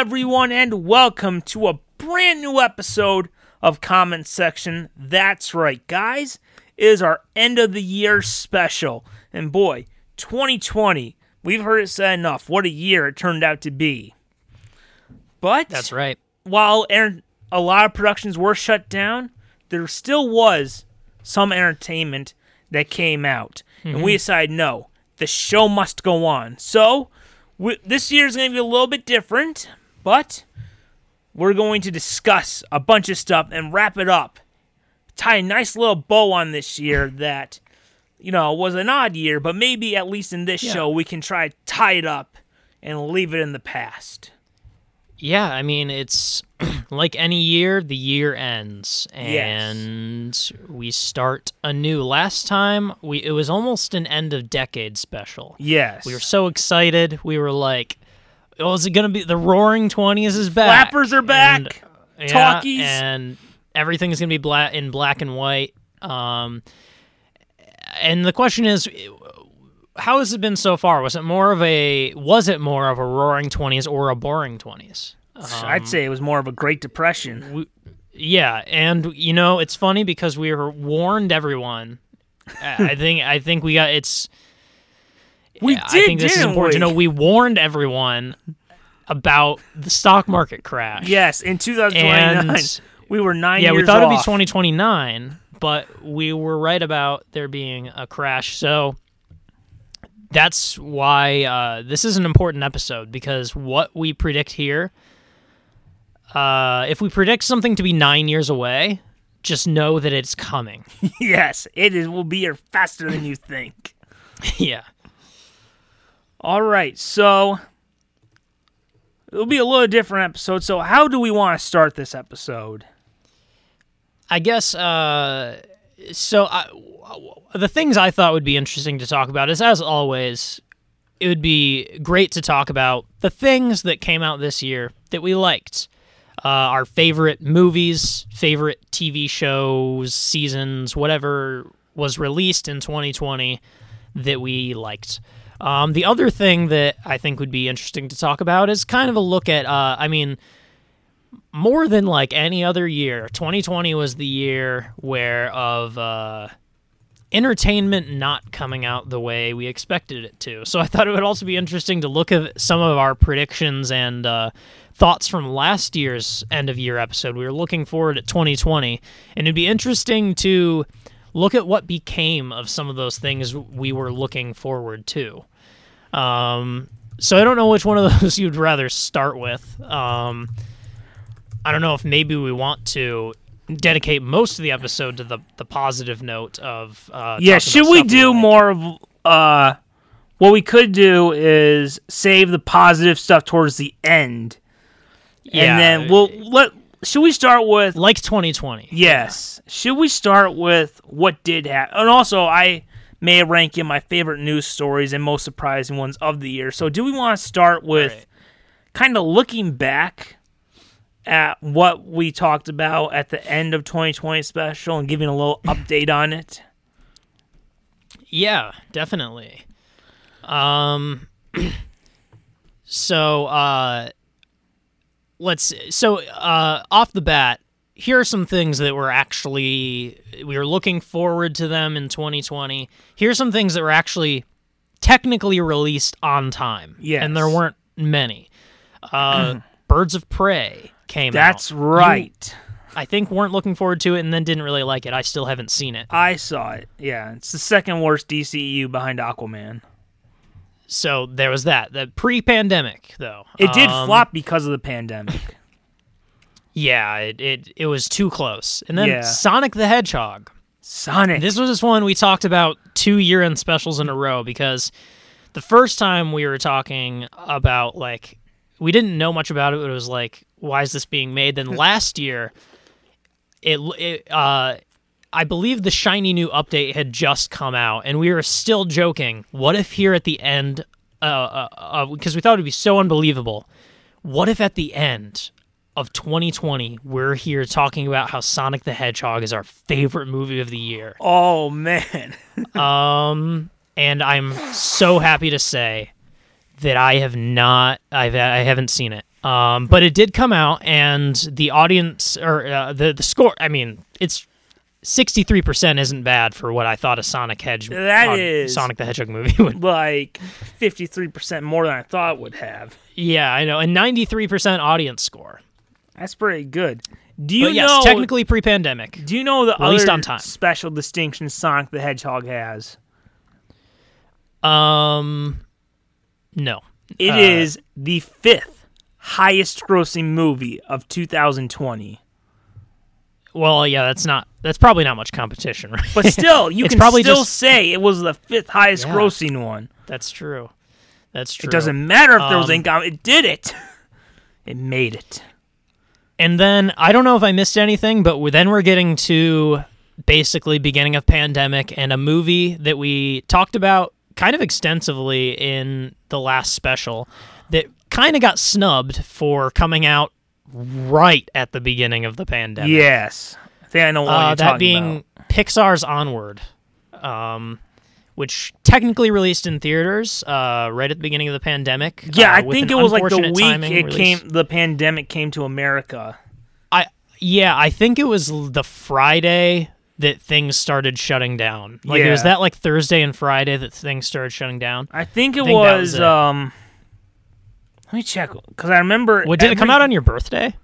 everyone, and welcome to a brand new episode of Comment Section. That's right, guys. It is our end of the year special. And boy, 2020, we've heard it said enough. What a year it turned out to be. But That's right. while a lot of productions were shut down, there still was some entertainment that came out. And we mm-hmm. decided, no, the show must go on. So, we, this year is going to be a little bit different, but we're going to discuss a bunch of stuff and wrap it up. Tie a nice little bow on this year that, you know, was an odd year, but maybe at least in this Yeah. show we can try to tie it up and leave it in the past. Yeah, I mean, it's like any year, the year ends Yes. and we start anew. Last time, we it was almost an end of decade special. Yes. We were so excited. We were like, "Oh, is it going to be the Roaring 20s is back?" Flappers are back. And, Talkies. yeah, and everything's going to be black in black and white. Um and the question is how has it been so far? Was it more of a was it more of a roaring 20s or a boring 20s? I'd say it was more of a Great Depression. Yeah, and you know, it's funny because we were warned everyone. I I think I think we got it's We I did, think this is important we? to know. We warned everyone about the stock market crash. Yes, in 2029, And we were nine yeah, we thought it'd be 2029, but we were right about there being a crash. So that's why uh, this is an important episode because what we predict here, uh, if we predict something to be nine years away, just know that it's coming. yes, it is, will be here faster than you think. yeah. All right, so it'll be a little different episode. So, how do we want to start this episode? I guess uh, so. I, the things I thought would be interesting to talk about is, as always, it would be great to talk about the things that came out this year that we liked. Uh, our favorite movies, favorite TV shows, seasons, whatever was released in 2020 that we liked. Um, the other thing that I think would be interesting to talk about is kind of a look at, uh, I mean, more than like any other year, 2020 was the year where of uh, entertainment not coming out the way we expected it to. So I thought it would also be interesting to look at some of our predictions and uh, thoughts from last year's end of year episode. We were looking forward at 2020, and it'd be interesting to look at what became of some of those things we were looking forward to. Um, so I don't know which one of those you'd rather start with. Um, I don't know if maybe we want to dedicate most of the episode to the the positive note of uh, yeah, should we do like. more of uh what we could do is save the positive stuff towards the end. Yeah, and then we'll let should we start with like 2020. Yes. Should we start with what did happen? And also, I may rank in my favorite news stories and most surprising ones of the year. So, do we want to start with Right. kind of looking back at what we talked about at the end of 2020 special and giving a little update on it? Yeah, definitely. Um so uh let's so uh off the bat, here are some things that were actually we were looking forward to them in 2020. Here's some things that were actually technically released on time. Yes. And there weren't many. Uh Birds of Prey came That's out. right. I think weren't looking forward to it and then didn't really like it. I still haven't seen it. I saw it. Yeah, it's the second worst DCEU behind Aquaman. So there was that. The pre-pandemic, though, It did Um, flop because of the pandemic. Yeah, it, it it was too close. And then Yeah. Sonic the Hedgehog. Sonic. This was just one we talked about two year-end specials in a row because the first time we were talking about like we didn't know much about it. But it was like, why is this being made? Then last year, it it uh. I believe the shiny new update had just come out, and we were still joking. What if here at the end, uh, uh, because we thought it'd be so unbelievable. What if at the end of 2020 we're here talking about how Sonic the Hedgehog is our favorite movie of the year? oh man. Um, and I'm so happy to say that I have not, I've, I haven't seen it. Um, but it did come out, and the audience or uh, the the score. I mean, it's sixty three percent isn't bad for what I thought a Sonic Hedge That uh, is- Sonic the Hedgehog movie would. Like 53% more than I thought it would have. Yeah, I know, and ninety three percent audience score. That's pretty good. Do you But yes, know technically pre pandemic. Do you know the other on time. special distinction Sonic the Hedgehog has? Um, no. It is Uh, the fifth highest grossing movie of 2020. Well, yeah, that's not. That's probably not much competition, right? But still, you can probably still just- say it was the fifth highest Yeah. grossing one. that's true. That's true. It doesn't matter if there was Um, income. It did it. It made it. And then I don't know if I missed anything, but then we're getting to basically beginning of pandemic and a movie that we talked about kind of extensively in the last special that kind of got snubbed for coming out right at the beginning of the pandemic. Yes. I think I know what Uh, you're that talking being about. Pixar's Onward, um, which technically released in theaters uh, right at the beginning of the pandemic. Yeah, uh, I think it was like the week it release. came. The pandemic came to America. I yeah, I think it was the Friday that things started shutting down. Like it was that like Thursday and Friday that things started shutting down. I think it think that was. was it. um Let me check because I remember. What did it come out on your birthday?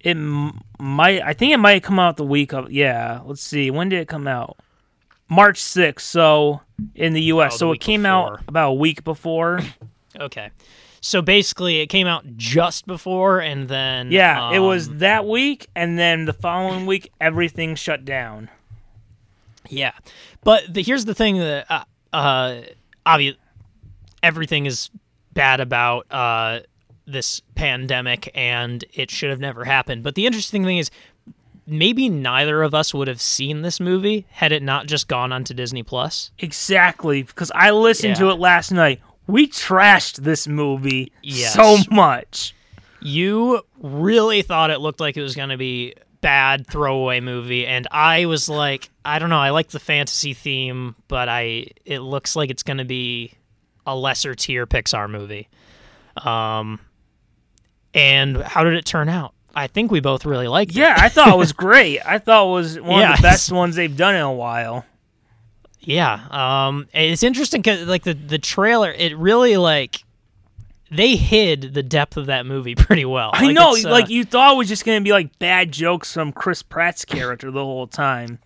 It m- might. I think it might come out the week of. Yeah. Let's see. When did it come out? March sixth. So in the U.S. Oh, the so it came before. out about a week before. Okay. So basically it came out just before and then Yeah, it was um, that week, and then the following week everything shut down. Yeah, but the, here's the thing that uh, uh, obvious everything is bad about uh, this pandemic, and it should have never happened. But the interesting thing is, maybe neither of us would have seen this movie had it not just gone onto Disney Plus. Exactly, because I listened to it last night. We trashed this movie Yes. so much. You really thought it looked like it was going to be bad throwaway movie and I was like I don't know I like the fantasy theme but I it looks like it's going to be a lesser tier Pixar movie. Um and how did it turn out? I think we both really liked it. Yeah, I thought it was great. I thought it was one Yeah. of the best ones they've done in a while. Yeah, um, it's interesting because like the the trailer, it really like they hid the depth of that movie pretty well. I Like, know, it's, uh, like you thought it was just gonna be like bad jokes from Chris Pratt's character the whole time.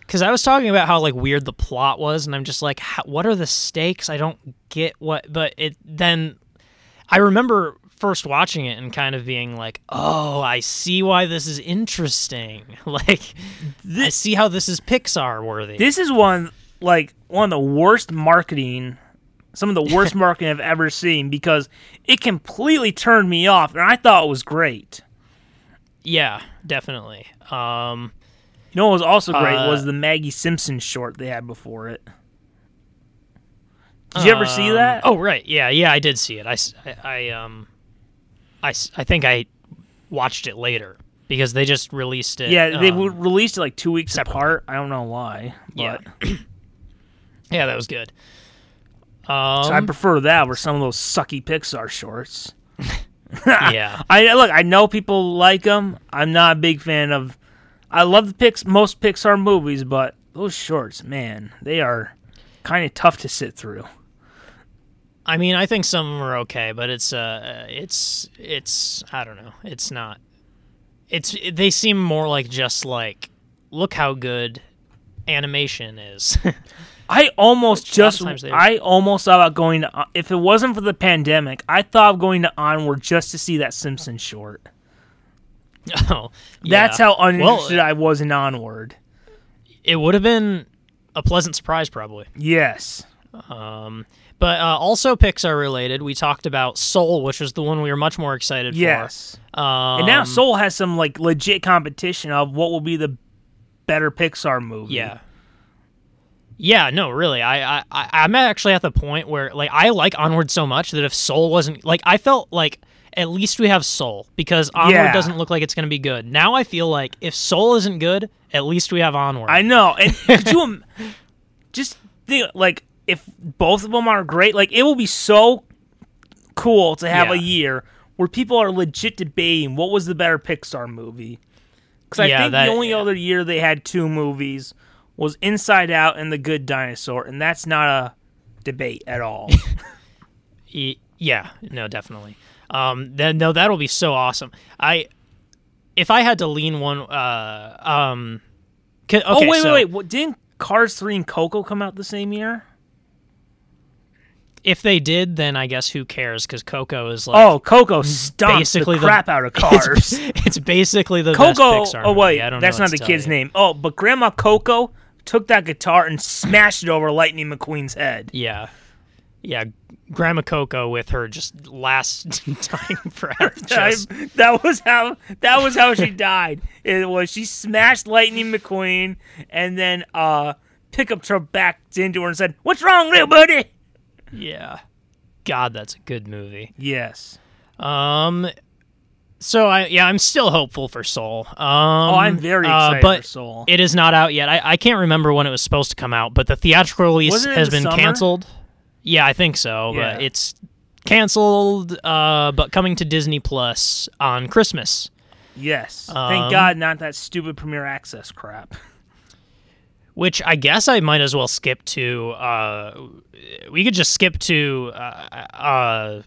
because I was talking about how like weird the plot was, and I'm just like, what are the stakes? I don't get what, but it then I remember first watching it and kind of being like, oh, I see why this is interesting. Like, I see how this is Pixar worthy. This is one like one of the worst marketing, some of the worst marketing I've ever seen because it completely turned me off, and I thought it was great. yeah, definitely. Um, You know what was also great Uh, was the Maggie Simpson short they had before it. Did you ever see Um, that? Oh, right. Yeah, yeah, I did see it. I, I, um, I, I think I watched it later because they just released it. yeah, they um, released it like two weeks apart. I don't know why, Yeah. but yeah, that was good. Um, so I prefer that over some of those sucky Pixar shorts. yeah, I look. I know people like them. I'm not a big fan of. I love the pix most Pixar movies, but those shorts, man, they are kind of tough to sit through. I mean, I think some of them are okay, but it's, uh, it's, it's, I don't know. It's not. It's they seem more like just like, look how good animation is. I almost Which a lot of just I almost thought about going to if it wasn't for the pandemic, I thought of going to Onward just to see that Simpson short. oh, That's how uninterested Well, I was in Onward. it would have been a pleasant surprise, probably. Yes. Um, but uh, also Pixar related, we talked about Soul, which was the one we were much more excited Yes. for. Yes. Um, and now Soul has some like legit competition of what will be the better Pixar movie. yeah, yeah, no, really, I, I, I, I'm actually at the point where like I like Onward so much that if Soul wasn't like, I felt like at least we have Soul because Onward Yeah. doesn't look like it's going to be good. Now I feel like if Soul isn't good, at least we have Onward. I know. And could you just think like if both of them are great, like it will be so cool to have Yeah. a year where people are legit debating what was the better Pixar movie. Because I Yeah, think that- the only yeah. other year they had two movies was Inside Out and The Good Dinosaur, and that's not a debate at all. Yeah, no, definitely. Um, then no, that'll be so awesome. I, if I had to lean one, uh, um, oh okay, wait, so wait, wait! What, didn't Cars three and Coco come out the same year? If they did, then I guess who cares? Because Coco is like, Oh, Coco stomped basically the the- crap out of Cars. it's, it's basically the best Coco. Pixar Oh wait, movie. I don't that's not the kid's you. name. Oh, but Grandma Coco took that guitar and smashed it over Lightning McQueen's head. Yeah, yeah. Grandma Coco with her just last dying breath. Just, that was how that was how she died. It was she smashed Lightning McQueen and then uh pickup truck backed into her and said, "What's wrong, little buddy?" Yeah. God, that's a good movie. Yes. Um. So I yeah I'm still hopeful for Soul. Um, Oh, I'm very uh, excited but for Soul. It is not out yet. I, I can't remember when it was supposed to come out, but the theatrical release has the been summer? canceled. Yeah, I think so. Yeah. But it's canceled. Uh, but coming to Disney Plus on Christmas. yes. Um, Thank God, not that stupid premiere Access crap. Which I guess I might as well skip to. Uh, we could just skip to uh, uh,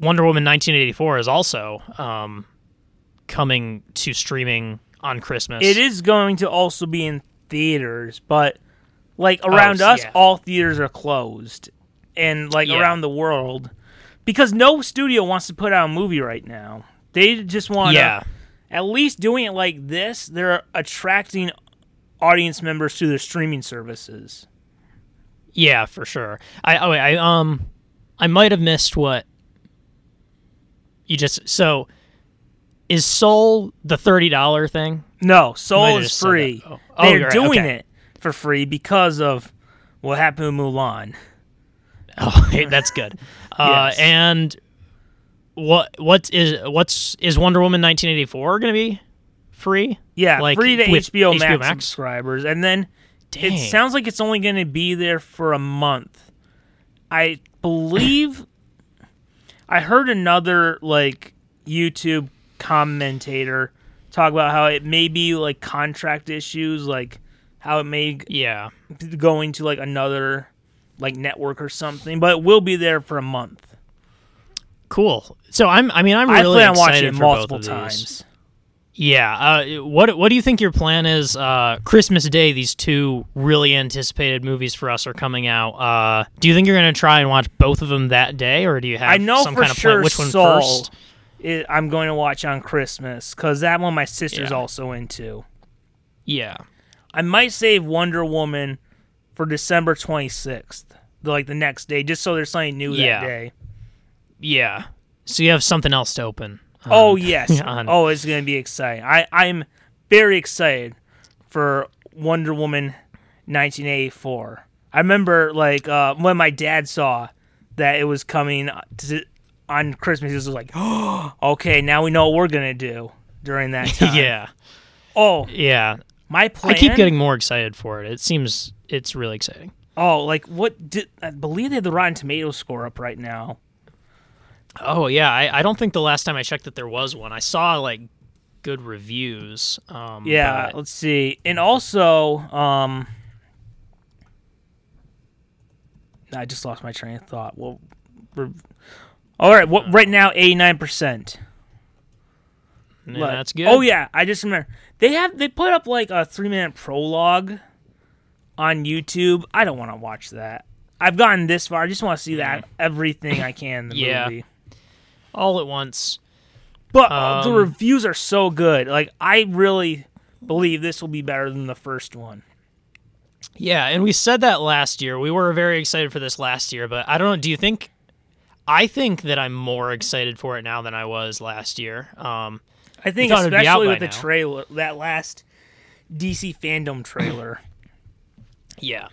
Wonder Woman 1984 is also um, coming to streaming on Christmas. It is going to also be in theaters, but like around Oh, us, yeah. all theaters are closed, and like Yeah. around the world, because no studio wants to put out a movie right now. They just want Yeah. at least doing it like this. They're attracting audience members to their streaming services. Yeah, for sure. I oh wait, I um I might have missed what you just so is Soul the thirty dollar thing? No, Soul is just said that. free. Oh. Oh, They're right. doing Okay. it for free because of what happened with Mulan. Oh, hey, that's good. Uh, Yes. and what what is what's is Wonder Woman nineteen eighty four going to be free? Yeah, Like, free to HBO, HBO Max, Max? subscribers, and then Dang. it sounds like it's only going to be there for a month. I believe I heard another like YouTube commentator talk about how it may be like contract issues, like how it may yeah. going to like another like network or something, but it will be there for a month. Cool. So I'm I mean I'm I really plan on watching excited it for multiple both of these. times. Yeah. Uh, what What do you think your plan is? Uh, Christmas Day, these two really anticipated movies for us are coming out. Uh, do you think you're going to try and watch both of them that day, or do you have I know some for kind of sure plan? Which one Soul first? I'm going to watch on Christmas because that one my sister's Yeah. also into. Yeah. I might save Wonder Woman for December 26th, like the next day, just so there's something new Yeah. that day. Yeah. So you have something else to open. Oh yes, on- oh it's gonna be exciting. I I'm very excited for Wonder Woman 1984. I remember like uh, when my dad saw that it was coming to, on Christmas, he was like, "Oh, okay, now we know what we're gonna do during that time." yeah. Oh, Yeah. my plan. I keep getting more excited for it. It seems it's really exciting. Oh, like what did I believe they have the Rotten Tomatoes score up right now? Oh yeah, I, I don't think the last time I checked that there was one. I saw like good reviews. Um, Yeah, but- let's see. And also, um I just lost my train of thought. Well, we're, all right. What right now? Eighty nine percent. that's good. Oh yeah, I just remember they have they put up like a three minute prologue on YouTube. I don't want to watch that. I've gotten this far. I just want to see that everything I can in the Yeah. movie. All at once. But uh, the Um, reviews are so good. Like I really believe this will be better than the first one. Yeah, and we said that last year. We were very excited for this last year, but I don't know. Do you think? I think that I'm more excited for it now than I was last year. Um, I think thought it'd be out especially with the now. trailer, that last DC fandom trailer. yeah,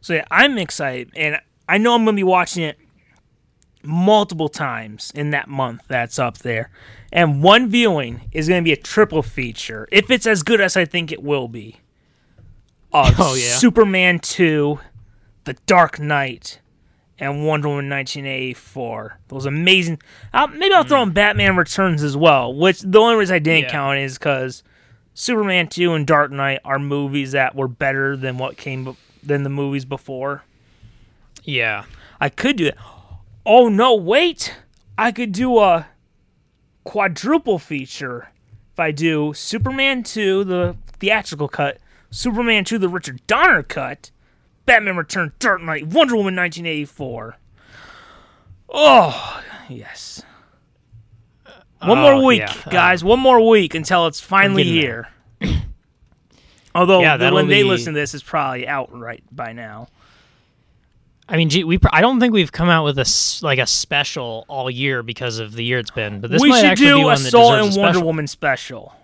so yeah, I'm excited, and I know I'm going to be watching it multiple times in that month that's up there. And one viewing is going to be a triple feature if it's as good as I think it will be. Oh, yeah. Superman 2, The Dark Knight, and Wonder Woman 1984. Those amazing. Uh, maybe I'll throw in Batman Returns as well. Which the only reason I didn't Yeah. count is because Superman 2 and Dark Knight are movies that were better than what came be- than the movies before. Yeah. I could do it. Oh no, wait! I could do a quadruple feature if I do Superman 2, the theatrical cut, Superman 2, the Richard Donner cut, Batman Returns, Dark Knight, Wonder Woman 1984. Oh, yes. One Oh, more week, yeah. Guys. One more week until it's finally here. Although Yeah, when they listen to this, it's probably out right by now. I mean, gee, we I don't think we've come out with a like a special all year because of the year it's been. But this we might should actually be do one a that and a Wonder. Woman special.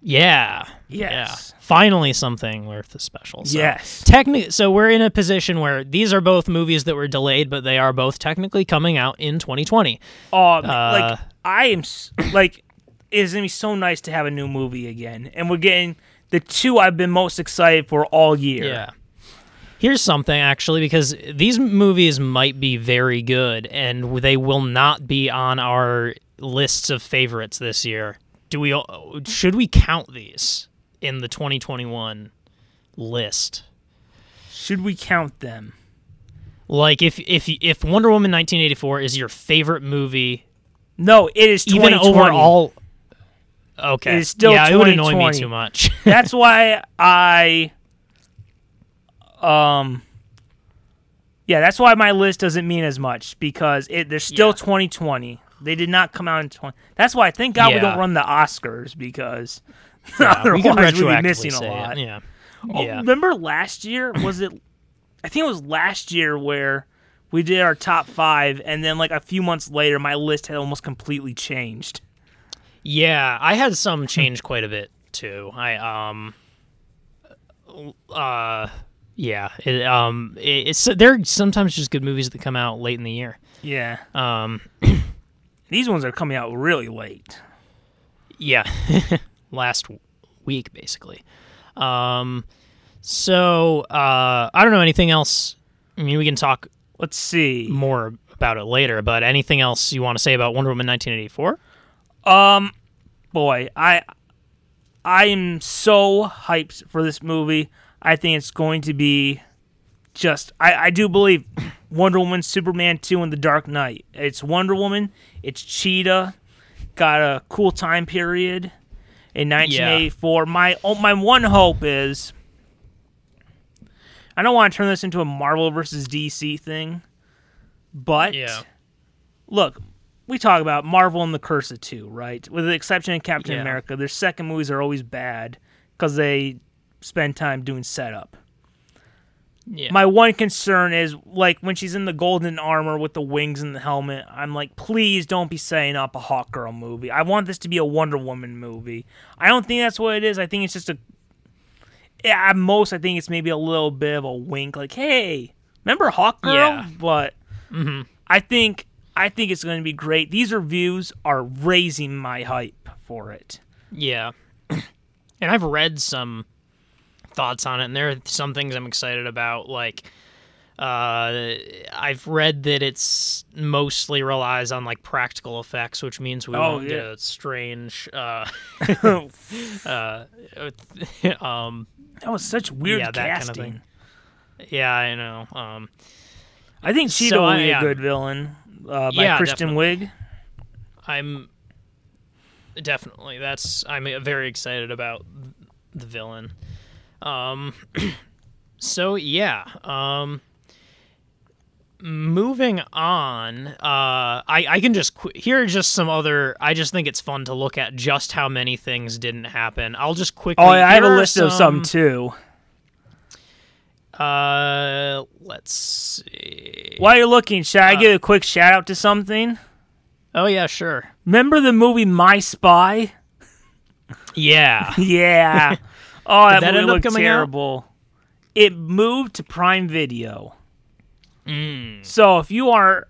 Yeah. Yes. Yeah. Finally, something worth a special. So. Yes. Technically, so we're in a position where these are both movies that were delayed, but they are both technically coming out in 2020. Oh, Uh, like I am like it's gonna be so nice to have a new movie again, and we're getting the two I've been most excited for all year. Yeah. Here's something actually, because these movies might be very good, and they will not be on our lists of favorites this year. Do we? Should we count these in the 2021 list? Should we count them? Like, if if if Wonder Woman 1984 is your favorite movie, No, it is even 2020. over all. Okay, It is still yeah, it would annoy me too much. That's why I, um, yeah, that's why my list doesn't mean as much because it there's still Yeah. 2020. They did not come out in 20. That's why thank God we Yeah. don't run the Oscars because Yeah, we otherwise can we'd be missing a lot. it. Yeah, Oh, yeah. remember last year? Was it? I think it was last year where we did our top five, and then like a few months later, my list had almost completely changed. Yeah, I had some change quite a bit too. I um uh yeah, it um it, it's there are sometimes just good movies that come out late in the year. Yeah, Um these ones are coming out really late. yeah, last week basically. Um so uh I don't know anything else. I mean, we can talk Let's see. more about it later, but anything else you want to say about Wonder Woman 1984? Um, boy, I I am so hyped for this movie. I think it's going to be just. I I do believe Wonder Woman, Superman two, and The Dark Knight. It's Wonder Woman. It's Cheetah. Got a cool time period in 1984. My oh, my one hope is. I don't want to turn this into a Marvel versus DC thing, but Yeah. look, we talk about Marvel and the Curse of Two, right? With the exception of Captain Yeah. America, their second movies are always bad because they spend time doing setup. Yeah. My one concern is like when she's in the golden armor with the wings and the helmet, I'm like, please don't be setting up a Hawk Girl movie. I want this to be a Wonder Woman movie. I don't think that's what it is. I think it's just a. At most, I think it's maybe a little bit of a wink, like, "Hey, remember Hawk Girl?" Yeah. But mm-hmm. I think I think it's going to be great. These reviews are raising my hype for it. Yeah. and I've read some thoughts on it, and there are some things I'm excited about. Like, uh, I've read that it's mostly relies on like practical effects, which means we Oh, won't get a strange, uh, uh, um, That was such weird Yeah, that kind of casting. thing. yeah, I know. Um, I think Cheetah So, will be yeah. a good villain uh, by Yeah, Kristen. Wiig. I'm definitely that's I'm very excited about the villain. Um so yeah, um moving on, uh I I can just qu- here are just some other I just think it's fun to look at just how many things didn't happen. I'll just quickly Oh, I have a list of some too. Uh let's see. While you're looking, should I Uh, give a quick shout out to something? Oh yeah, sure. Remember the movie My Spy? Yeah. Yeah. Oh, that, Did that movie up looked coming out? terrible. It moved to Prime Video. Mm. So if you are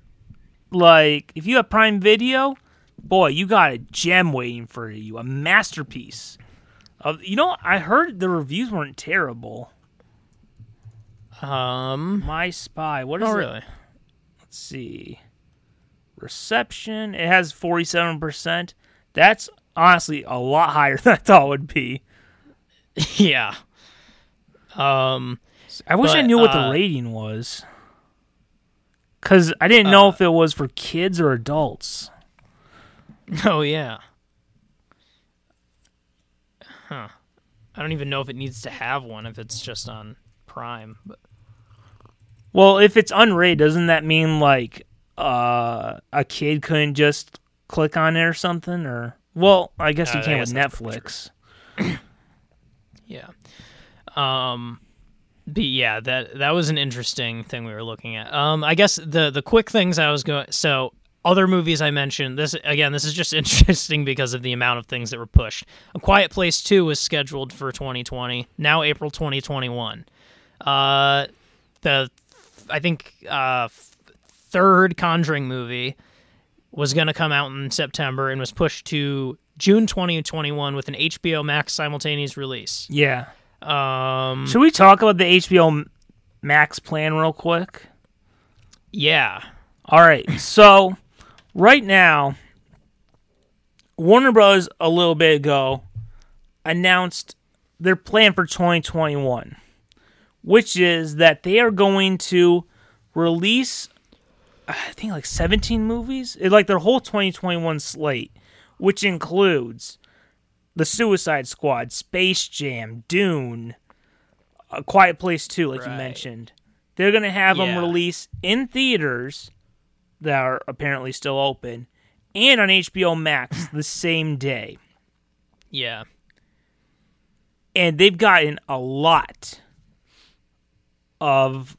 like, if you have Prime Video, boy, you got a gem waiting for you, a masterpiece. Of you know, I heard the reviews weren't terrible. Um My Spy, what is Oh it? really? let's see. Reception, it has 47%. That's honestly a lot higher than I thought it would be. yeah. Um, I wish I knew what the uh, rating was. Cuz I didn't know Uh, if it was for kids or adults. oh yeah. Huh. I don't even know if it needs to have one if it's just on Prime. But Well, if it's unrated, doesn't that mean like uh, a kid couldn't just click on it or something? Or well, I guess you Uh, I can with Netflix. yeah. Um but yeah, that that was an interesting thing we were looking at. Um I guess the the quick things I was going so other movies I mentioned, this again, this is just interesting because of the amount of things that were pushed. A Quiet Place 2 was scheduled for 2020, now April 2021. Uh the I think uh third Conjuring movie was going to come out in September and was pushed to June 2021 with an HBO Max simultaneous release. Yeah. Um, Should we talk about the HBO Max plan real quick? yeah, All right. So, right now, Warner Bros. a little bit ago announced their plan for 2021, which is that they are going to release, I think, like 17 movies, It- like their whole 2021 slate, which includes The Suicide Squad, Space Jam, Dune, A Quiet Place 2, like you mentioned. They're going to have them Yeah. release in theaters that are apparently still open and on HBO Max the same day. yeah, And they've gotten a lot of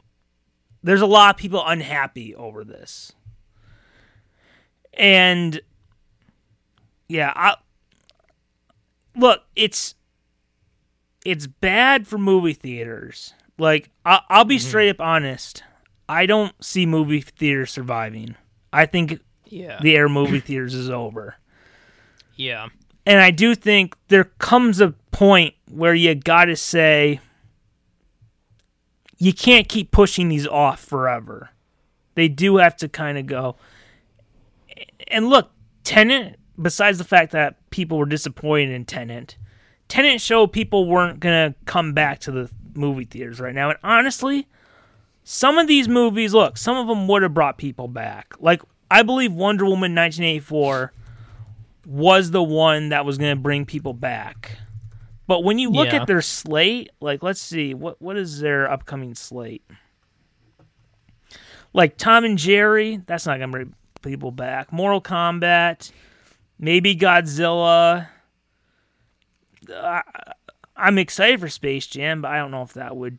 there's a lot of people unhappy over this. And yeah, I look, it's it's bad for movie theaters. Like I, I'll be mm-hmm. straight up honest. I don't see movie theaters surviving. I think yeah, the air movie theaters is over. yeah, And I do think there comes a point where you got to say you can't keep pushing these off forever. They do have to kind of go. And look, Tenet, besides the fact that people were disappointed in Tenet, Tenet showed people weren't going to come back to the movie theaters right now. And honestly, some of these movies, look, some of them would have brought people back. Like, I believe Wonder Woman 1984 was the one that was going to bring people back. But when you look Yeah. at their slate, like let's see, what what is their upcoming slate? Like Tom and Jerry, that's not going to bring people back. Mortal Kombat, maybe Godzilla. Uh, I'm excited for Space Jam, but I don't know if that would.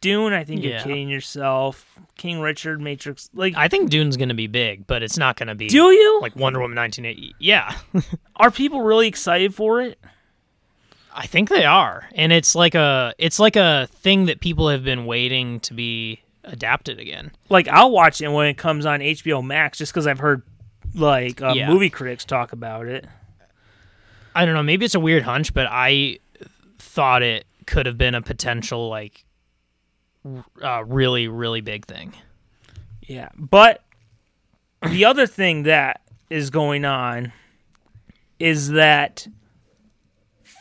Dune, I think you're kidding yourself. King Richard, Matrix, like, I think Dune's gonna be big, but it's not gonna be do you? like Wonder Woman 1980. Yeah, Are people really excited for it? I think they are, and it's like a it's like a thing that people have been waiting to be adapted again. like I'll watch it when it comes on HBO Max just because I've heard like uh, Yeah. movie critics talk about it. I don't know. Maybe it's a weird hunch, but I thought it could have been a potential like uh, really really big thing. Yeah, but the other thing that is going on is that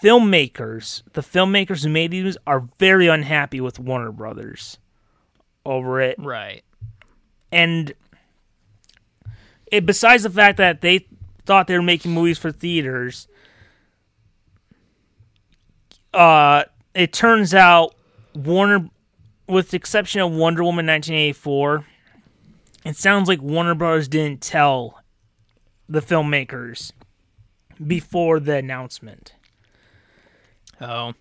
filmmakers, the filmmakers who made these, are very unhappy with Warner Brothers over it, Right. and it. Besides the fact that they thought they were making movies for theaters, uh, it turns out Warner, with the exception of Wonder Woman 1984, it sounds like Warner Bros. didn't tell the filmmakers before the announcement. Oh.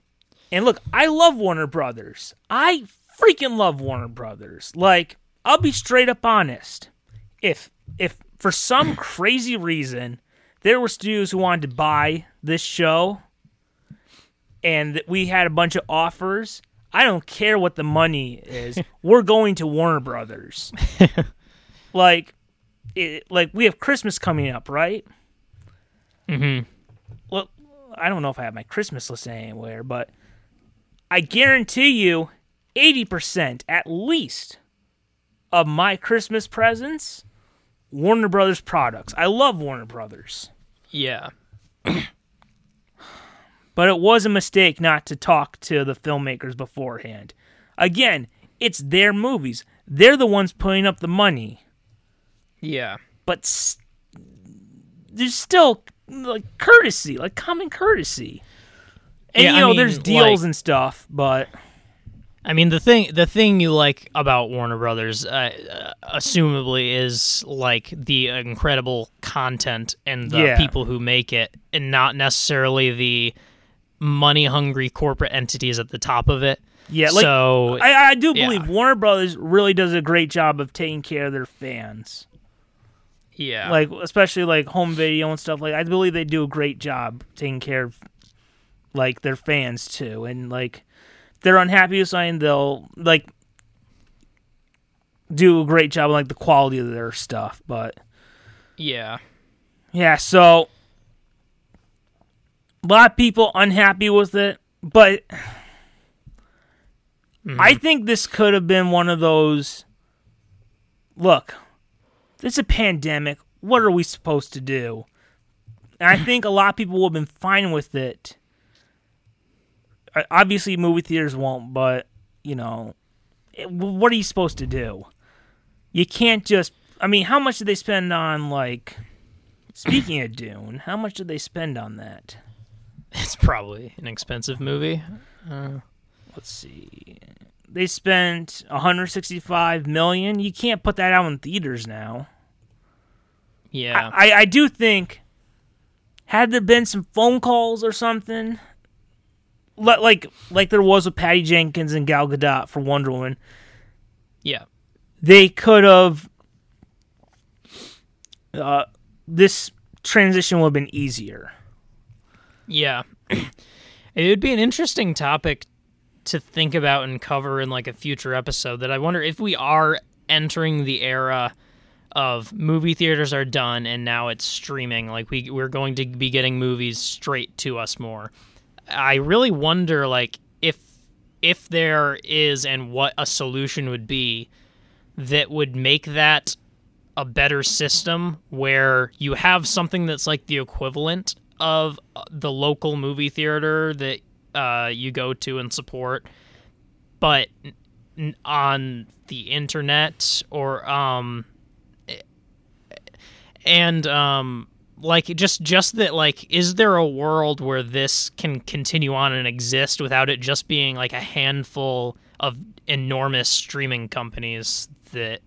And look, I love Warner Brothers. I freaking love Warner Brothers. Like, I'll be straight up honest. If if for some crazy reason there were studios who wanted to buy this show and we had a bunch of offers, I don't care what the money is. we're going to Warner Brothers. like it, like we have Christmas coming up, right? Mhm. well, I don't know if I have my Christmas list anywhere, but I guarantee you 80% at least of my Christmas presents, Warner Brothers products. I love Warner Brothers. Yeah. But it was a mistake not to talk to the filmmakers beforehand. Again, it's their movies. They're the ones putting up the money. Yeah. But s- there's still like courtesy, like common courtesy. And Yeah, you I know, mean, there's deals like- and stuff, but I mean the thing the thing you like about Warner Brothers, uh, uh, assumably, is like the incredible content and the Yeah. people who make it, and not necessarily the money hungry corporate entities at the top of it. yeah, like so I, I do yeah. believe Warner Brothers really does a great job of taking care of their fans. yeah, Like especially like home video and stuff like I believe they do a great job taking care of like their fans too. And like they're unhappy with something they'll like do a great job on like the quality of their stuff. But yeah, yeah, so a lot of people unhappy with it, but mm-hmm. I think this could have been one of those. Look, it's a pandemic. What are we supposed to do? And I think a lot of people would have been fine with it. Uh, Obviously, movie theaters won't, but you know, it, what are you supposed to do? You can't just. I mean, how much did they spend on like? Speaking of Dune, how much did they spend on that? it's probably an expensive movie. Let's see. They spent 165 million. You can't put that out in theaters now. Yeah, I, I do think had there been some phone calls or something, like like there was with Patty Jenkins and Gal Gadot for Wonder Woman, yeah, they could have. Uh, this transition would have been easier. yeah. it would be an interesting topic to think about and cover in like a future episode. That I wonder if we are entering the era of movie theaters are done and now it's streaming like we we're going to be getting movies straight to us more i really wonder like if if there is and what a solution would be that would make that a better system where you have something that's like the equivalent of uh, the local movie theater that uh, you go to and support but on the internet or um and um like just just that like is there a world where this can continue on and exist without it just being like a handful of enormous streaming companies that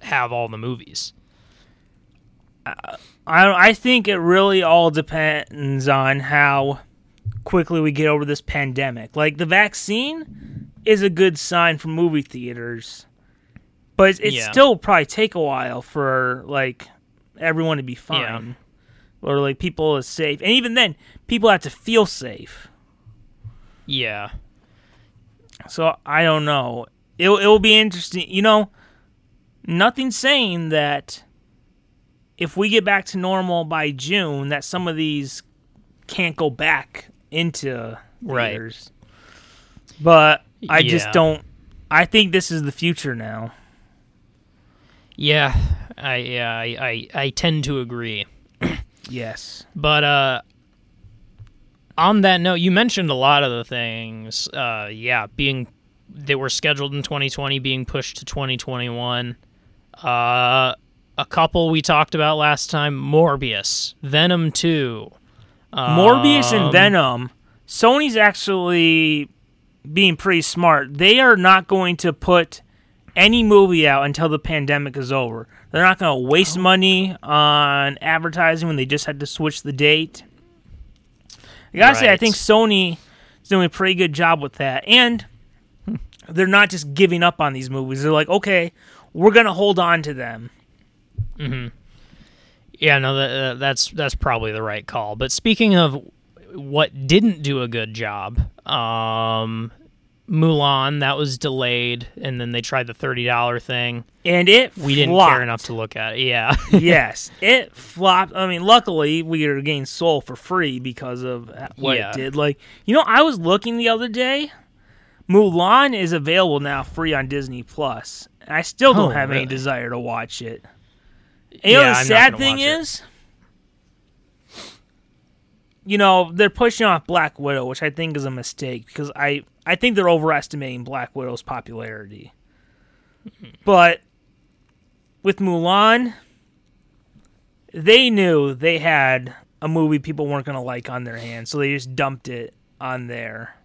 have all the movies uh, I I think it really all depends on how quickly we get over this pandemic. Like the vaccine is a good sign for movie theaters, but it Yeah. still probably take a while for like everyone to be fine, or like people is safe, and even then, people have to feel safe. yeah So I don't know. It it will be interesting. You know, nothing saying that if we get back to normal by June, that some of these can't go back into Right. theaters. But I just don't. I think this is the future now. yeah i yeah i i, I tend to agree Yes. But uh on that note, you mentioned a lot of the things uh yeah, being that were scheduled in 2020 being pushed to 2021. Uh a couple we talked about last time, Morbius, Venom 2. Morbius and Um, Venom. Sony's actually being pretty smart. They are not going to put any movie out until the pandemic is over. They're not going to waste Oh. money on advertising when they just had to switch the date. I gotta say, I think Sony is doing a pretty good job with that, and they're not just giving up on these movies. They're like, okay, we're going to hold on to them. Yeah, no, that, uh, that's that's probably the right call. But speaking of what didn't do a good job, um, Mulan that was delayed, and then they tried the thirty dollar thing. And it We didn't flopped. care enough to look at it. Yeah, yes, it flopped. I mean, luckily we are getting Soul for free because of what Yeah. it did. Like, you know, I was looking the other day. Mulan is available now free on Disney Plus, And I still don't Oh, have any desire to watch it. And you know the I'm sad thing is, you know, they're pushing off Black Widow, which I think is a mistake because I I think they're overestimating Black Widow's popularity. But with Mulan, they knew they had a movie people weren't going to like on their hands, so they just dumped it on there.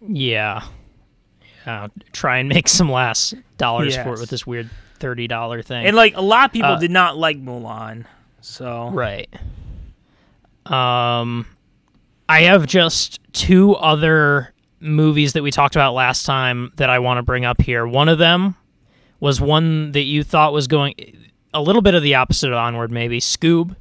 Yeah. Yeah. Try and make some last dollars for it with this weird thirty dollar thing. And like a lot of people Uh, did not like Mulan. So Right. Um, I have just two other movies that we talked about last time that I want to bring up here. One of them was one that you thought was going a little bit of the opposite of Onward, maybe Scoob,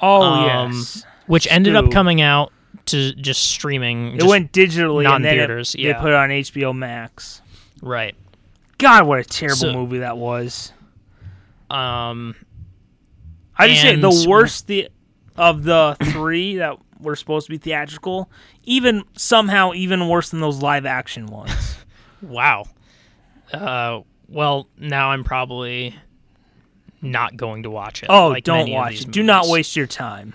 Oh Um, yes. which ended up coming out to just streaming. It just- went digitally not in then it- theaters, they put it on HBO Max. right. God, what a terrible So- movie that was. Um, I just say the worst the of the three that were supposed to be theatrical, even somehow even worse than those live action ones. wow. Uh, well, now I'm probably not going to watch it. Oh, like don't watch it. Do not waste your time.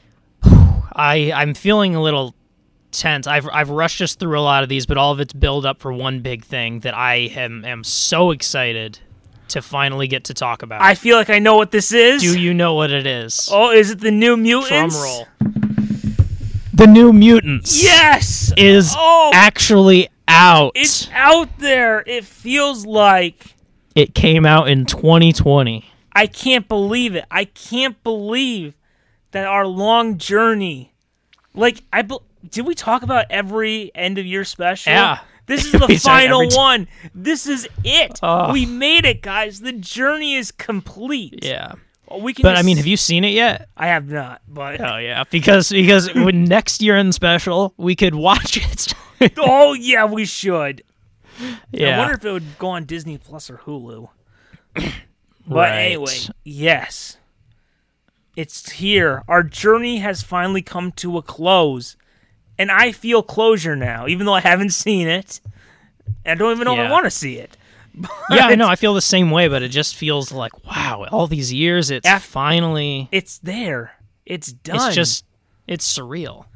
I I'm feeling a little tense. I've I've rushed us through a lot of these, but all of it's build up for one big thing that I am am so excited to finally get to talk about. I feel like I know what this is. Do you know what it is? Oh, is it the New Mutants? Drum roll. The New Mutants Yes. is Oh, actually out. it's out there. It feels like it came out in 2020. I can't believe it. I can't believe that our long journey. Like I bel did we talk about every end of year special? Yeah. This is the final one. This is it. Oh. We made it, guys. The journey is complete. Yeah. We can But I mean, have you seen it yet? I have not, but Oh yeah, because because when next year in special, we could watch it. oh yeah, we should. yeah. I wonder if it would go on Disney Plus or Hulu. But Right. anyway, yes. It's here. Our journey has finally come to a close. And I feel closure now, even though I haven't seen it. I don't even know if I want to see it. yeah, I know. I feel the same way, but it just feels like wow. All these years, it's Af- finally. It's there. It's done. It's just it's surreal.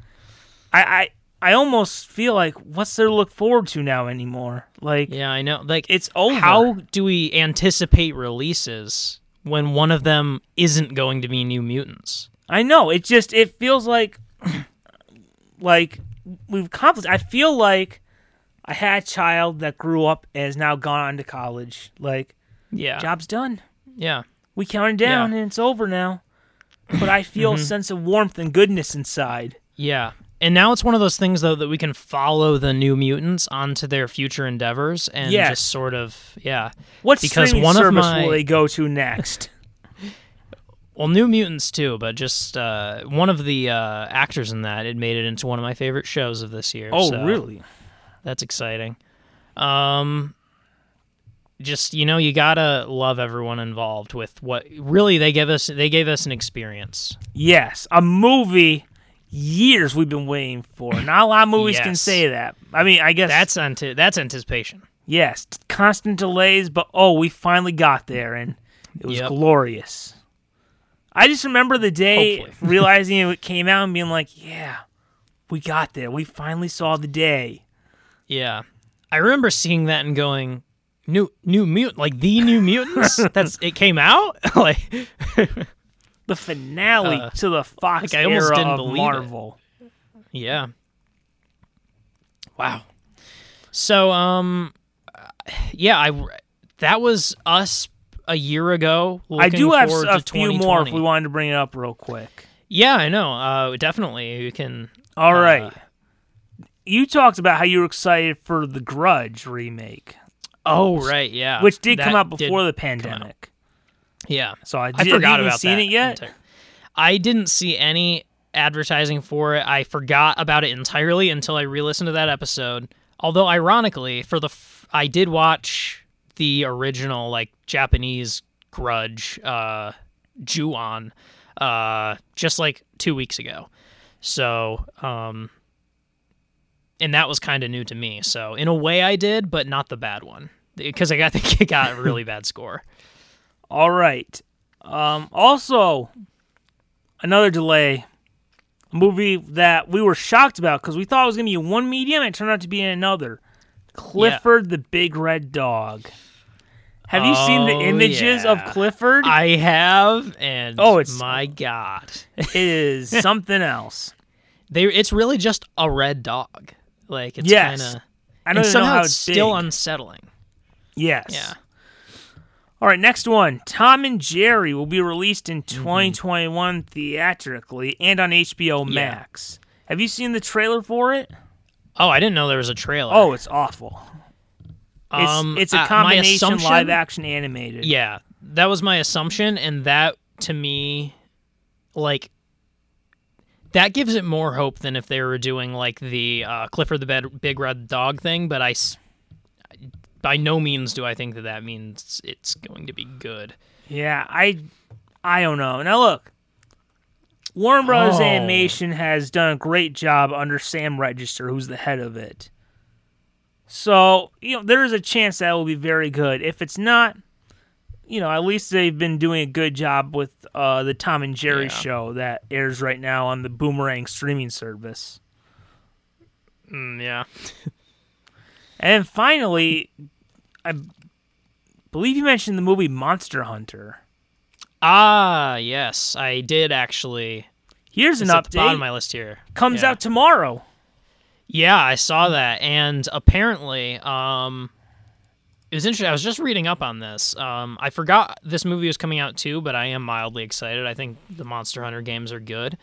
I, I I almost feel like what's there to look forward to now anymore? Like Yeah, I know. Like it's over. how do we anticipate releases when one of them isn't going to be New Mutants? I know. It just it feels like like we've accomplished. I feel like I had a child that grew up and has now gone on to college. Like Yeah, job's done. yeah, We counted down Yeah. and it's over now. But I feel a sense of warmth and goodness inside. yeah. And now it's one of those things though that we can follow the New Mutants onto their future endeavors and Yes. just sort of yeah. What Because streaming one of service my- will they go to next? Well, New Mutants too, but just uh, one of the uh, actors in that it made it into one of my favorite shows of this year. oh, so really? That's exciting. Um, just you know, you gotta love everyone involved with what really they give us. They gave us an experience. Yes, a movie. Years we've been waiting for. Not a lot of movies can say that. I mean, I guess That's anti- that's anticipation. yes, constant delays, but oh, we finally got there, and it was Yep. glorious. I just remember the day realizing it came out and being like, "Yeah, we got there. We finally saw the day." Yeah, I remember seeing that and going, "New New Mutant, like the New Mutants." that's it came out like The finale Uh, to the Fox like, I almost era didn't of believe it. Marvel. Yeah. Wow. So, um, yeah, I that was us a year ago. I do have a few more if we wanted to bring it up real quick. Yeah, I know. Uh, definitely, you can. All Uh, right. You talked about how you were excited for the Grudge remake, Oh, right, yeah. which did That come out before the pandemic. Yeah, So I, I forgot about seen that. it yet? entire- I didn't see any advertising for it. I forgot about it entirely until I re-listened to that episode. Although, ironically, for the f- I did watch the original like Japanese Grudge, uh, Ju-on, uh, just like two weeks ago. So, um, and that was kind of new to me. So, in a way, I did, but not the bad one. because I think it got a really bad score. All right. Um, also, another delay. A movie that we were shocked about because we thought it was going to be one medium and it turned out to be in another. Clifford the Big Red Dog. Have you seen the Oh, images of. Clifford? I have, and Oh, it's- my god, it is something else. they it's really just a red dog. Like it's Yes. kind of I don't even know how it's it's still unsettling. yes. Yeah. All right, next one. Tom and Jerry will be released in Mm-hmm. 2021 theatrically and on HBO Max. Have you seen the trailer for it? Oh, I didn't know there was a trailer. Oh, it's awful. It's, Um, it's uh, a combination assumption- live action animated. Yeah, that was my assumption, and that to me, like, that gives it more hope than if they were doing like the uh, Clifford the Bed- Big Red Dog thing. But I, by no means do I think that that means it's going to be good. Yeah, I I don't know. Now look, Warner Brothers Oh. Animation has done a great job under Sam Register, who's the head of it. So, you know, there is a chance that will be very good. If it's not, you know, at least they've been doing a good job with uh, the Tom and Jerry Yeah. show that airs right now on the Boomerang streaming service. Mm, yeah. And finally, I believe you mentioned the movie Monster Hunter. Ah, yes, I did actually. Here's an It's at the bottom update. of my list here. Comes Yeah. out tomorrow. Yeah, I saw that, and apparently, um, it was interesting. I was just reading up on this. Um, I forgot this movie was coming out too, but I am mildly excited. I think the Monster Hunter games are good.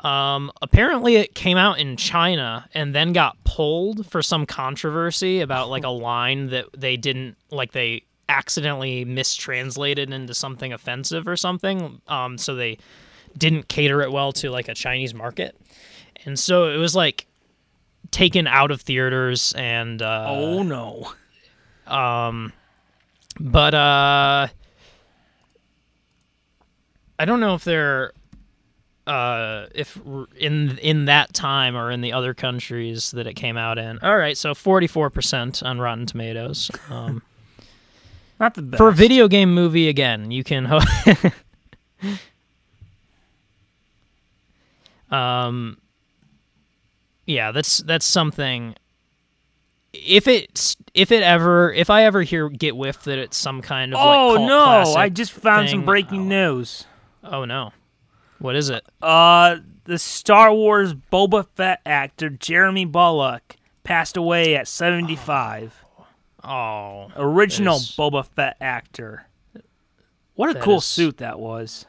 Um, apparently, it came out in China and then got pulled for some controversy about like a line that they didn't like. They accidentally mistranslated into something offensive or something. Um, so they didn't cater it well to like a Chinese market, and so it was like taken out of theaters and uh, oh no. um, but uh, I don't know if they're uh if in in that time or in the other countries that it came out in. All right, so forty four percent on Rotten Tomatoes. Um, Not the best. for a video game movie, again, you can. Ho- um, yeah, that's that's something. If it's if it ever if I ever hear get whiff that it's some kind of like oh cult no! I just found some breaking oh. news. oh no, what is it? Uh, the Star Wars Boba Fett actor Jeremy Bulloch passed away at 75. Oh, Original That is- Boba Fett actor. What a That cool is- suit that was.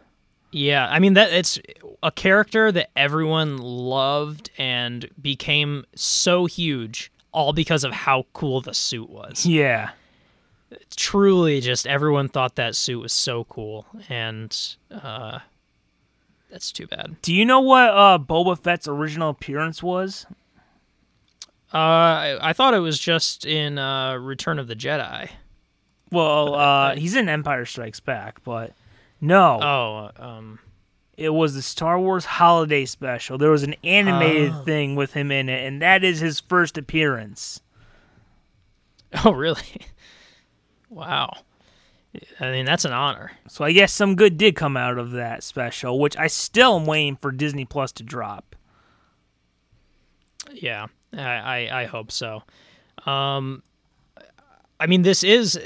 Yeah, I mean that it's a character that everyone loved and became so huge all because of how cool the suit was. Yeah. Truly just everyone thought that suit was so cool and uh that's too bad. Do you know what uh, Boba Fett's original appearance was? Uh I, I thought it was just in uh Return of the Jedi. Well, uh, he's in Empire Strikes Back, but no, Oh, um it was the Star Wars Holiday Special. There was an animated Oh. thing with him in it, and that is his first appearance. Oh, really? wow. I mean, that's an honor. So I guess some good did come out of that special, which I still am waiting for Disney Plus to drop. Yeah, I, I, I hope so. Um, I mean, this is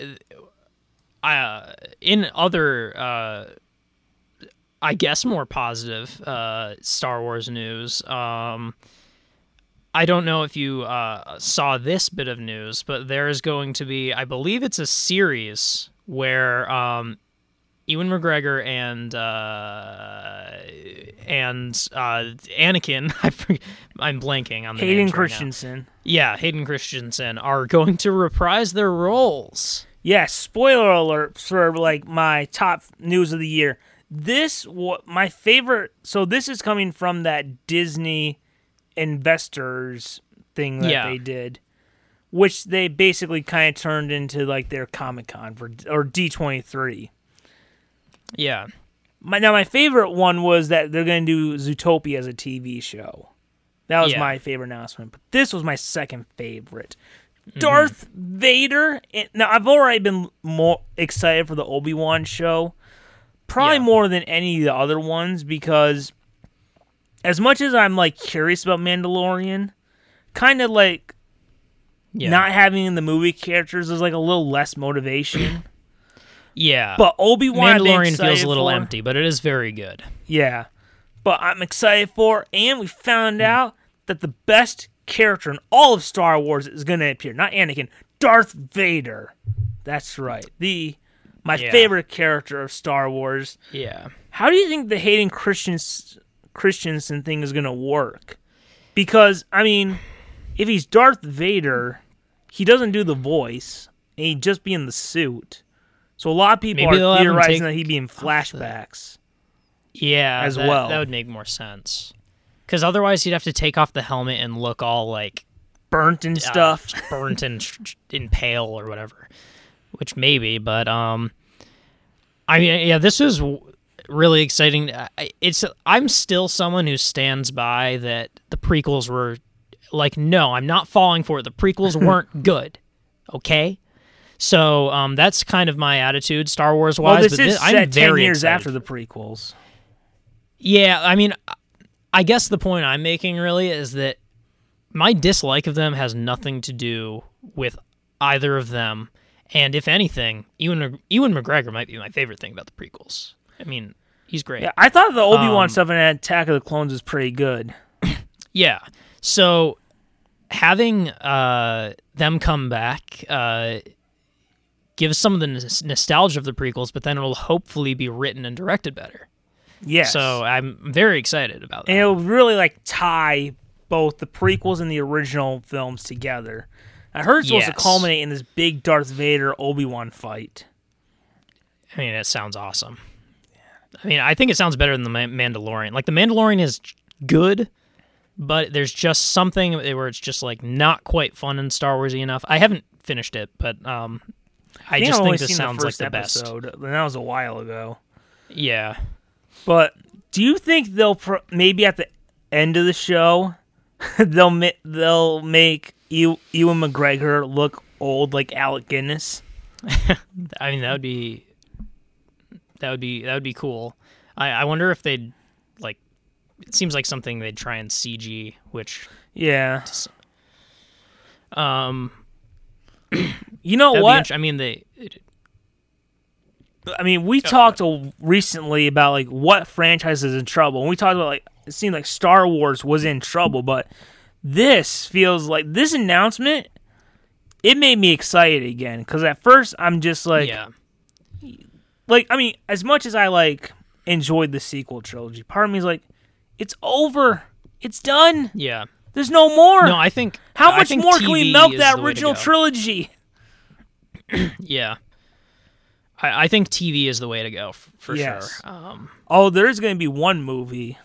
uh, in other, uh, I guess, more positive uh, Star Wars news. Um, I don't know if you uh, saw this bit of news, but there is going to be, I believe it's a series where um, Ewan McGregor and uh, and uh, Anakin, I I'm blanking on the Hayden names right now. Christensen. Yeah, Hayden Christensen are going to reprise their roles. Yes, spoiler alert for like my top news of the year. This what my favorite. So this is coming from that Disney investors thing that Yeah. they did, which they basically kind of turned into like their Comic Con for or D twenty three. Yeah. My, now my favorite one was that they're going to do Zootopia as a TV show. That was Yeah. my favorite announcement. But this was my second favorite. Darth Vader. and- Now I've already been more excited for the Obi Wan show, probably Yeah. more than any of the other ones because, as much as I'm like curious about Mandalorian, kind of like Yeah. not having the movie characters is like a little less motivation. yeah. but Obi Wan Mandalorian feels a little for. empty, but it is very good. Yeah. But I'm excited for, and we found Hmm. out that the best character in all of Star Wars is going to appear. Not Anakin, Darth Vader. That's right. The my Yeah. favorite character of Star Wars. Yeah. How do you think the Hayden Christians, Christensen thing is going to work? Because I mean, if he's Darth Vader, he doesn't do the voice, and he'd just be in the suit. So a lot of people Maybe are theorizing that he'd be in flashbacks. Yeah, As that- well. That would make more sense. Because otherwise, he'd have to take off the helmet and look all like burnt and uh, stuff. burnt and sh- in pale or whatever. Which maybe, but um, I mean, yeah, this is w- really exciting. I- It's I'm still someone who stands by that the prequels were like, no, I'm not falling for it. The prequels weren't good. Okay. So um, that's kind of my attitude, Star Wars wise. well, this but is I'm ten years after the prequels. Yeah, I mean, I guess the point I'm making really is that my dislike of them has nothing to do with either of them, and if anything, Ewan Ewan McGregor might be my favorite thing about the prequels. I mean, he's great. Yeah, I thought the Obi Wan Um, stuff in Attack of the Clones was pretty good. Yeah. So having uh, them come back uh, gives some of the nos- nostalgia of the prequels, but then it'll hopefully be written and directed better. Yes. So I'm very excited about that. and it'll really like tie both the prequels and the original films together. I heard it's supposed to culminate in this big Darth Vader Obi Wan fight. I mean, that sounds awesome. I mean, I think it sounds better than the Mandalorian. Like the Mandalorian is good, but there's just something where it's just like not quite fun and Star Warsy enough. I haven't finished it, but um, I, think just I've think this sounds the like the best. episode, and that was a while ago. Yeah, But do you think they'll pro- maybe at the end of the show they'll ma- they'll make you Ewan McGregor look old like Alec Guinness? I mean that would be that would be that would be cool. I, I wonder if they'd like. It seems like something they'd try and CG, which Yeah. um, You know that'd what? int- I mean they. It, I mean, we talked recently about like what franchise is in trouble, and we talked about like it seemed like Star Wars was in trouble, but this feels like this announcement. It made me excited again because at first I'm just like, yeah, like I mean, as much as I like enjoyed the sequel trilogy, part of me is like, it's over, it's done. yeah. There's no more. No, I think How I much think more can we TV milk that the way to original trilogy? Yeah. I, I think TV is the way to go f- for Yes. sure. Um, Oh, there is going to be one movie.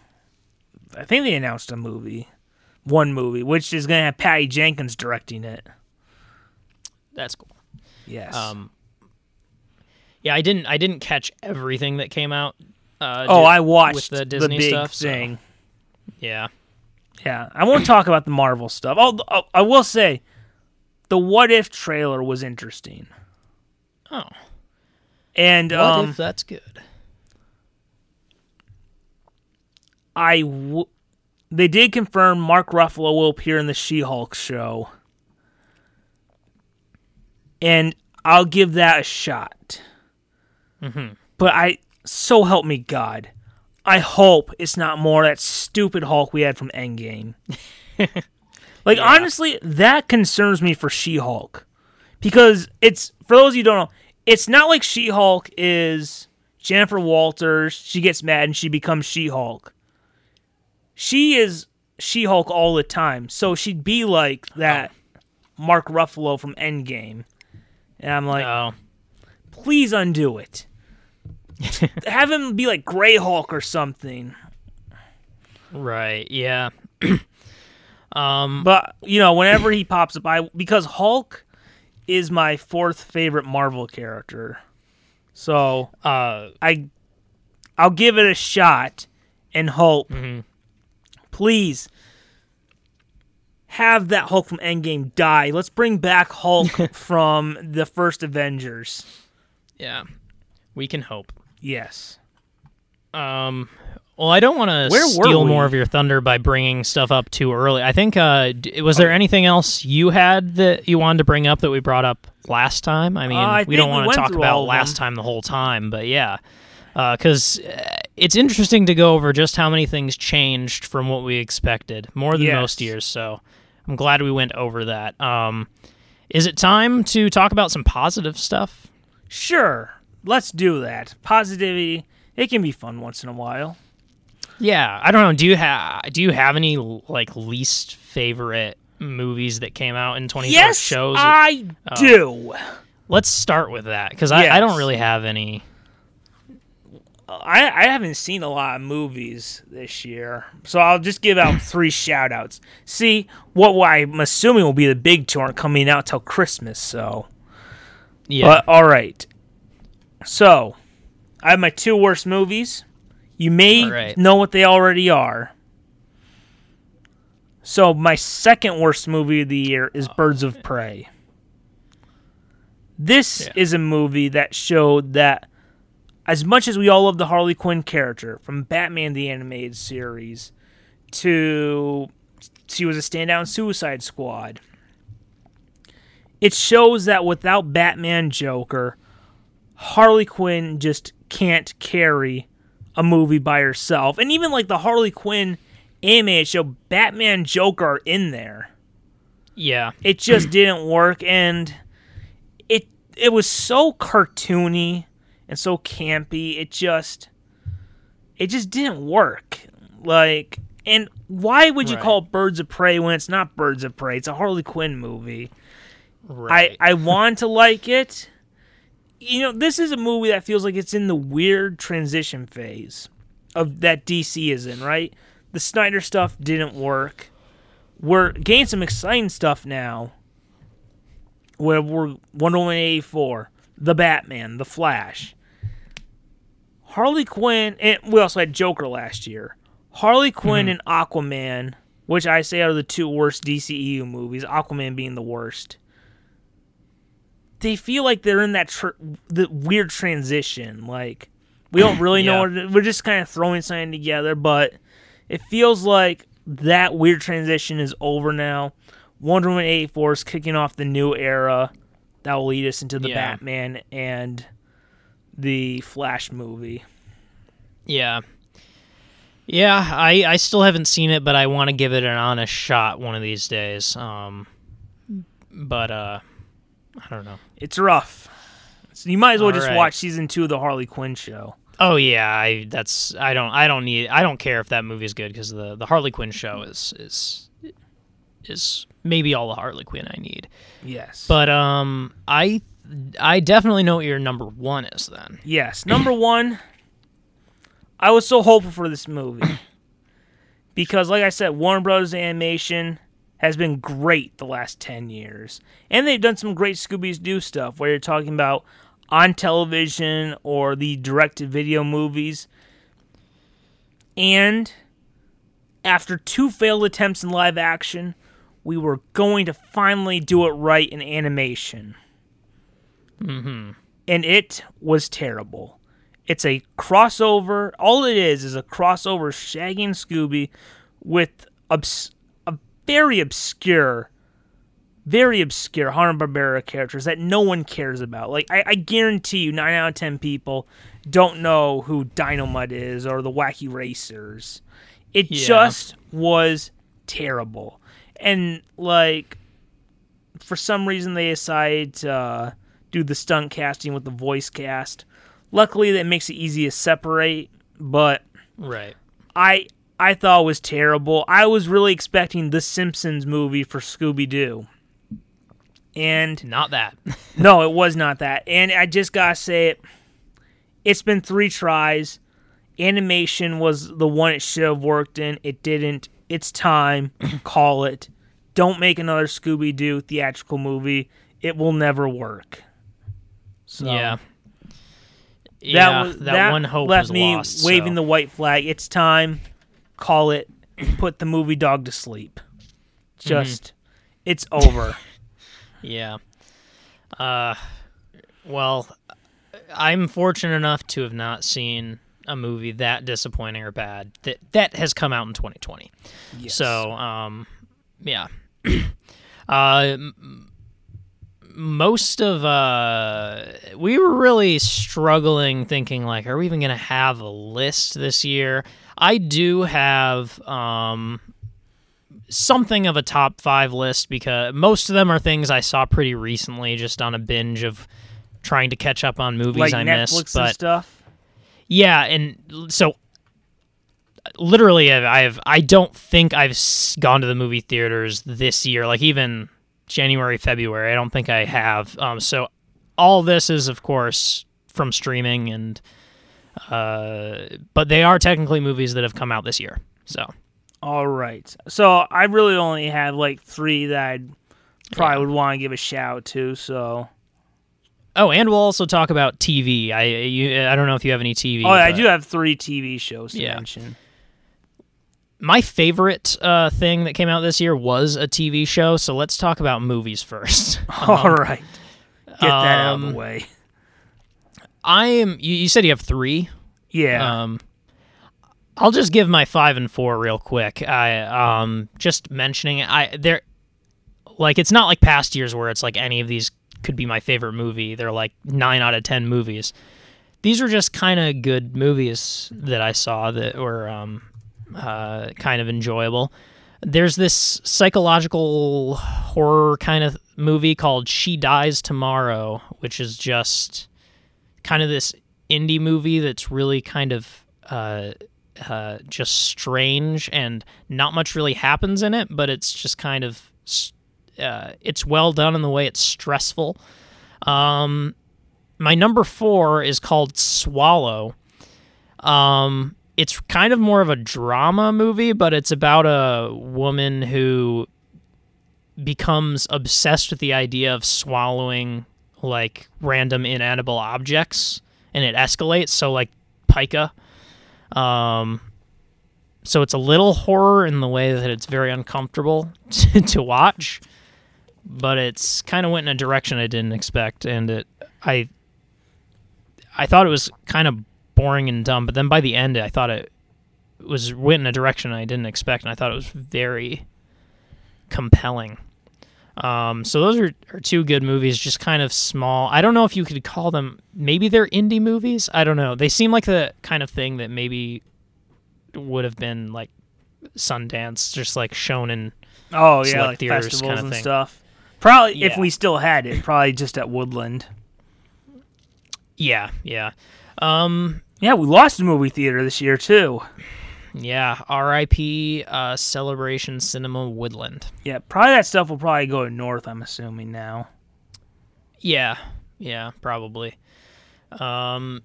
I think they announced a movie, one movie, which is going to have Patty Jenkins directing it. that's cool. Yes. Um, yeah, I didn't I didn't catch everything that came out. Uh, oh, di- I watched with the Disney big stuff. so, yeah, Yeah, I won't talk about the Marvel stuff. Oh, I will say, the What If trailer was interesting, Oh, and what um, if that's good? I w- they did confirm Mark Ruffalo will appear in the She-Hulk show, and I'll give that a shot. Mhm. But I, so help me God, I hope it's not more that stupid Hulk we had from Endgame. like Yeah. honestly, that concerns me for She-Hulk because it's for those of you who don't know, it's not like She-Hulk is Jennifer Walters. She gets mad and she becomes She-Hulk. She is She-Hulk all the time, so she'd be like that Mark Ruffalo from Endgame. And I'm like, Oh, please undo it. Have him be like Grey Hulk or something. right. Yeah. um. But you know, whenever he pops up, I because Hulk is my fourth favorite Marvel character, so Uh. I I'll give it a shot and hope. Mhm. Please have that Hulk from Endgame die. Let's bring back Hulk from the first Avengers. Yeah, we can hope. Yes. Um, well, I don't want to steal we? more of your thunder by bringing stuff up too early. I think, uh, was there anything else you had that you wanted to bring up that we brought up last time? I mean, Uh, I we don't we want went to talk about last time the whole time, but yeah, because uh, it's interesting to go over just how many things changed from what we expected, more than Yes. most years. So I'm glad we went over that. Um, is it time to talk about some positive stuff? Sure. Let's do that. Positivity. It can be fun once in a while. Yeah, I don't know. Do you have do you have any like least favorite movies that came out in 2012 Yes, shows? I oh. do. Let's start with that because I, I don't really have any. I, I haven't seen a lot of movies this year, so I'll just give out three shout outs. See, what I'm assuming will be the big two aren't coming out till Christmas, so. Yeah, But, all right. So, I have my two worst movies. You may right. know what they already are. So, my second worst movie of the year is oh. Birds of Prey. This Yeah. is a movie that showed that as much as we all love the Harley Quinn character from Batman the Animated Series to she was a standout in Suicide Squad, it shows that without Batman Joker, Harley Quinn just can't carry a movie by herself. And even like the Harley Quinn animated show, Batman Joker are in there. yeah, It just didn't work and it it was so cartoony and so campy. It just it just didn't work. Like and why would you Right. call it Birds of Prey when it's not Birds of Prey? It's a Harley Quinn movie. right. I, I want to like it. You know, this is a movie that feels like it's in the weird transition phase of that DC is in, right? The Snyder stuff didn't work. We're getting some exciting stuff now. Where we're Wonder Woman 84, The Batman, The Flash. Harley Quinn, and we also had Joker last year. Harley Quinn mm-hmm. and Aquaman, which I say are the two worst DCEU movies, Aquaman being the worst they feel like they're in that tr- the weird transition. Like we don't really know. Yeah. What, we're just kind of throwing something together, but it feels like that weird transition is over now. Wonder Woman eighty four is kicking off the new era that will lead us into the Yeah. Batman and the Flash movie. yeah, yeah. I I still haven't seen it, but I want to give it an honest shot one of these days. Um, but uh, I don't know. It's rough. So you might as well All just right. watch season two of the Harley Quinn show. Oh yeah, I that's I don't I don't need I don't care if that movie is good because the the Harley Quinn show is is is maybe all the Harley Quinn I need. Yes, But um, I I definitely know what your number one is then. Yes. Number one, I was so hopeful for this movie because, like I said, Warner Brothers Animation has been great the last 10 years. And they've done some great Scooby's Doo stuff where you're talking about on television or the direct to video movies. And after two failed attempts in live action, we were going to finally do it right in animation Mm-hmm. and it was terrible. It's a crossover. All it is is a crossover and Scooby with obs- very obscure, very obscure Hanna Barbera characters that no one cares about. Like I, I guarantee you, nine out of ten people don't know who Dynomutt is or the Wacky Racers. It Yeah. just was terrible, and like for some reason they decided to uh, do the stunt casting with the voice cast. Luckily, that makes it easy to separate. But Right. I I thought was terrible. I was really expecting the Simpsons movie for Scooby Doo, and Not that. no, it was not that. And I just gotta say it. It's been three tries. Animation was the one it should have worked in. It didn't. It's time. Call it. Don't make another Scooby Doo theatrical movie. It will never work. So yeah. that yeah, was that, one hope left me lost. waving so. the white flag. It's time. Call it. Put the movie dog to sleep. just it's over. Yeah. Uh, well, I'm fortunate enough to have not seen a movie that disappointing or bad that that has come out in 2020. Yes. So, um, yeah. uh, most of uh, we were really struggling, thinking like, are we even gonna have a list this year? I do have um something of a top five list because most of them are things I saw pretty recently, just on a binge of trying to catch up on movies like I Netflix missed. But stuff. yeah, and so literally, I've, I've I don't think I've gone to the movie theaters this year. Like even January, February, I don't think I have. Um, so all this is, of course, from streaming, and uh, but they are technically movies that have come out this year. So All right. So I really only have like three that I probably would want to give a shout to. So oh, and we'll also talk about TV. I you, I don't know if you have any TV. oh, I do have three TV shows to Yeah. mention. my favorite uh, thing that came out this year was a TV show. So let's talk about movies first. All right. Get that out of um, the way. I am. You, you said you have three. Yeah. Um, I'll just give my five and four real quick. I um just mentioning it. I there, like it's not like past years where it's like any of these could be my favorite movie. They're like nine out of ten movies. These are just kind of good movies that I saw that were um uh kind of enjoyable. There's this psychological horror kind of movie called She Dies Tomorrow, which is just kind of this indie movie that's really kind of uh, uh, just strange and not much really happens in it, but it's just kind of uh, it's well done in the way it's stressful. Um, my number four is called Swallow. Um, it's kind of more of a drama movie, but it's about a woman who becomes obsessed with the idea of swallowing like random inedible objects and it escalates. So like pica. Um so it's a little horror in the way that it's very uncomfortable to, to watch but it's kind of went in a direction i didn't expect and it i i thought it was kind of boring and dumb but then by the end i thought it was went in a direction i didn't expect and i thought it was very compelling um, so those are, are two good movies, just kind of small. I don't know if you could call them. Maybe they're indie movies. I don't know. They seem like the kind of thing that maybe would have been like Sundance, just like shown in. oh yeah, like theaters festivals kinda and thing. stuff. Probably if we still had it, probably just at Woodland. Yeah, yeah, um, Yeah, we lost a movie theater this year too. Yeah. R.I.P. Uh, Celebration Cinema Woodland. Yeah, probably that stuff will probably go north. I'm assuming now. Yeah, yeah, probably. Um,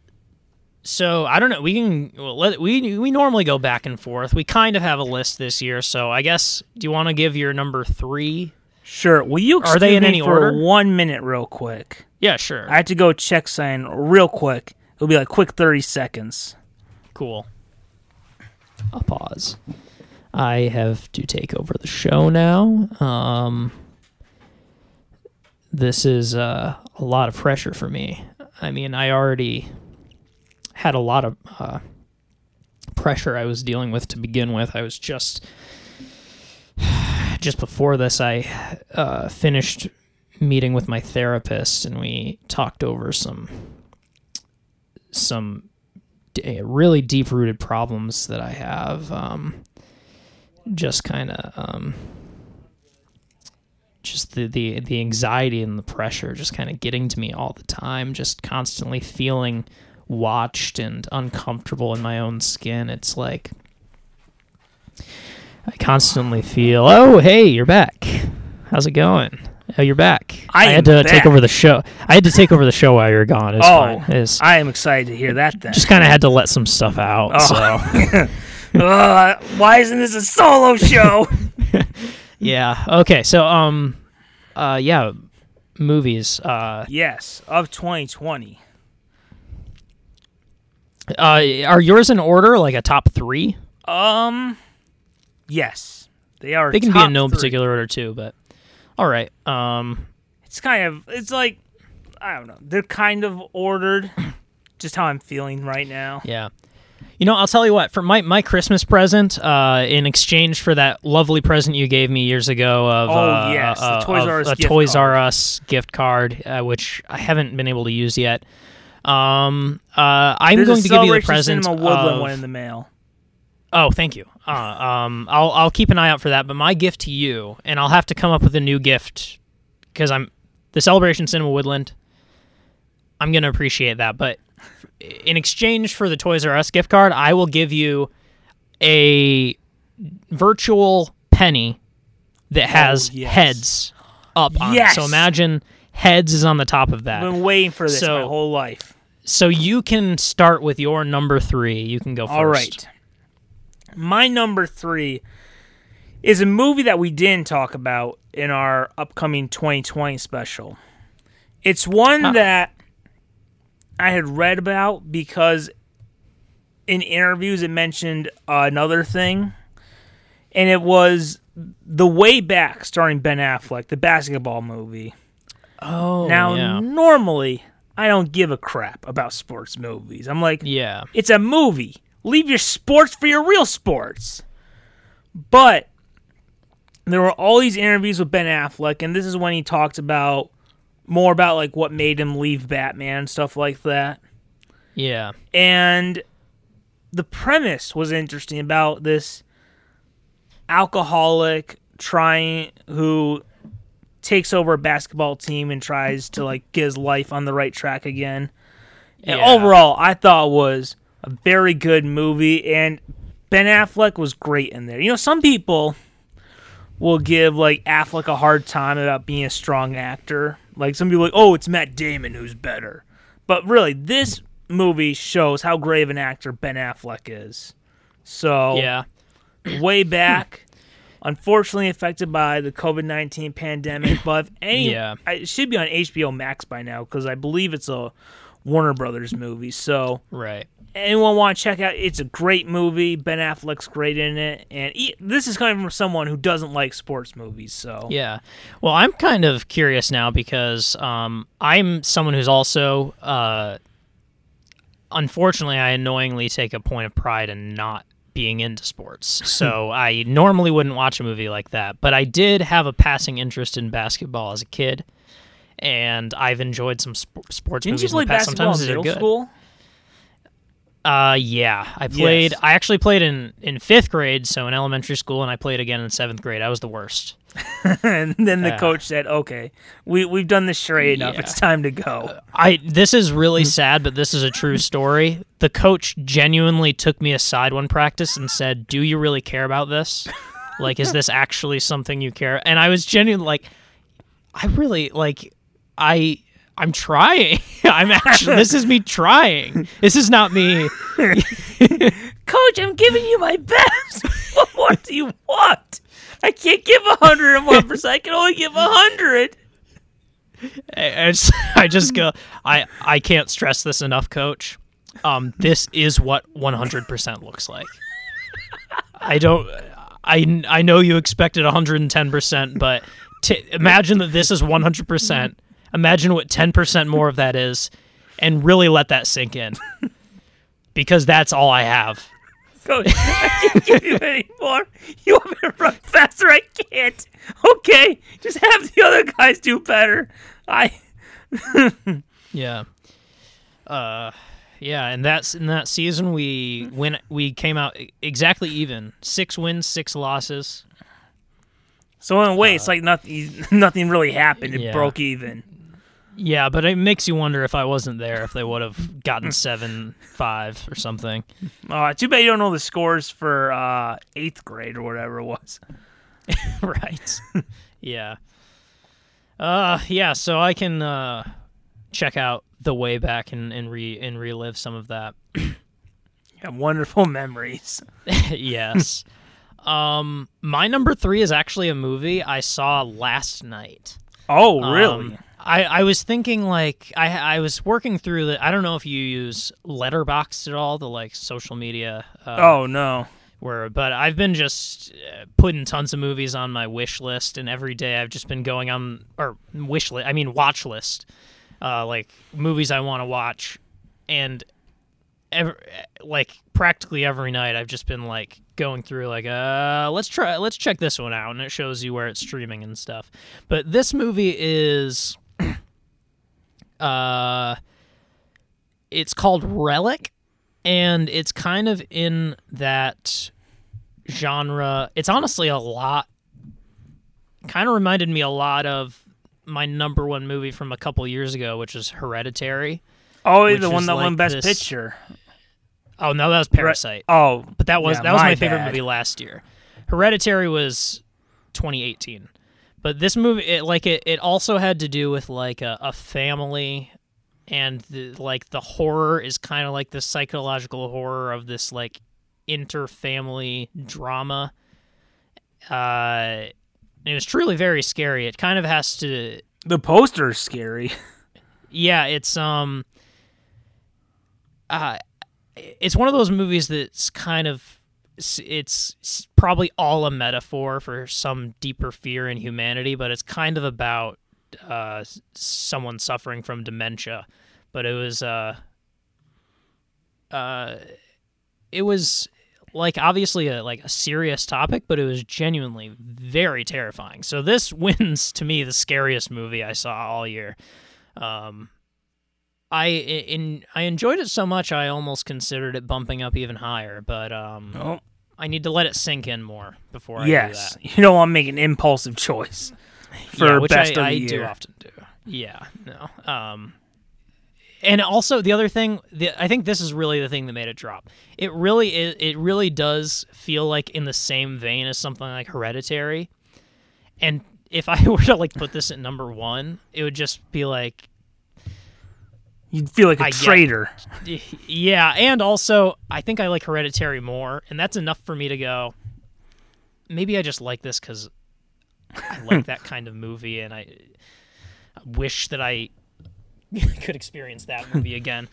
so I don't know. We can well, let we we normally go back and forth. We kind of have a list this year, so I guess do you want to give your number three? Sure. Will you Are they in any for order? one minute, real quick? Yeah, sure. I have to go check sign real quick. It'll be like quick thirty seconds. cool. I'll pause. I have to take over the show now. Um, this is uh, a lot of pressure for me. I mean, I already had a lot of uh, pressure I was dealing with to begin with. I was just just before this, I uh, finished meeting with my therapist, and we talked over some some really deep rooted problems that I have. Um, just kind of um, just the, the the anxiety and the pressure just kind of getting to me all the time. Just constantly feeling watched and uncomfortable in my own skin. It's like I constantly feel, oh hey, you're back. How's it going? Oh, you're back. I had am to take over the show. I had to take over the show while you were gone. It's Oh. It's, I am excited to hear that. Then. just kind of had to let some stuff out. Oh. So uh, why isn't this a solo show? yeah. Okay. So um, uh, yeah, movies. Uh, yes, of 2020. uh, are yours in order, like a top three? Um, yes, They are. They can be in no three. particular order too, but all right. Um, It's kind of. It's like I don't know. They're kind of ordered. Just how I'm feeling right now. yeah. You know, I'll tell you what. For my, my Christmas present, uh, in exchange for that lovely present you gave me years ago of Oh, uh, yes, the uh, Toys of R Us a gift Toys card. R Us gift card, uh, which I haven't been able to use yet. Um, uh, I'm There's going to give you the present. Cinema Woodland of- one in the mail. Oh, thank you. Uh, um, I'll I'll keep an eye out for that. But my gift to you, and I'll have to come up with a new gift because I'm the Celebration Cinema Woodland. I'm gonna appreciate that, but in exchange for the Toys R Us gift card, I will give you a virtual penny that has Oh, yes. heads up on it. Yes. So imagine heads is on the top of that. I've been waiting for this So- my whole life. So you can start with your number three. You can go first. All right. My number three is a movie that we didn't talk about in our upcoming 2020 special. It's one Huh. that I had read about because in interviews it mentioned another thing, and it was The Way Back starring Ben Affleck, the basketball movie. Oh, Now, yeah. normally, I don't give a crap about sports movies. I'm like, Yeah. it's a movie. Leave your sports for your real sports. But there were all these interviews with Ben Affleck, and this is when he talked about more about like what made him leave Batman and stuff like that. Yeah. And the premise was interesting about this alcoholic trying who takes over a basketball team and tries to like get his life on the right track again. And Yeah. overall, I thought was a very good movie, and Ben Affleck was great in there. You know, some people will give like Affleck a hard time about being a strong actor. Like some people, are like, oh, it's Matt Damon who's better. But really, this movie shows how great of an actor Ben Affleck is. So Yeah. way back. Unfortunately, affected by the COVID nineteen pandemic, but any, Yeah. I- it should be on HBO Max by now because I believe it's a Warner Brothers movie. So Right. Anyone want to check out? It's a great movie. Ben Affleck's great in it, and he, this is coming from someone who doesn't like sports movies. So Yeah. Well, I'm kind of curious now because um, I'm someone who's also, uh, unfortunately, I annoyingly take a point of pride in not being into sports. So I normally wouldn't watch a movie like that, but I did have a passing interest in basketball as a kid. And I've enjoyed some sp- sports didn't you movies play in the past. basketball Sometimes in middle school? Uh, yeah, I played. Yes. I actually played in in fifth grade, so in elementary school, and I played again in seventh grade. I was the worst. and then the Yeah. coach said, "Okay, we we've done this charade enough. It's time to go." I this is really sad, but this is a true story. The coach genuinely took me aside one practice and said, "Do you really care about this? Like, is this actually something you care?" And I was genuinely like, "I really like, I." I'm trying. I'm actually. This is me trying. This is not me. Coach, I'm giving you my best. what more do you want? I can't give hundred and one percent. I can only give hundred. I, I just, I just go. I I can't stress this enough, Coach. Um, this is what 100% looks like. I don't. I I know you expected 110%, but t- imagine that this is 100%. Imagine what 10% more of that is, and really let that sink in. Because that's all I have. I can't give you any more. You want me to run faster? I can't. Okay, just have the other guys do better. I Yeah. Uh yeah, and that's in that season we win we came out exactly even. 6 wins, 6 losses. so in a way, it's like nothing. Nothing really happened. It Uh, Yeah. broke even. Yeah, but it makes you wonder if I wasn't there if they would have gotten 7-5 or something. Uh, too bad you don't know the scores for uh, eighth grade or whatever it was. right. yeah. Uh yeah, so I can uh check out the way back and, and re and relive some of that. Yeah, wonderful memories. yes. um my number 3 is actually a movie I saw last night. Oh, Um, really? I, I was thinking like I I was working through the I don't know if you use Letterboxd at all the like social media uh, oh no. Where, but I've been just uh, putting tons of movies on my wish list, and every day I've just been going on or wish list. I mean watch list, uh, like movies I want to watch, and ever like practically every night I've just been like going through like uh let's try let's check this one out and it shows you where it's streaming and stuff. But this movie is uh it's called Relic and it's kind of in that genre. It's honestly a lot kind of reminded me a lot of my number one movie from a couple years ago, which is Hereditary. Oh, the one that won Best this- Picture. Oh no, that was Parasite. Oh, But that was yeah, that was my, my favorite movie last year. Hereditary was 2018. But this movie it like it, it also had to do with like a, a family and the, like the horror is kind of like the psychological horror of this like inter-family drama. Uh it was truly very scary. It kind of has to the poster's scary. yeah, it's um uh it's one of those movies that's kind of it's, probably all a metaphor for some deeper fear in humanity, but it's kind of about uh someone suffering from dementia. But it was uh uh it was like obviously a like a serious topic, but it was genuinely very terrifying. So this wins to me the scariest movie I saw all year. Um, I in I enjoyed it so much I almost considered it bumping up even higher, but um, Oh, I need to let it sink in more before I yes. do that. You don't want to make an impulsive choice for yeah, best I, of the I year. do often do. Yeah, no. Um, and also the other thing, the, I think this is really the thing that made it drop. It really is. It really does feel like in the same vein as something like Hereditary. And if I were to like put this at number one, it would just be like You'd feel like a I get- traitor. Yeah, and also I think I like Hereditary more, and that's enough for me to go. Maybe I just like this because I like that kind of movie, and I, I wish that I could experience that movie again.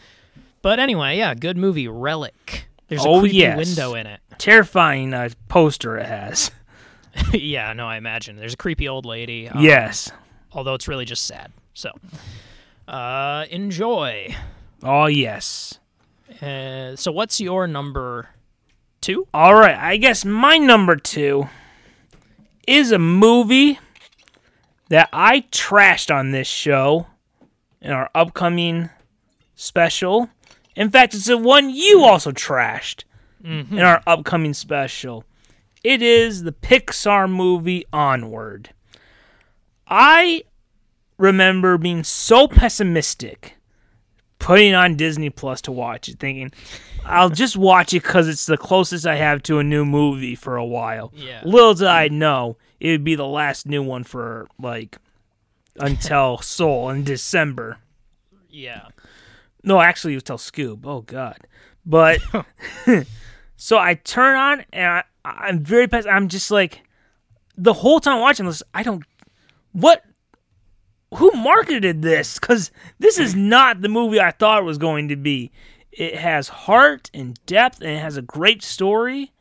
But anyway, yeah, good movie, Relic. There's a Oh, creepy yes. window in it. Terrifying uh, poster it has. yeah, no, I imagine there's a creepy old lady. um, yes. although it's really just sad. So, uh, enjoy. Oh, yes. Uh, so, what's your number two? All right, I guess my number two is a movie that I trashed on this show in our upcoming special. In fact, it's the one you also trashed in our upcoming special. It is the Pixar movie Onward. I remember being so pessimistic putting on Disney Plus to watch it, thinking I'll just watch it because it's the closest I have to a new movie for a while. Yeah. Little did I know it would be the last new one for like until Soul in December. Yeah. No, actually, it was till Scoob. Oh God! But so I turn on and I, I'm very pissed. I'm just like the whole time watching this. I don't what. Who marketed this? Because this is not the movie I thought it was going to be. It has heart and depth, and it has a great story.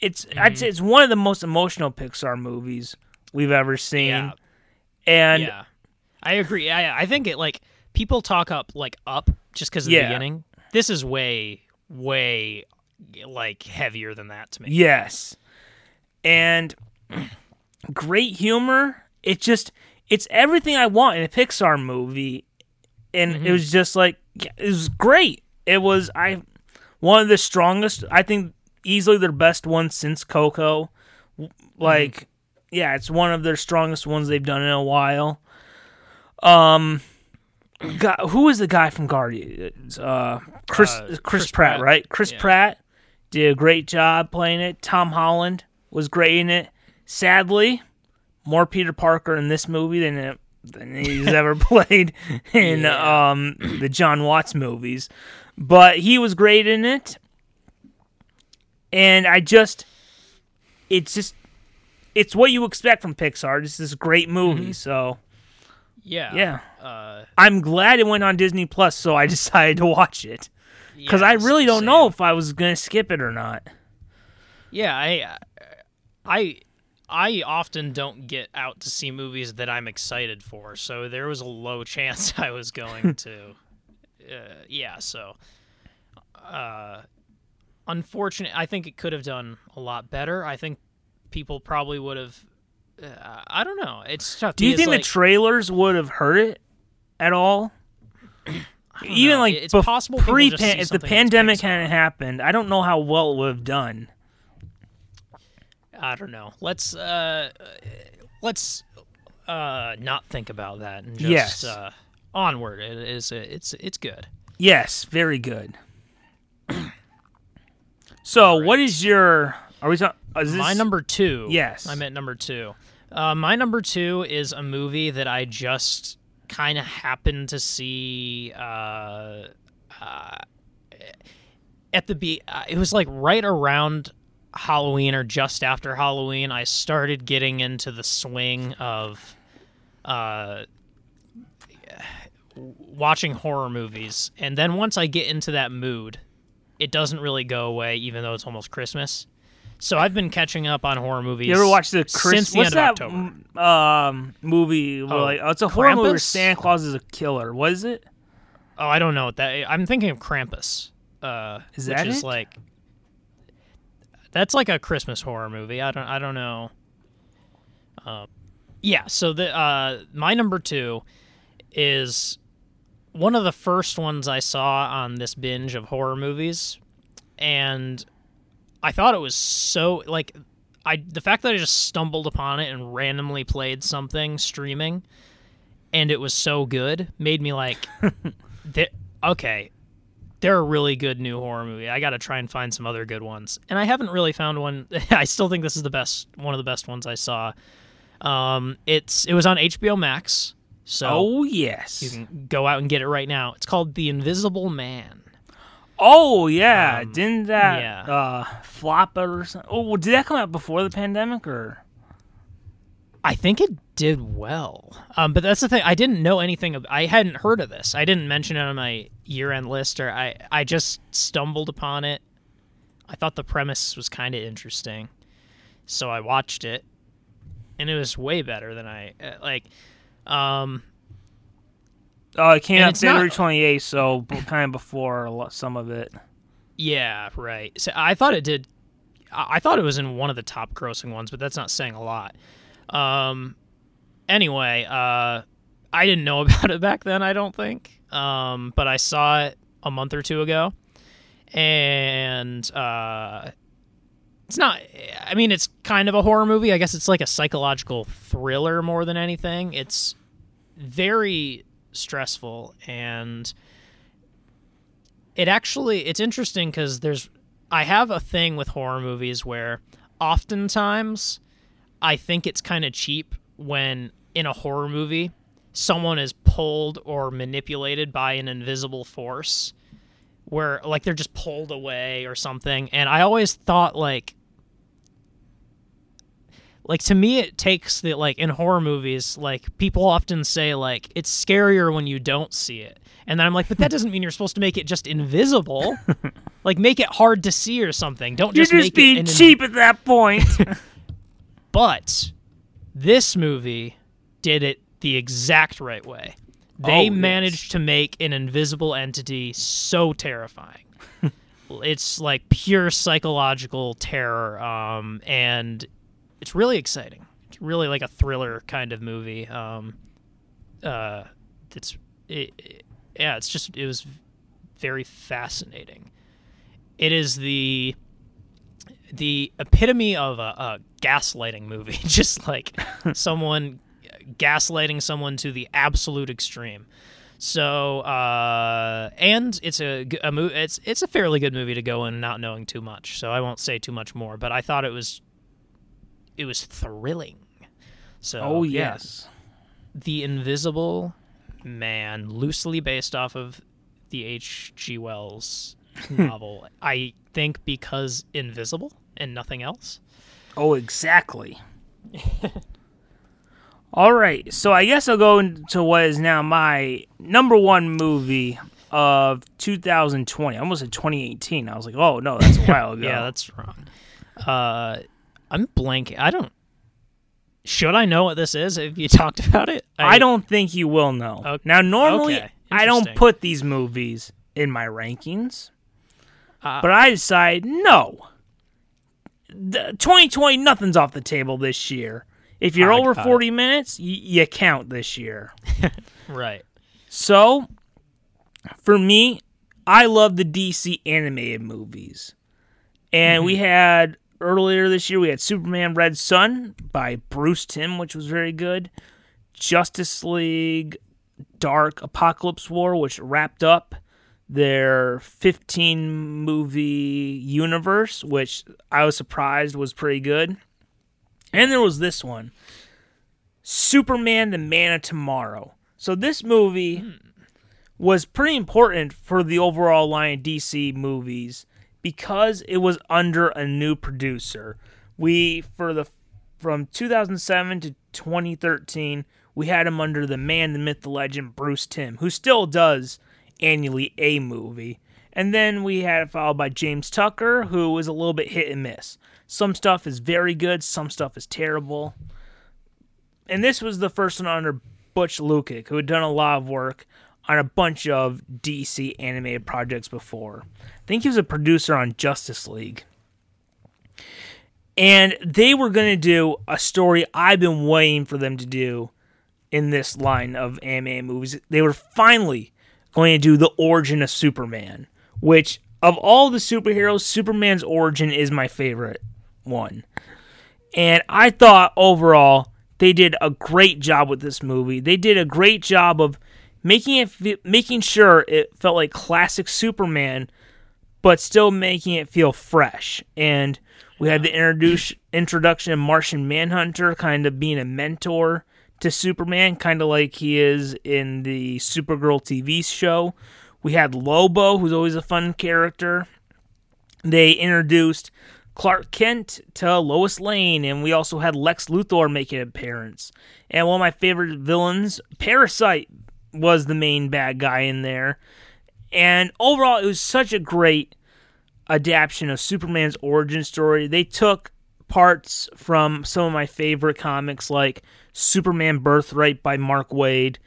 It's I'd mm-hmm. say it's one of the most emotional Pixar movies we've ever seen. Yeah. And yeah, I agree. I I think it like people talk up like up just because of the beginning. This is way way like heavier than that to me. Yes. And great humor. It just it's everything I want in a Pixar movie. And it was just like it was great. It was I one of the strongest I think easily their best one since Coco. W- Like yeah, it's one of their strongest ones they've done in a while. Um guy, who was the guy from Guardians? Uh Chris Uh, Chris, Chris Pratt, Pratt. right? Chris Yeah. Pratt did a great job playing it. Tom Holland was great in it. Sadly, more Peter Parker in this movie than it, than he's ever played in Yeah. um, the Jon Watts movies. But he was great in it. And I just it's just it's what you expect from Pixar. It's this great movie. So Yeah, yeah. Uh, I'm glad it went on Disney Plus, so I decided to watch it. Because yeah, I really don't same. know if I was gonna skip it or not. Yeah, I, I, I often don't get out to see movies that I'm excited for, so there was a low chance I was going to. Uh, yeah, so. Uh, unfortunate. I think it could have done a lot better. I think people probably would have. Uh, I don't know. It's tough. Do you think like, the trailers would have hurt it at all? Even know. like It's bef- possible pre if the pandemic hadn't happened, I don't know how well it would have done. I don't know. Let's uh, let's uh, not think about that and just Yes. uh, onward. It is. It's it's good. Yes, very good. so, what is your? Are we talking? Is this, My number two. Yes. I'm at number two. Uh, my number two is a movie that I just kind of happened to see uh, uh, at the be. Uh, it was like right around Halloween or just after Halloween. I started getting into the swing of uh, watching horror movies, and then once I get into that mood, it doesn't really go away, even though it's almost Christmas. So I've been catching up on horror movies. You ever watch the Chris? since the what's end of that October? m- um, movie? where, Oh, like, oh, it's a horror movie where Krampus? Santa Claus is a killer. What is it? Oh, I don't know what that. I'm thinking of Krampus. Uh, Is which that is it? like that's like a Christmas horror movie. I don't. I don't know. Um, yeah. So the uh, my number two is one of the first ones I saw on this binge of horror movies, and I thought it was so like I the fact that I just stumbled upon it and randomly played something streaming, and it was so good made me like, th- okay, they're a really good new horror movie. I got to try and find some other good ones, and I haven't really found one. I still think this is the best, one of the best ones I saw. Um, it's it was on HBO Max, so Oh yes. you can go out and get it right now. It's called The Invisible Man. oh yeah. Um, Didn't that yeah. uh, flop or something? Oh, well, did that come out before the pandemic or? I think it did well. Um, but that's the thing. I didn't know anything. Of, I hadn't heard of this. I didn't mention it on my year-end list, or I I just stumbled upon it. I thought the premise was kind of interesting, so I watched it, and it was way better than I uh, like. Um, Oh, it came out not- twenty eighth, so kind of before some of it. yeah, right. So I thought it did. I I thought it was in one of the top grossing ones, but that's not saying a lot. Um, anyway, uh, I didn't know about it back then. I don't think. Um, but I saw it a month or two ago, and uh, it's not. I mean, it's kind of a horror movie. I guess it's like a psychological thriller more than anything. It's very stressful and it actually it's interesting because there's i have a thing with horror movies where oftentimes i think it's kind of cheap when in a horror movie someone is pulled or manipulated by an invisible force where like they're just pulled away or something. And i always thought like like to me it takes the like in horror movies like people often say like it's scarier when you don't see it. And then i'm like but that doesn't mean you're supposed to make it just invisible. Like make it hard to see or something. Don't You're just, just being cheap at that point. but this movie did it the exact right way. They Oh, yes. managed to make an invisible entity so terrifying. it's like pure psychological terror, um, and it's really exciting. It's really like a thriller kind of movie. Um, uh, it's it, it- yeah, it's just it was very fascinating. It is the the epitome of a, a gaslighting movie, just like someone gaslighting someone to the absolute extreme. So, uh, and it's a mo- it's it's a fairly good movie to go in not knowing too much. So I won't say too much more, but I thought it was it was thrilling. So, oh yeah, yes. the Invisible Man, loosely based off of the H.G. Wells novel. I think because invisible and nothing else. Oh, exactly. All right, so I guess I'll go into what is now my number one movie of 2020. I almost said 2018. I was like, oh no, that's a while ago. Yeah, that's wrong. Uh, I'm blanking. I don't. Should I know what this is? If you talked about it? I, don't think you will know. Okay. Now, normally Okay. I don't put these movies in my rankings, Uh, but I decide no. The 2020, nothing's off the table this year. If you're I over it. 40 minutes, y- you count this year. Right. So, for me, I love the DC animated movies. And we mm-hmm. had earlier this year we had Superman Red Sun by Bruce Timm, which was very good. Justice League Dark Apocalypse War, which wrapped up their 15 movie universe, which I was surprised was pretty good. And there was this one Superman the Man of Tomorrow. So this movie hmm. was pretty important for the overall line of DC movies because it was under a new producer. We for the from 2007 to 2013, we had him under the man, the myth, the legend, Bruce Timm, who still does annually a movie. And then we had it followed by James Tucker, who was a little bit hit and miss. Some stuff is very good, some stuff is terrible. And this was the first one under Butch Lukic, who had done a lot of work on a bunch of DC animated projects before. I think he was a producer on Justice League. And they were going to do a story I've been waiting for them to do in this line of anime movies. They were finally going to do the origin of Superman, which of all the superheroes, Superman's origin is my favorite one. And I thought overall they did a great job with this movie. They did a great job of making it making sure it felt like classic Superman but still making it feel fresh. And we had the introduce, introduction of Martian Manhunter kind of being a mentor to Superman, kind of like he is in the Supergirl TV show. We had Lobo, who's always a fun character. They introduced Clark Kent to Lois Lane, and we also had Lex Luthor make an appearance. And one of my favorite villains, Parasite, was the main bad guy in there. And overall, it was such a great adaptation of Superman's origin story. They took parts from some of my favorite comics, like Superman Birthright by Mark Waid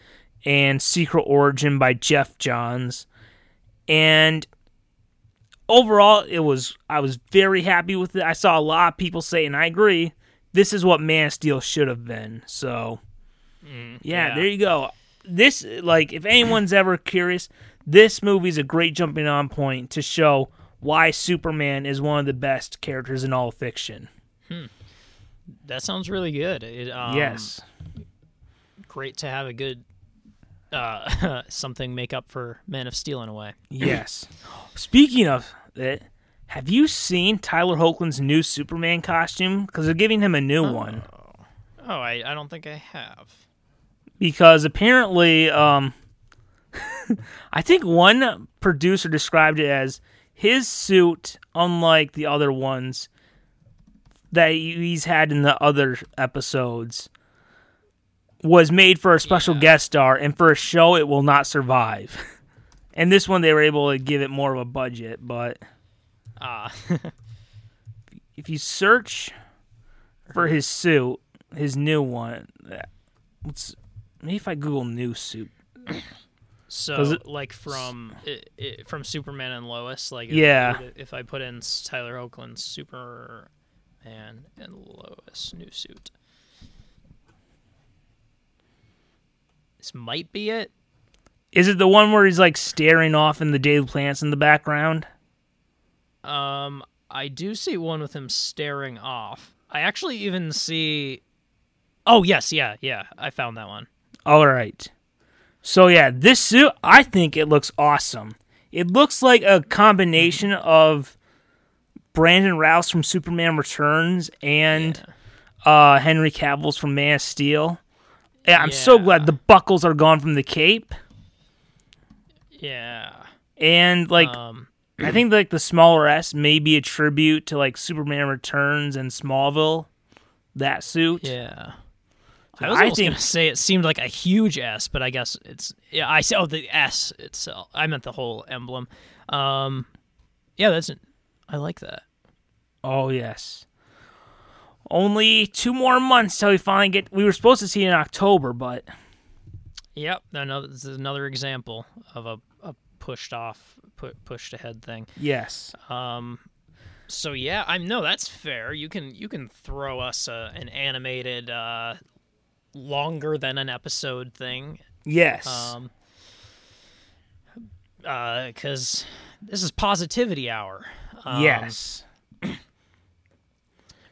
and Secret Origin by Geoff Johns. And overall, it was I was very happy with it. I saw a lot of people say, and I agree, this is what Man of Steel should have been. So, yeah, yeah. there you go. This, like, if anyone's ever curious, this movie is a great jumping on point to show why Superman is one of the best characters in all fiction. That sounds really good. It, um, yes. Great to have a good uh, something make up for Man of Steel in a way. Yes. Speaking of it, have you seen Tyler Hoechlin's new Superman costume? Because they're giving him a new one. Oh, I, I don't think I have. Because apparently, um, I think one producer described it as his suit, unlike the other ones that he's had in the other episodes, was made for a special guest star, and for a show, it will not survive. and this one, they were able to give it more of a budget, but. Ah, if you search for his suit, his new one, let's maybe if I Google new suit. so it- like from i i from Superman and Lois, like Yeah. If, I put in Tyler Hoechlin's Superman and Lois new suit, this might be it. Is it the one where he's like staring off in the Daily Planet in the background? Um, I do see one with him staring off. I actually even see. Oh yes, yeah, yeah. I found that one. All right. So yeah, this suit, I think it looks awesome. It looks like a combination of Brandon Routh's from Superman Returns and uh, Henry Cavill's from Man of Steel. Yeah, I'm so glad the buckles are gone from the cape. Yeah. And like Um. I think like the smaller S may be a tribute to like Superman Returns and Smallville. That suit. Yeah. So I was I think- gonna say it seemed like a huge S, but I guess it's yeah. I said oh the S itself. I meant the whole emblem. Um, yeah, that's I like that. Oh yes. Only two more months till we finally get. We were supposed to see it in October, but Yep, another this is another example of a pushed off, pu- pushed ahead thing. yes. Um, so yeah, I'm no, that's fair. You can you can throw us a, an animated, uh, longer than an episode thing. Yes. Um, Uh, because this is positivity hour. Um, yes.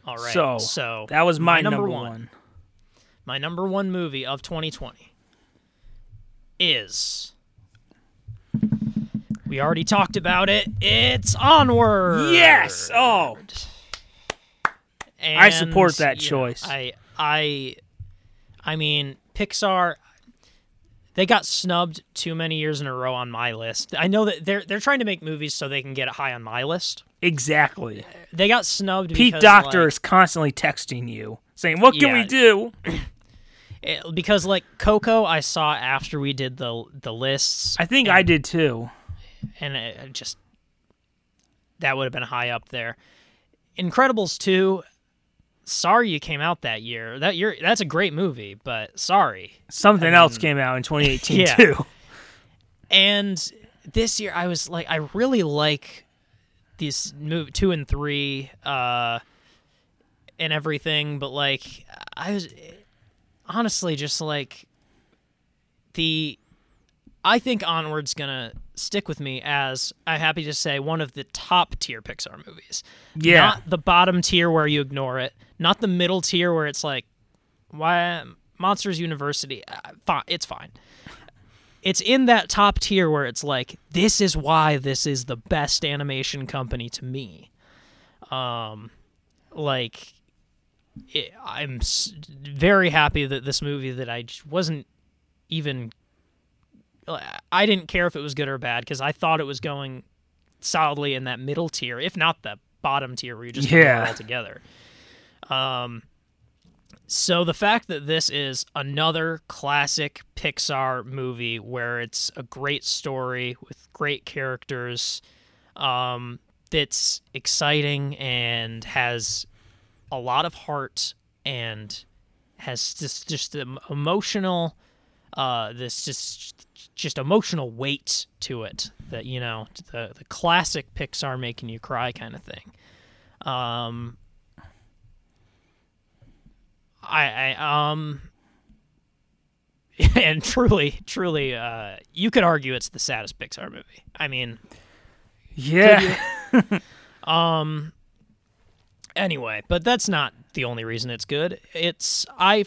All right. So, so That was my, number number, one. one. my number one movie of 2020 is. We already talked about it. It's Onward. Yes. Oh. I support that yeah, choice. I I I mean Pixar they got snubbed too many years in a row on my list. I know that they're they're trying to make movies so they can get it high on my list. Exactly. They got snubbed Pete because, Doctor like, is constantly texting you saying, "What can Yeah. we do?" it- eh, because like Coco I saw after we did the the lists I think I did too. And it it just that would have been high up there. Incredibles 2 sorry you came out that year. That year that's a great movie, but sorry. Something else came out in 2018 Yeah. too. And this year I was like I really like these move 2 and 3 uh and everything, but like I was honestly just like the I think Onward's gonna stick with me as I'm happy to say one of the top tier Pixar movies. Yeah. Not the bottom tier where you ignore it. Not the middle tier where it's like, why Monsters University? Uh, fine, it's fine. It's in that top tier where it's like, this is why this is the best animation company to me. Um, like, it, I'm s- very happy that this movie that I wasn't even I didn't care if it was good or bad because I thought it was going solidly in that middle tier, if not the bottom tier where you just Yeah. it altogether. Um, so the fact that this is another classic Pixar movie where it's a great story with great characters, um, that's exciting and has a lot of heart and has just just emotional uh this just just emotional weight to it that you know the the classic Pixar making you cry kind of thing. Um I I um and truly truly uh you could argue it's the saddest Pixar movie. I mean, Yeah. um. Anyway, but that's not the only reason it's good. It's I,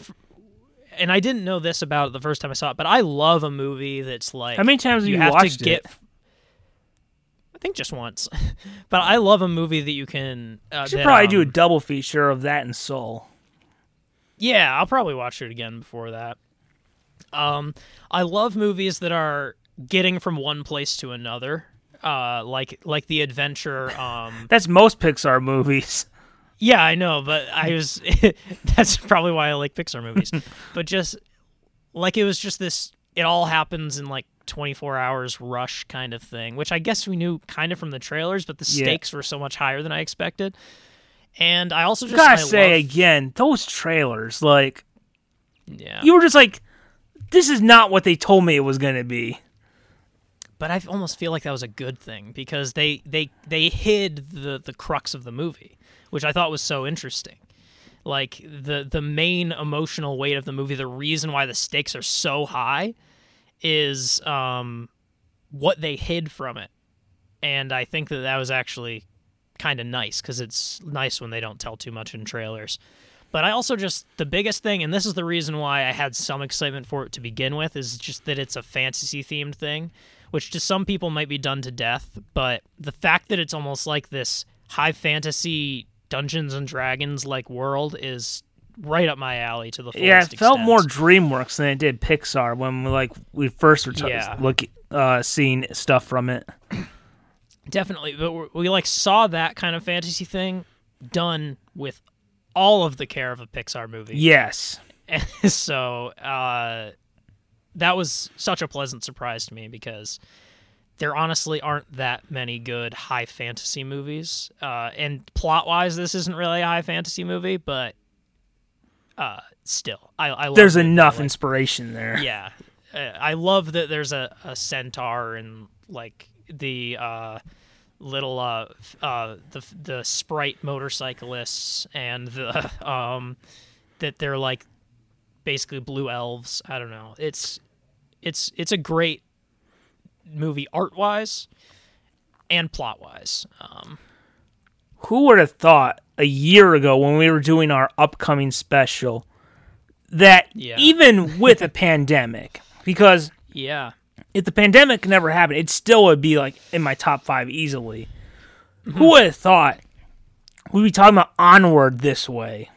and I didn't know this about it the first time I saw it, but I love a movie that's like How many times you you have watched to get. it? I think just once, but I love a movie that you can. Uh, Should that, probably do a um, double feature of that and Soul. Yeah, I'll probably watch it again before that. Um, I love movies that are getting from one place to another, uh, like like the adventure. Um, That's most Pixar movies. Yeah, I know, but I was that's probably why I like Pixar movies. but just like it was just this it all happens in like 24 hours rush kind of thing, which I guess we knew kind of from the trailers, but the Yeah. stakes were so much higher than I expected. And I also just Gotta I say love- again, those trailers, like yeah. you were just like, this is not what they told me it was gonna be. but I almost feel like that was a good thing because they they they hid the the crux of the movie, which I thought was so interesting. Like the the main emotional weight of the movie, the reason why the stakes are so high, is um, what they hid from it, and I think that that was actually kind of nice because it's nice when they don't tell too much in trailers. But I also just the biggest thing, and this is the reason why I had some excitement for it to begin with, is just that it's a fantasy themed thing, which to some people might be done to death. But the fact that it's almost like this high fantasy Dungeons and Dragons like world is right up my alley to the fullest yeah, it felt extent. more DreamWorks than it did Pixar when we, like we first were t- Yeah. look uh, seeing stuff from it. Definitely, but we like saw that kind of fantasy thing done with all of the care of a Pixar movie. Yes, And so uh, that was such a pleasant surprise to me because there honestly aren't that many good high fantasy movies. Uh, and plot wise, this isn't really a high fantasy movie, but uh, still, I, I love There's enough Like, inspiration there. yeah, uh, I love that there's a, a centaur and like the uh, little uh, uh, the the sprite motorcyclists and the um that they're like basically blue elves. I don't know. It's it's it's a great movie art wise and plot wise. Um, Who would have thought a year ago when we were doing our upcoming special that Yeah. even with a pandemic, because yeah, if the pandemic never happened, it still would be like in my top five easily. Who would have thought we'd be talking about Onward this way?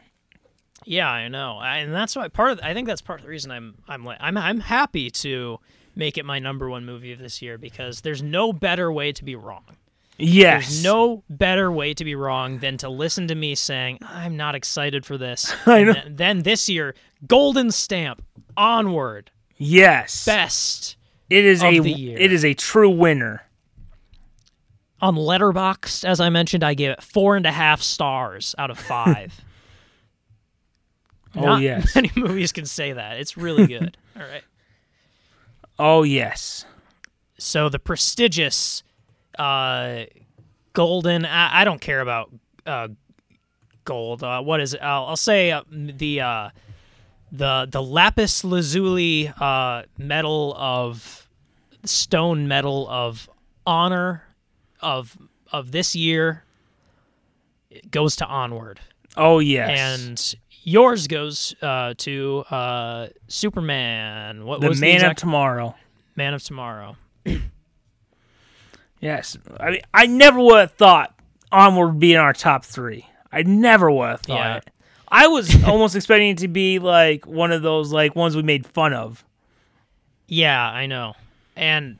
Yeah, I know, I, and that's why part of. I think that's part of the reason I'm I'm like I'm I'm happy to make it my number one movie of this year because there's no better way to be wrong. Yes. There's no better way to be wrong than to listen to me saying I'm not excited for this. I know. then, then this year, golden stamp, onward, Yes. best it is of a the year. it is a true winner. on Letterboxd. As I mentioned, I gave it four and a half stars out of five. Oh Not yes. many movies can say that. It's really good. All right. Oh yes. So the prestigious uh, golden. I, I don't care about uh, gold. Uh, what is it? I'll, I'll say uh, the uh, the the lapis lazuli uh, medal of stone medal of honor of of this year it goes to onward Oh yes. and yours goes uh, to uh, superman what the was Man the of Tomorrow. man of tomorrow Yes. I mean, I never would have thought Onward would be in our top three. I never would have thought Yeah. it. I was almost expecting it to be like one of those like ones we made fun of. Yeah, I know. And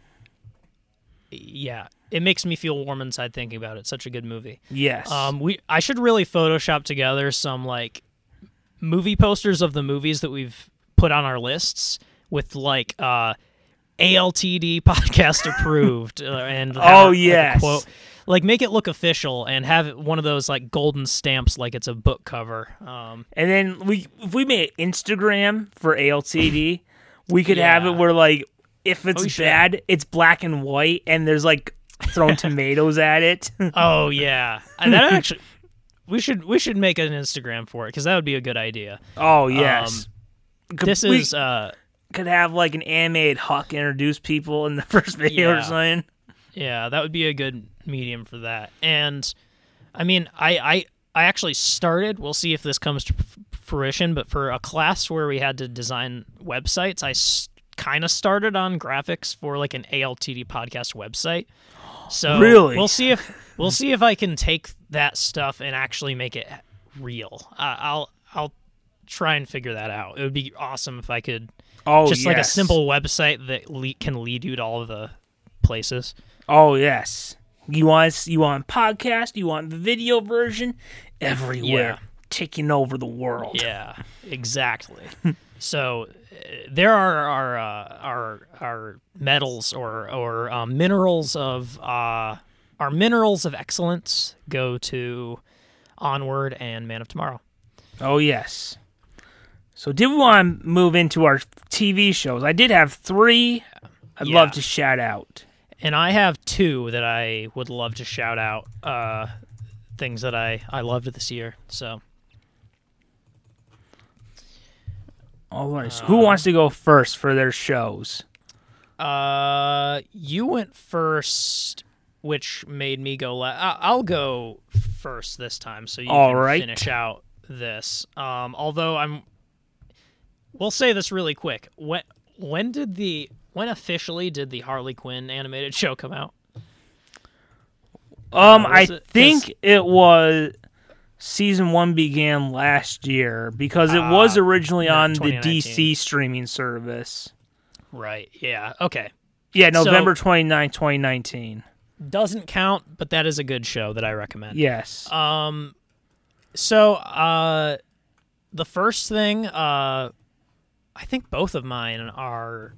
yeah, it makes me feel warm inside thinking about it. Such a good movie. Yes. Um we I should really photoshop together some like movie posters of the movies that we've put on our lists with like uh ALTD podcast approved uh, and Oh, yeah, like, quote like make it look official and have one of those like golden stamps like it's a book cover. Um and then we if we made Instagram for ALTD, we could have it where like if Oh, it's should. bad, it's black and white and there's like thrown tomatoes at it. Oh yeah, and that actually we should we should make an Instagram for it because that would be a good idea. oh yes. Could- This is uh could have like an animated Huck introduce people in the first video or Yeah. something. yeah, that would be a good medium for that. And I mean, I I I actually started. We'll see if this comes to fruition. But for a class where we had to design websites, I s- kind of started on graphics for like an ALTD podcast website. So Really? we'll see if we'll see if I can take that stuff and actually make it real. Uh, I'll I'll try and figure that out. It would be awesome if I could Oh just like a simple website that le- can lead you to all of the places. Oh yes. You want you want podcast, you want the video version everywhere. Yeah. Taking over the world. Yeah, exactly. so uh, there are our uh, our our metals or or uh, minerals of uh, our minerals of excellence go to Onward and Man of Tomorrow. Oh yes. So did we want to move into our TV shows? I did have three I'd Yeah. love to shout out. And I have two that I would love to shout out. Uh, things that I I loved this year. So All right. So who wants to go first for their shows? Uh, you went first, which made me go. La- I- I'll go first this time, so you All can right. finish out this. Um, although I'm, we'll say this really quick. When when did the when officially did the Harley Quinn animated show come out? Um, Uh, I it- think it was season one began last year because it was Ah, originally on the DC streaming service. Right. Yeah. Okay. Yeah, So- November 29, 2019. Doesn't count, but that is a good show that I recommend. Yes. Um, so uh, the first thing, uh, I think both of mine are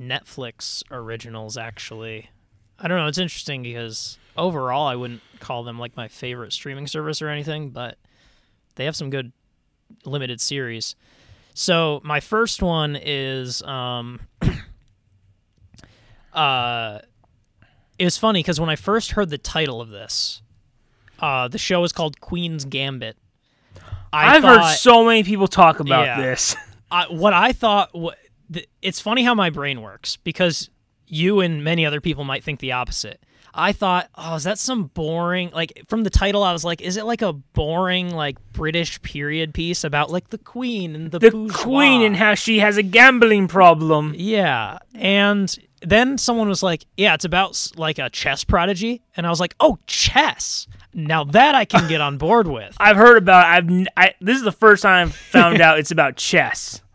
Netflix originals actually. I don't know. It's interesting because overall, I wouldn't call them like my favorite streaming service or anything, but they have some good limited series. So my first one is um uh it was funny because when I first heard the title of this, uh the show is called Queen's Gambit. I I've thought, heard so many people talk about Yeah. this. I, what I thought. What, th- it's funny how my brain works because you and many other people might think the opposite. I thought, oh, is that some boring? Like from the title, I was like, is it like a boring like British period piece about like the Queen and the, The bourgeois? queen and how she has a gambling problem. Yeah, and then someone was like, "Yeah, it's about like a chess prodigy," and I was like, "Oh, chess! Now that I can get on board with." I've heard about. I've. I, this is the first time I've found out it's about chess.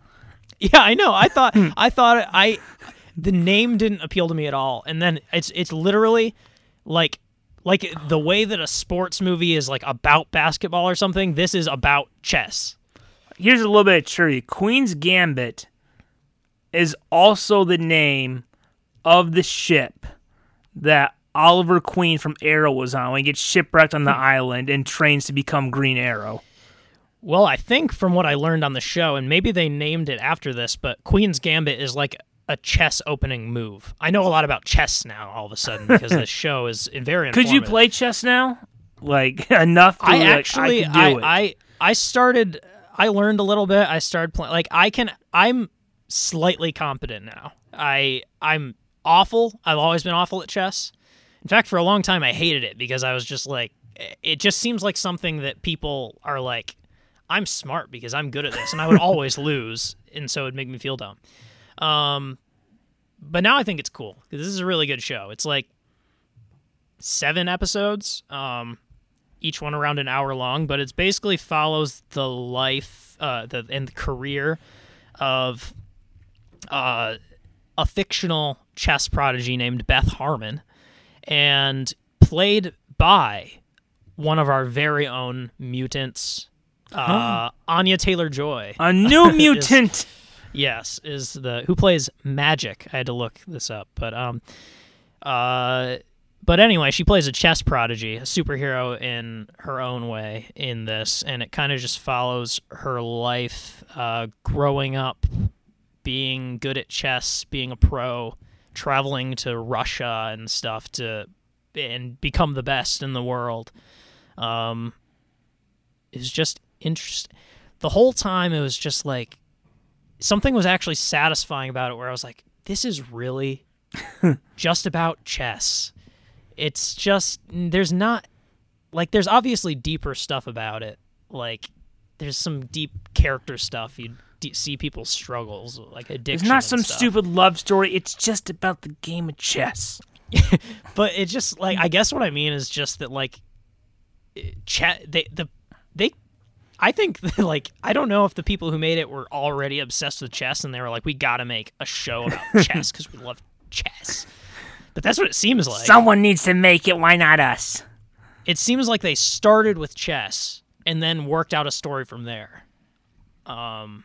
Yeah, I know. I thought. I thought I the name didn't appeal to me at all. And then it's it's literally like like the way that a sports movie is like about basketball or something, this is about chess. Here's a little bit of trivia. Queen's Gambit is also the name of the ship that Oliver Queen from Arrow was on when he gets shipwrecked on the hmm. island and trains to become Green Arrow. Well, I think from what I learned on the show, and maybe they named it after this, but Queen's Gambit is like a chess opening move. I know a lot about chess now all of a sudden because this show is very Could you play chess now? Like enough to I like, actually I do I, it. I I started I learned a little bit. I started playing like I can I'm slightly competent now. I I'm awful. I've always been awful at chess. In fact, for a long time I hated it because I was just like it just seems like something that people are like I'm smart because I'm good at this and I would always lose and so it'd make me feel dumb. Um but now I think it's cool because this is a really good show. It's like seven episodes. Um each one around an hour long, but it basically follows the life uh, the and the career of uh, a fictional chess prodigy named Beth Harmon, and played by one of our very own mutants, uh, Anya Taylor Joy. a new mutant. Yes, is the who plays Magik. I had to look this up, but um, uh, but anyway, she plays a chess prodigy, a superhero in her own way in this, and it kind of just follows her life, uh, growing up, being good at chess, being a pro, traveling to Russia and stuff to and become the best in the world. Um, is just interesting. The whole time it was just like something was actually satisfying about it where I was like, this is really just about chess. It's just there's not like there's obviously deeper stuff about it. Like there's some deep character stuff. You d- see people's struggles, like addiction. It's not some stuff. stupid love story. It's just about the game of chess. But it just like I guess what I mean is just that like chat they the they I think like I don't know if the people who made it were already obsessed with chess and they were like we got to make a show about chess cuz we love chess. But that's what it seems like. Someone needs to make it. Why not us? it seems like they started with chess and then worked out a story from there. Um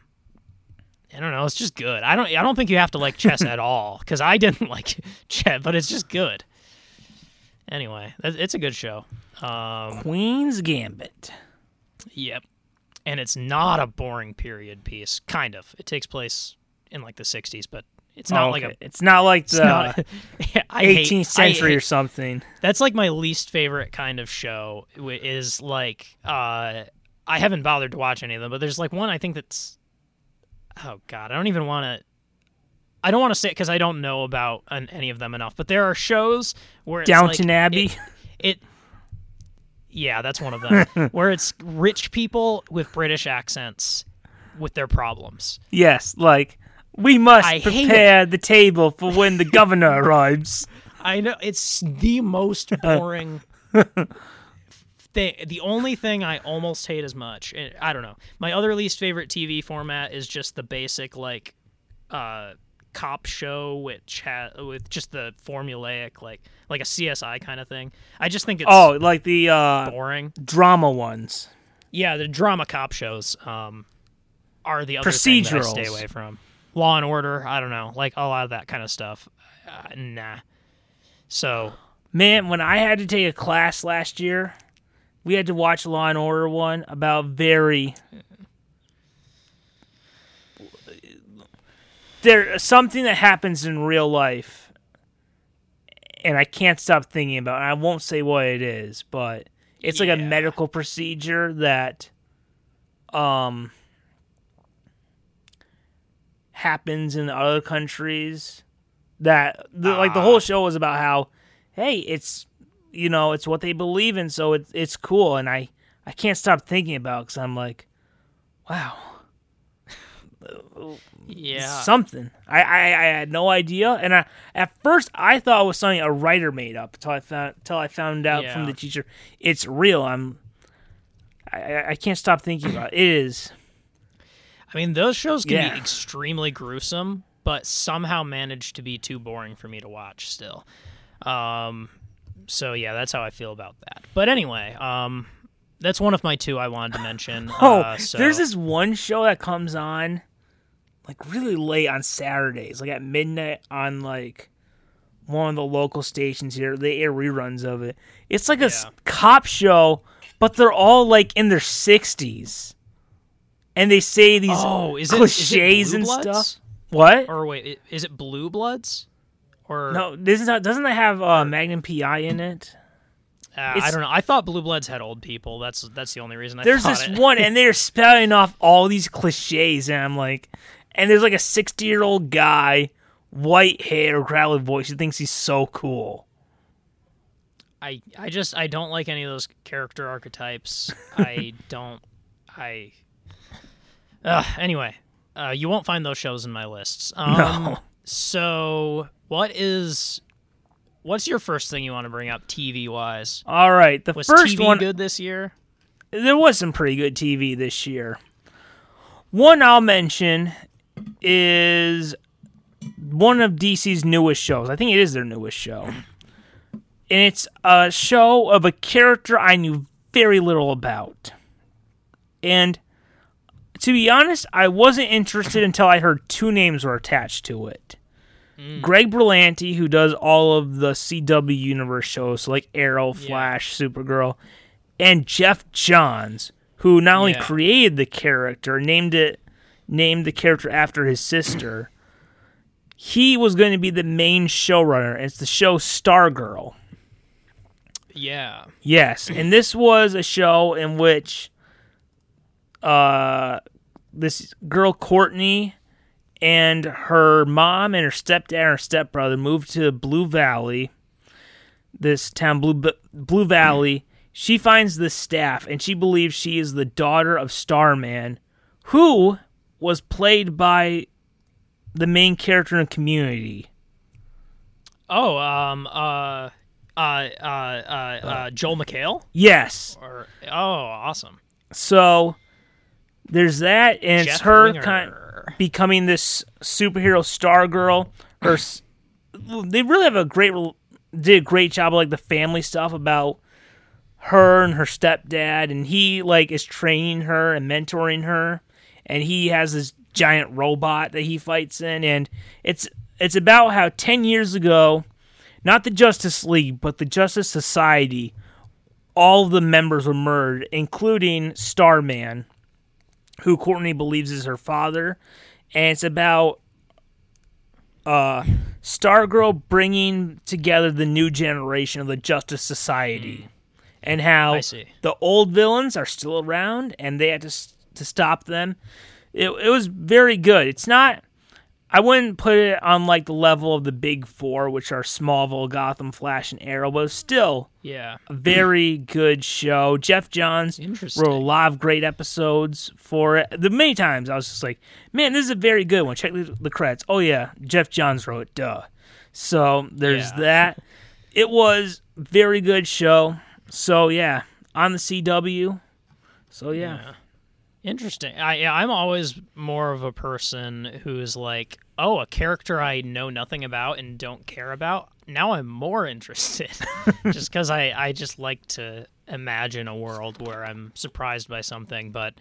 I don't know, it's just good. I don't I don't think you have to like chess at all cuz I didn't like chess, but it's just good. Anyway, it's a good show. Um Queen's Gambit. Yep. And it's not a boring period piece. Kind of. It takes place in like the 60s, but it's not Oh, like a. It's not like the not, I hate- 18th century I or something. that's like my least favorite kind of show. Is like uh, I haven't bothered to watch any of them, but there's like one I think that's. Oh God, I don't even want to. I don't want to say it because I don't know about an, any of them enough. But there are shows where it's Downton like, Abbey. It, it yeah, that's one of them. where it's rich people with British accents with their problems. Yes, like we must I prepare the table for when the governor arrives. I know it's the most boring thing. The only thing I almost hate as much, I don't know. My other least favorite TV format is just the basic like uh cop show which ha- with just the formulaic like like a CSI kind of thing. I just think it's Oh, like the uh, boring. drama ones. Yeah, the drama cop shows um are the other I stay away from. Law and Order. I don't know, like a lot of that kind of stuff. Uh, nah. So Man, when I had to take a class last year, we had to watch Law and Order one about very there something that happens in real life and I can't stop thinking about it. I won't say what it is, but it's like a medical procedure that um happens in other countries that the, like the whole show was about how hey it's you know it's what they believe in so it's it's cool and i i can't stop thinking about because i'm like wow yeah, something I, I i had no idea and i at first i thought it was something a writer made up until i found until i found out from the teacher it's real i'm I, I- I can't stop thinking about it. It is. I mean those shows can Yeah. be extremely gruesome, but somehow manage to be too boring for me to watch still. Um, so yeah, that's how I feel about that. But anyway, um, that's one of my two I wanted to mention. Oh, uh, so, there's this one show that comes on like really late on Saturdays, like at midnight on like one of the local stations here. They air reruns of it. It's like a Yeah. cop show, but they're all like in their 60s. And they say these Oh, is it cliches is it and stuff. What? Or wait, is it Blue Bloods? Or no, this is not, doesn't that have uh, Magnum PI in it? uh, I don't know. I thought Blue Bloods had old people. That's that's the only reason I There's this it. one, and they're spouting off all these cliches, and I'm like, and there's like a 60 year old guy, white hair, growly voice, who thinks he's so cool. I I just I don't like any of those character archetypes. I don't I uh, anyway, uh, you won't find those shows in my lists. Um, No. So, what is what's your first thing you want to bring up TV wise? All right, the Was first TV one, good this year? there was some pretty good TV this year. One I'll mention is one of DC's newest shows. I think it is their newest show. And it's a show of a character I knew very little about. And to be honest, I wasn't interested until I heard two names were attached to it. Greg Berlanti, who does all of the CW universe shows, so like Arrow, Flash, Supergirl, and Geoff Johns, who not only Yeah. created the character, named it named the character after his sister. he was going to be the main showrunner. It's the show Stargirl. Yeah. Yes, and this was a show in which uh this girl Courtney and her mom and her stepdad and her stepbrother moved to Blue Valley. This town Blue Blue Valley. She finds the staff and she believes she is the daughter of Starman, who was played by the main character in Community. Oh, um, uh, uh, uh, uh, uh, Joel McHale? Yes. Or oh, awesome. So there's that, and it's her Winger. kind becoming this superhero star girl. Her, they really have a great did a great job of like the family stuff about her and her stepdad, and he like is training her and mentoring her, and he has this giant robot that he fights in, and it's it's about how ten years ago, not the Justice League, but the Justice Society all the members were murdered, including Starman, who Courtney believes is her father. And it's about uh, Stargirl bringing together the new generation of the Justice Society, and how the old villains are still around, and they had to to stop them. It it was very good. It's not. I wouldn't put it on like the level of the big four, which are Smallville, Gotham, Flash, and Arrow, but still Yeah. a very good show. Geoff Johns wrote a lot of great episodes for it. The many times I was just like, man, this is a very good one. Check the, the credits. Oh yeah, Geoff Johns wrote it. Duh. So there's Yeah. that. It was very good show. So yeah, on the CW. So yeah. Interesting. I yeah, I'm always more of a person who's like, oh, a character I know nothing about and don't care about. Now I'm more interested, just because I I just like to imagine a world where I'm surprised by something. But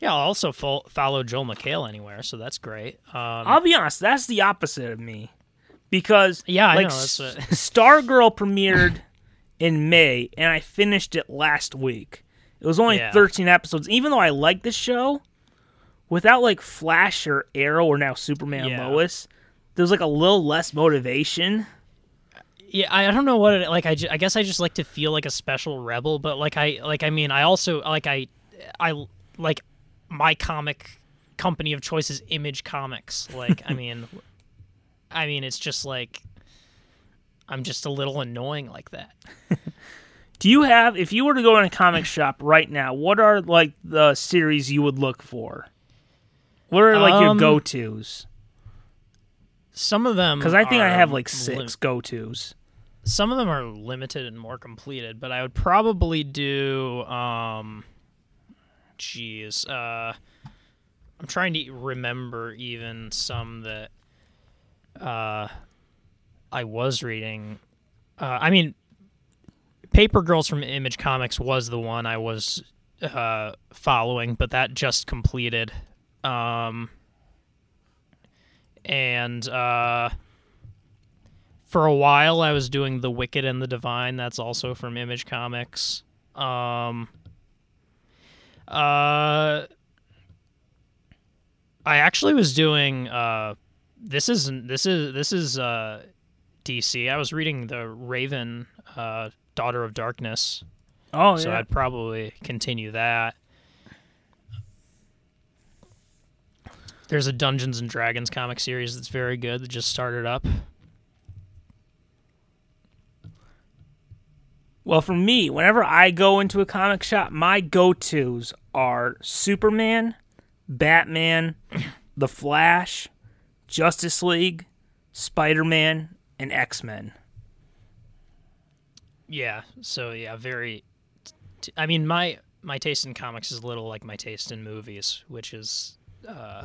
Yeah, I'll also fo- follow Joel McHale anywhere, so that's great. Um, I'll be honest, that's the opposite of me. Because Yeah, I like know, that's what- Stargirl premiered in May and I finished it last week. It was only Yeah. 13 episodes. Even though I like the show, without like Flash or Arrow or now Superman Yeah. Lois, there's like a little less motivation. Yeah, I, don't know what it like. I, ju- I guess I just like to feel like a special rebel, but like I like I mean I also like I I like my comic company of choice is Image Comics. Like I mean, I mean it's just like I'm just a little annoying like that. Do you have if you were to go in a comic shop right now, what are like the series you would look for? What are like your Um, go-tos? Some of them Cuz I think I are have like lim- 6 go-tos. some of them are limited and more completed, but I would probably do um jeez, uh I'm trying to remember even some that uh I was reading. Uh I mean Paper Girls from Image Comics was the one I was uh following, but that just completed. Um and uh for a while I was doing The Wicked and the Divine. That's also from Image Comics. Um uh I actually was doing uh this isn't this is this is uh DC. I was reading the Raven uh Daughter of Darkness. Oh so yeah. I'd probably continue that. There's a Dungeons and Dragons comic series that's very good that just started up. Well, for me, whenever I go into a comic shop, my go-tos are Superman, Batman, The Flash, Justice League, Spider-Man, and X-Men. Yeah. So yeah, very. T- I mean, my my taste in comics is a little like my taste in movies, which is. uh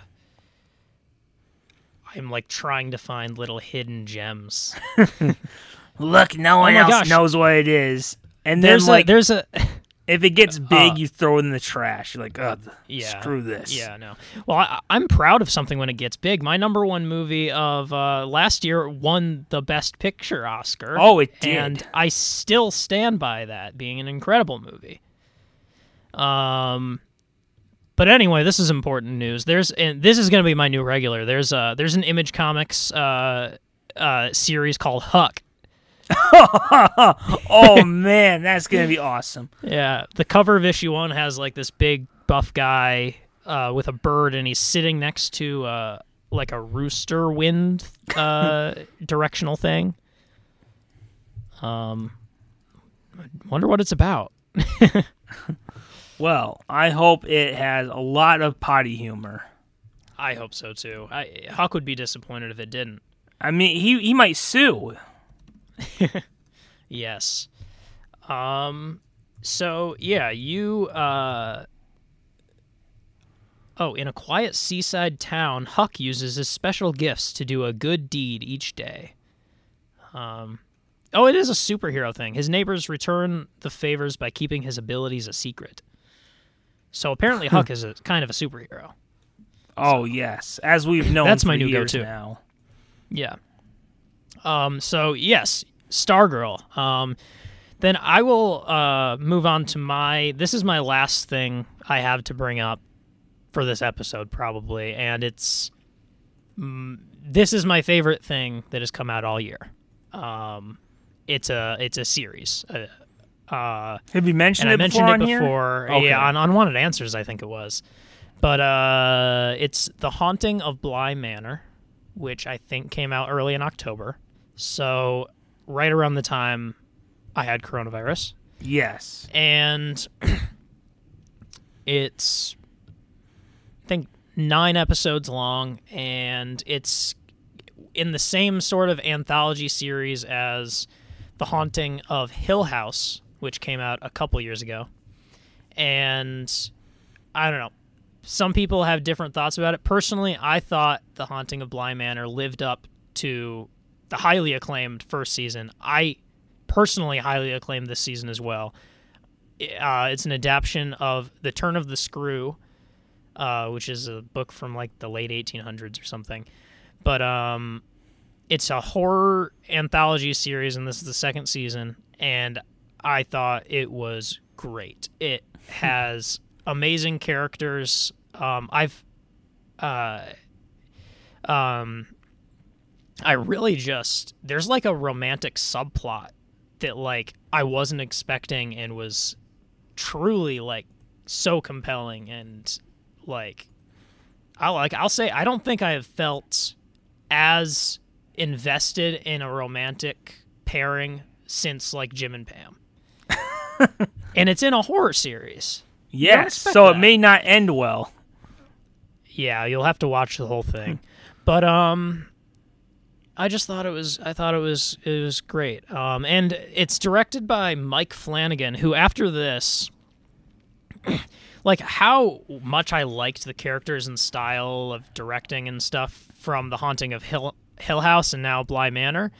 I'm like trying to find little hidden gems. Look, no one my else gosh. knows what it is. And then, There's like, a there's a if it gets big, uh, you throw it in the trash. You're like, ugh, yeah screw this. Yeah, no. Well, I, I'm proud of something when it gets big. My number one movie of uh, last year won the Best Picture Oscar. Oh, it did. and I still stand by that being an incredible movie. Um, but anyway, this is important news. There's and this is going to be my new regular. There's uh there's an Image Comics uh uh series called Huck. oh man, that's gonna be awesome. Yeah, the cover of issue one has like this big buff guy uh, with a bird, and he's sitting next to uh, like a rooster wind uh, directional thing. Um, I wonder what it's about. Well, I hope it has a lot of potty humor. I hope so too. I, Huck would be disappointed if it didn't. I mean, he he might sue. Yes. Um. So yeah, you. Uh. Oh, in a quiet seaside town, Huck uses his special gifts to do a good deed each day. Um. Oh, it is a superhero thing. His neighbors return the favors by keeping his abilities a secret. So apparently, Huck is a kind of a superhero. Oh yes, as we've known. That's for my new go-to. now. Yeah. Um. So yes, Stargirl. Um. Then I will uh move on to my. This is my last thing I have to bring up for this episode, probably, and it's. Mm, this is my favorite thing that has come out all year. Um, it's a it's a series. Uh, uh Have you mentioned and I it mentioned before it on here? before. Okay. Yeah, on Unwanted Answers, I think it was. But uh, it's The Haunting of Bly Manor, which I think came out early in October. So right around the time I had coronavirus, Yes. and it's I think nine episodes long, and it's in the same sort of anthology series as The Haunting of Hill House, which came out a couple years ago. And I don't know. Some people have different thoughts about it. Personally, I thought The Haunting of Bly Manor lived up to the highly acclaimed first season. I personally highly acclaimed this season as well. Uh, it's an adaptation of The Turn of the Screw, uh, which is a book from like the late 1800s or something. But um, it's a horror anthology series, and this is the second season. And I thought it was great. It has amazing characters. Um, I've, uh, um, I really just there's like a romantic subplot that like I wasn't expecting and was truly like so compelling and like I like I'll say I don't think I have felt as invested in a romantic pairing since like Jim and Pam. and it's in a horror series. Yes, so that. it may not end well. Yeah, you'll have to watch the whole thing. but um I just thought it was I thought it was it was great. Um and it's directed by Mike Flanagan who after this like how much I liked the characters and style of directing and stuff from The Haunting of Hill Hill House and now Bly Manor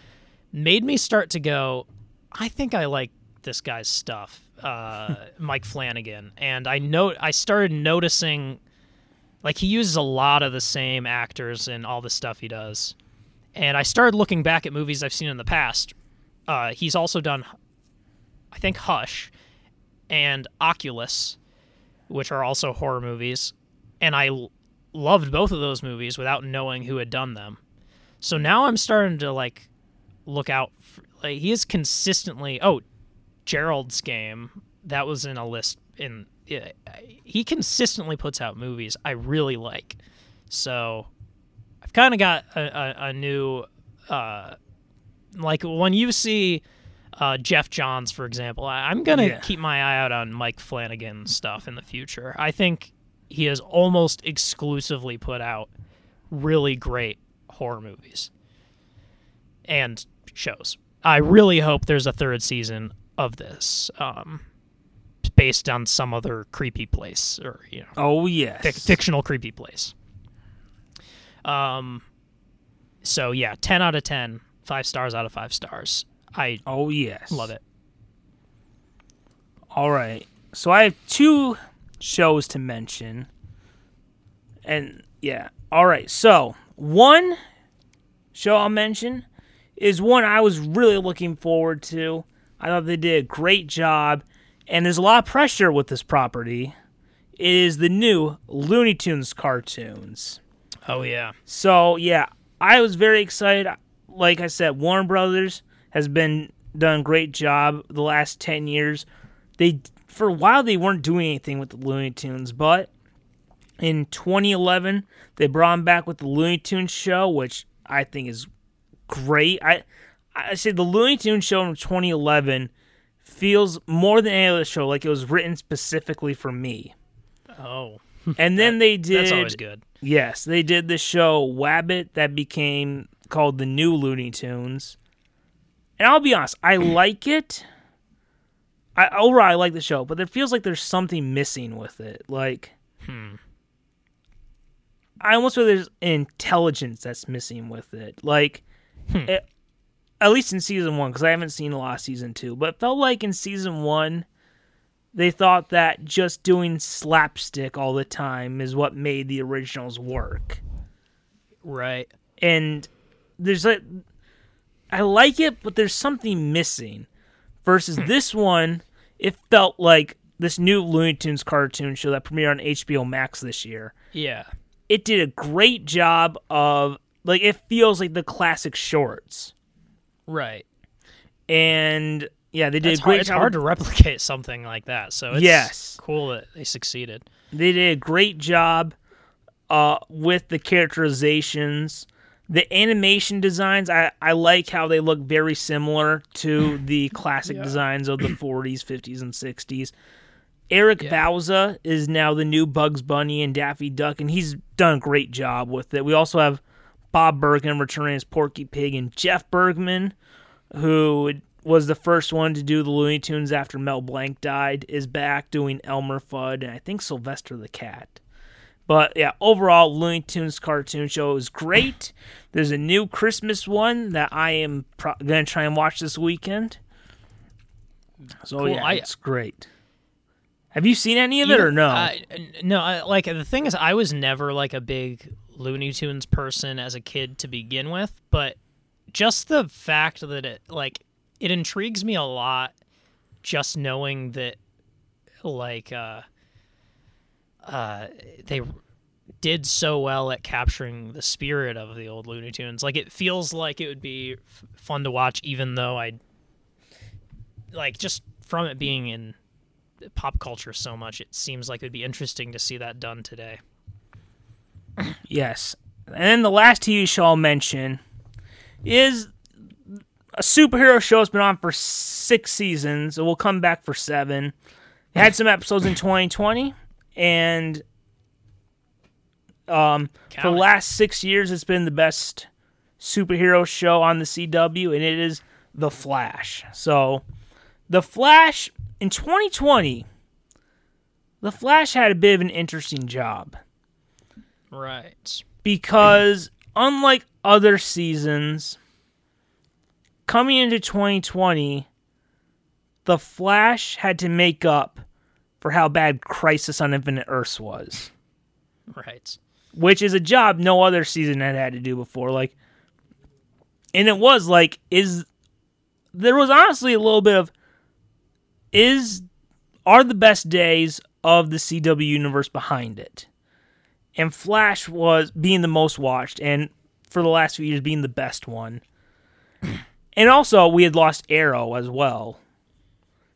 made me start to go I think I like this guy's stuff. Uh Mike Flanagan and I know I started noticing like he uses a lot of the same actors in all the stuff he does. And I started looking back at movies I've seen in the past. Uh, he's also done, I think, Hush and Oculus, which are also horror movies. And I l- loved both of those movies without knowing who had done them. So now I'm starting to like look out. For, like he is consistently. Oh, Gerald's Game. That was in a list in. Yeah, he consistently puts out movies I really like. So I've kind of got a, a, a new, uh, like when you see uh, Geoff Johns, for example, I, I'm gonna Yeah. keep my eye out on Mike Flanagan stuff in the future. I think he has almost exclusively put out really great horror movies and shows. I really hope there's a third season of this, um, based on some other creepy place or you know Oh yes. fic- fictional creepy place. Um, so yeah, ten out of ten, five stars out of five stars. I Oh yes. love it. All right. So I have two shows to mention. And yeah. All right. So, one show I'll mention is one I was really looking forward to. I thought they did a great job and there's a lot of pressure with this property. It is the new Looney Tunes cartoons. Oh yeah, So yeah, I was very excited. Like I said, Warner Brothers has been done a great job the last ten years. They for a while they weren't doing anything with the Looney Tunes, but in 2011 they brought them back with the Looney Tunes show, which I think is great. I I say the Looney Tunes show in 2011 feels more than any other show like it was written specifically for me. oh And then they did that's always good. Yes, they did the show Wabbit that became called the New Looney Tunes. And I'll be honest, I like it. I overall I like the show, but it feels like there's something missing with it. Like hmm. I almost feel there's intelligence that's missing with it. Like it- at least in season 1 cuz I haven't seen a lot of season 2, but it felt like in season 1 they thought that just doing slapstick all the time is what made the originals work. Right. And there's like I like it, but there's something missing. Versus hmm. this one, it felt like this new Looney Tunes cartoon show that premiered on HBO Max this year. Yeah. It did a great job of like it feels like the classic shorts. Right. And yeah, they did a great hard, it's job. hard to replicate something like that. So it's Yes. cool that they succeeded. They did a great job uh, with the characterizations. The animation designs, I, I like how they look very similar to the classic designs of the 40s, 50s, and 60s. Eric Yeah. Bauza is now the new Bugs Bunny and Daffy Duck, and he's done a great job with it. We also have Bob Bergen returning as Porky Pig, and Jeff Bergman, who was the first one to do the Looney Tunes after Mel Blanc died, is back doing Elmer Fudd and I think Sylvester the Cat. But yeah, overall, Looney Tunes cartoon show is great. There's a new Christmas one that I am pro- gonna try and watch this weekend. So Cool. yeah, I- it's great. Have you seen any of it or no? No, I, like the thing is, I was never like a big Looney Tunes person as a kid to begin with, but just the fact that it like it intrigues me a lot, just knowing that like uh uh they did so well at capturing the spirit of the old Looney Tunes. Like it feels like it would be f- fun to watch, even though I like just from it being in pop culture so much, it seems like it would be interesting to see that done today. Yes. And then the last TV show I'll mention is a superhero show that's been on for six seasons. It will come back for seven. It had some episodes in 2020, and um, for the last six years, it's been the best superhero show on the CW, and it is The Flash. So, The Flash in 2020, The Flash had a bit of an interesting job Right. because unlike other seasons coming into 2020 the flash had to make up for how bad crisis on infinite earths was Right. which is a job no other season had had to do before like and it was like is there was honestly a little bit of is are the best days of the CW universe behind it and Flash was being the most watched and for the last few years being the best one and also we had lost Arrow as well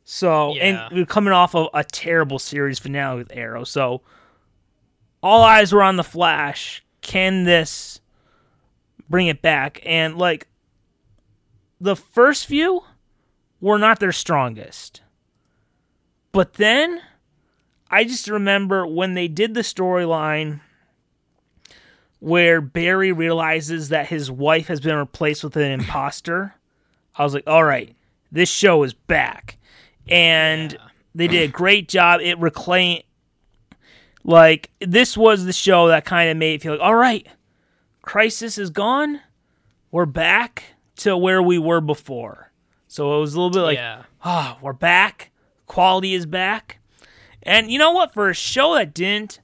so Yeah. and we are coming off of a terrible series finale with Arrow so all eyes were on the Flash. Can this bring it back? And like the first few were not their strongest. But then I just remember when they did the storyline where Barry realizes that his wife has been replaced with an imposter. I was like, all right, this show is back. And they did a great job. It reclaimed like this was the show that kind of made it feel like, all right, crisis is gone. We're back to where we were before. So it was a little bit like, yeah. ah, we're back. Quality is back. And you know what? For a show that didn't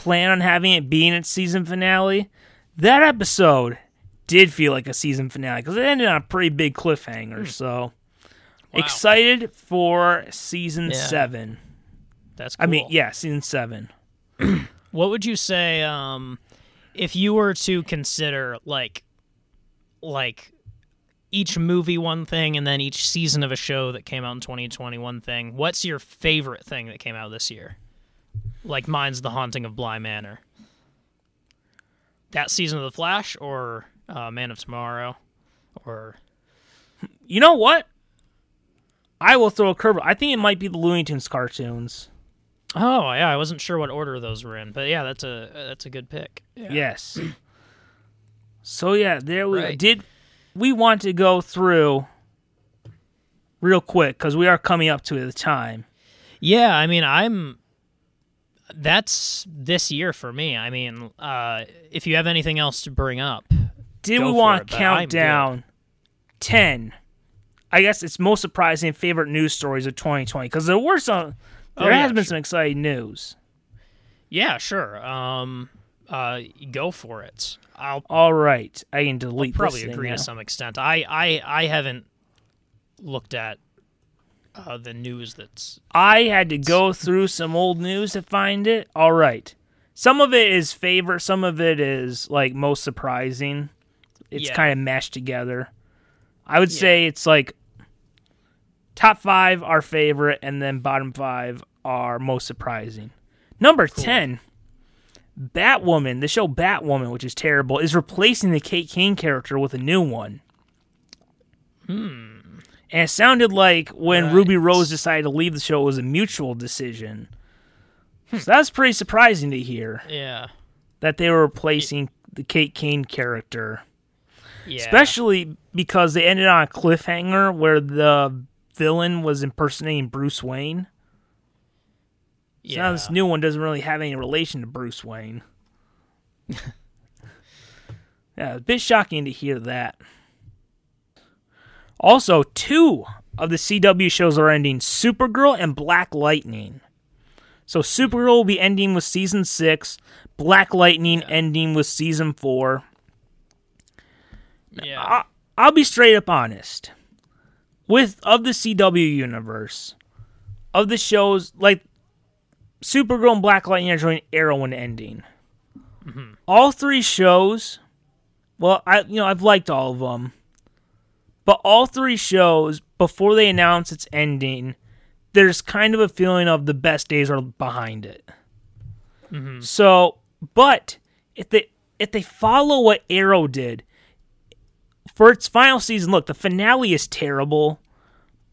plan on having it being its season finale, that episode did feel like a season finale because it ended on a pretty big cliffhanger. So Wow. excited for season Yeah. seven. That's cool. I mean, yeah, season seven. What would you say um if you were to consider like like each movie one thing and then each season of a show that came out in 2021 thing. What's your favorite thing that came out this year? Like mine's The Haunting of Bly Manor. That season of The Flash or uh, Man of Tomorrow or You know what? I will throw a curve. I think it might be the Looney Tunes cartoons. Oh, yeah, I wasn't sure what order those were in, but yeah, that's a that's a good pick. Yes. So yeah, there we Right. did. We want to go through real quick because we are coming up to the time. Yeah, I mean, I'm. That's this year for me. I mean, uh, if you have anything else to bring up, Did Go we want to count down ten? I guess it's most surprising favorite news stories of 2020 because there were some. Oh, There yeah, has been sure. some exciting news. yeah, sure. Um, uh, go for it. I'll All right, I can delete. probably this thing agree now. to some extent. I, I, I haven't looked at uh, the news that's I had to go through some old news to find it. All right. Some of it is favorite, some of it is like most surprising. It's Yeah. kind of mashed together. I would say it's like top 5 are favorite and then bottom 5 are most surprising. Number 10 Batwoman, the show Batwoman, which is terrible, is replacing the Kate Kane character with a new one. Hmm. And it sounded like when Right. Ruby Rose decided to leave the show, it was a mutual decision. so that's pretty surprising to hear yeah, that they were replacing the Kate Kane character, yeah, especially because they ended on a cliffhanger where the villain was impersonating Bruce Wayne. So yeah. now this new one doesn't really have any relation to Bruce Wayne. yeah, it's a bit shocking to hear that. Also, two of the CW shows are ending Supergirl and Black Lightning. So Supergirl will be ending with season six. Black Lightning ending with season four. Yeah. I, I'll be straight up honest. With of the CW universe, of the shows like Supergirl and Black Lightning are joining Arrow in ending. Mm-hmm. All three shows, well, I you know I've liked all of them, but all three shows before they announce its ending, there's kind of a feeling of the best days are behind it. Mm-hmm. So, but if they if they follow what Arrow did for its final season, look, the finale is terrible,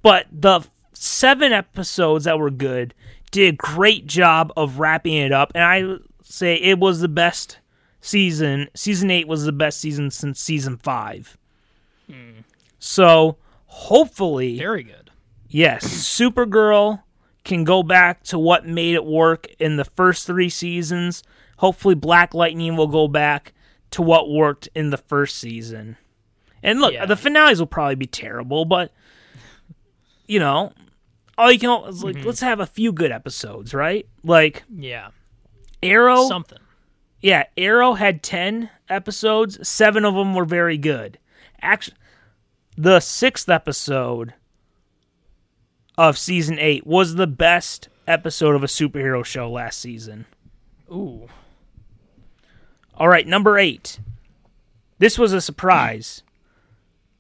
but the seven episodes that were good did a great job of wrapping it up, and I say it was the best season. Season eight was the best season since season five. Hmm. So hopefully, Very good. Yes, Supergirl can go back to what made it work in the first three seasons. Hopefully, Black Lightning will go back to what worked in the first season. And look, Yeah. the finales will probably be terrible, but you know, all you can is like mm-hmm. let's have a few good episodes, right? Like Yeah. Arrow, Something. yeah, Arrow had 10 episodes. Seven of them were very good. Actually, the sixth episode of season eight was the best episode of a superhero show last season. Ooh. All right, number eight. This was a surprise.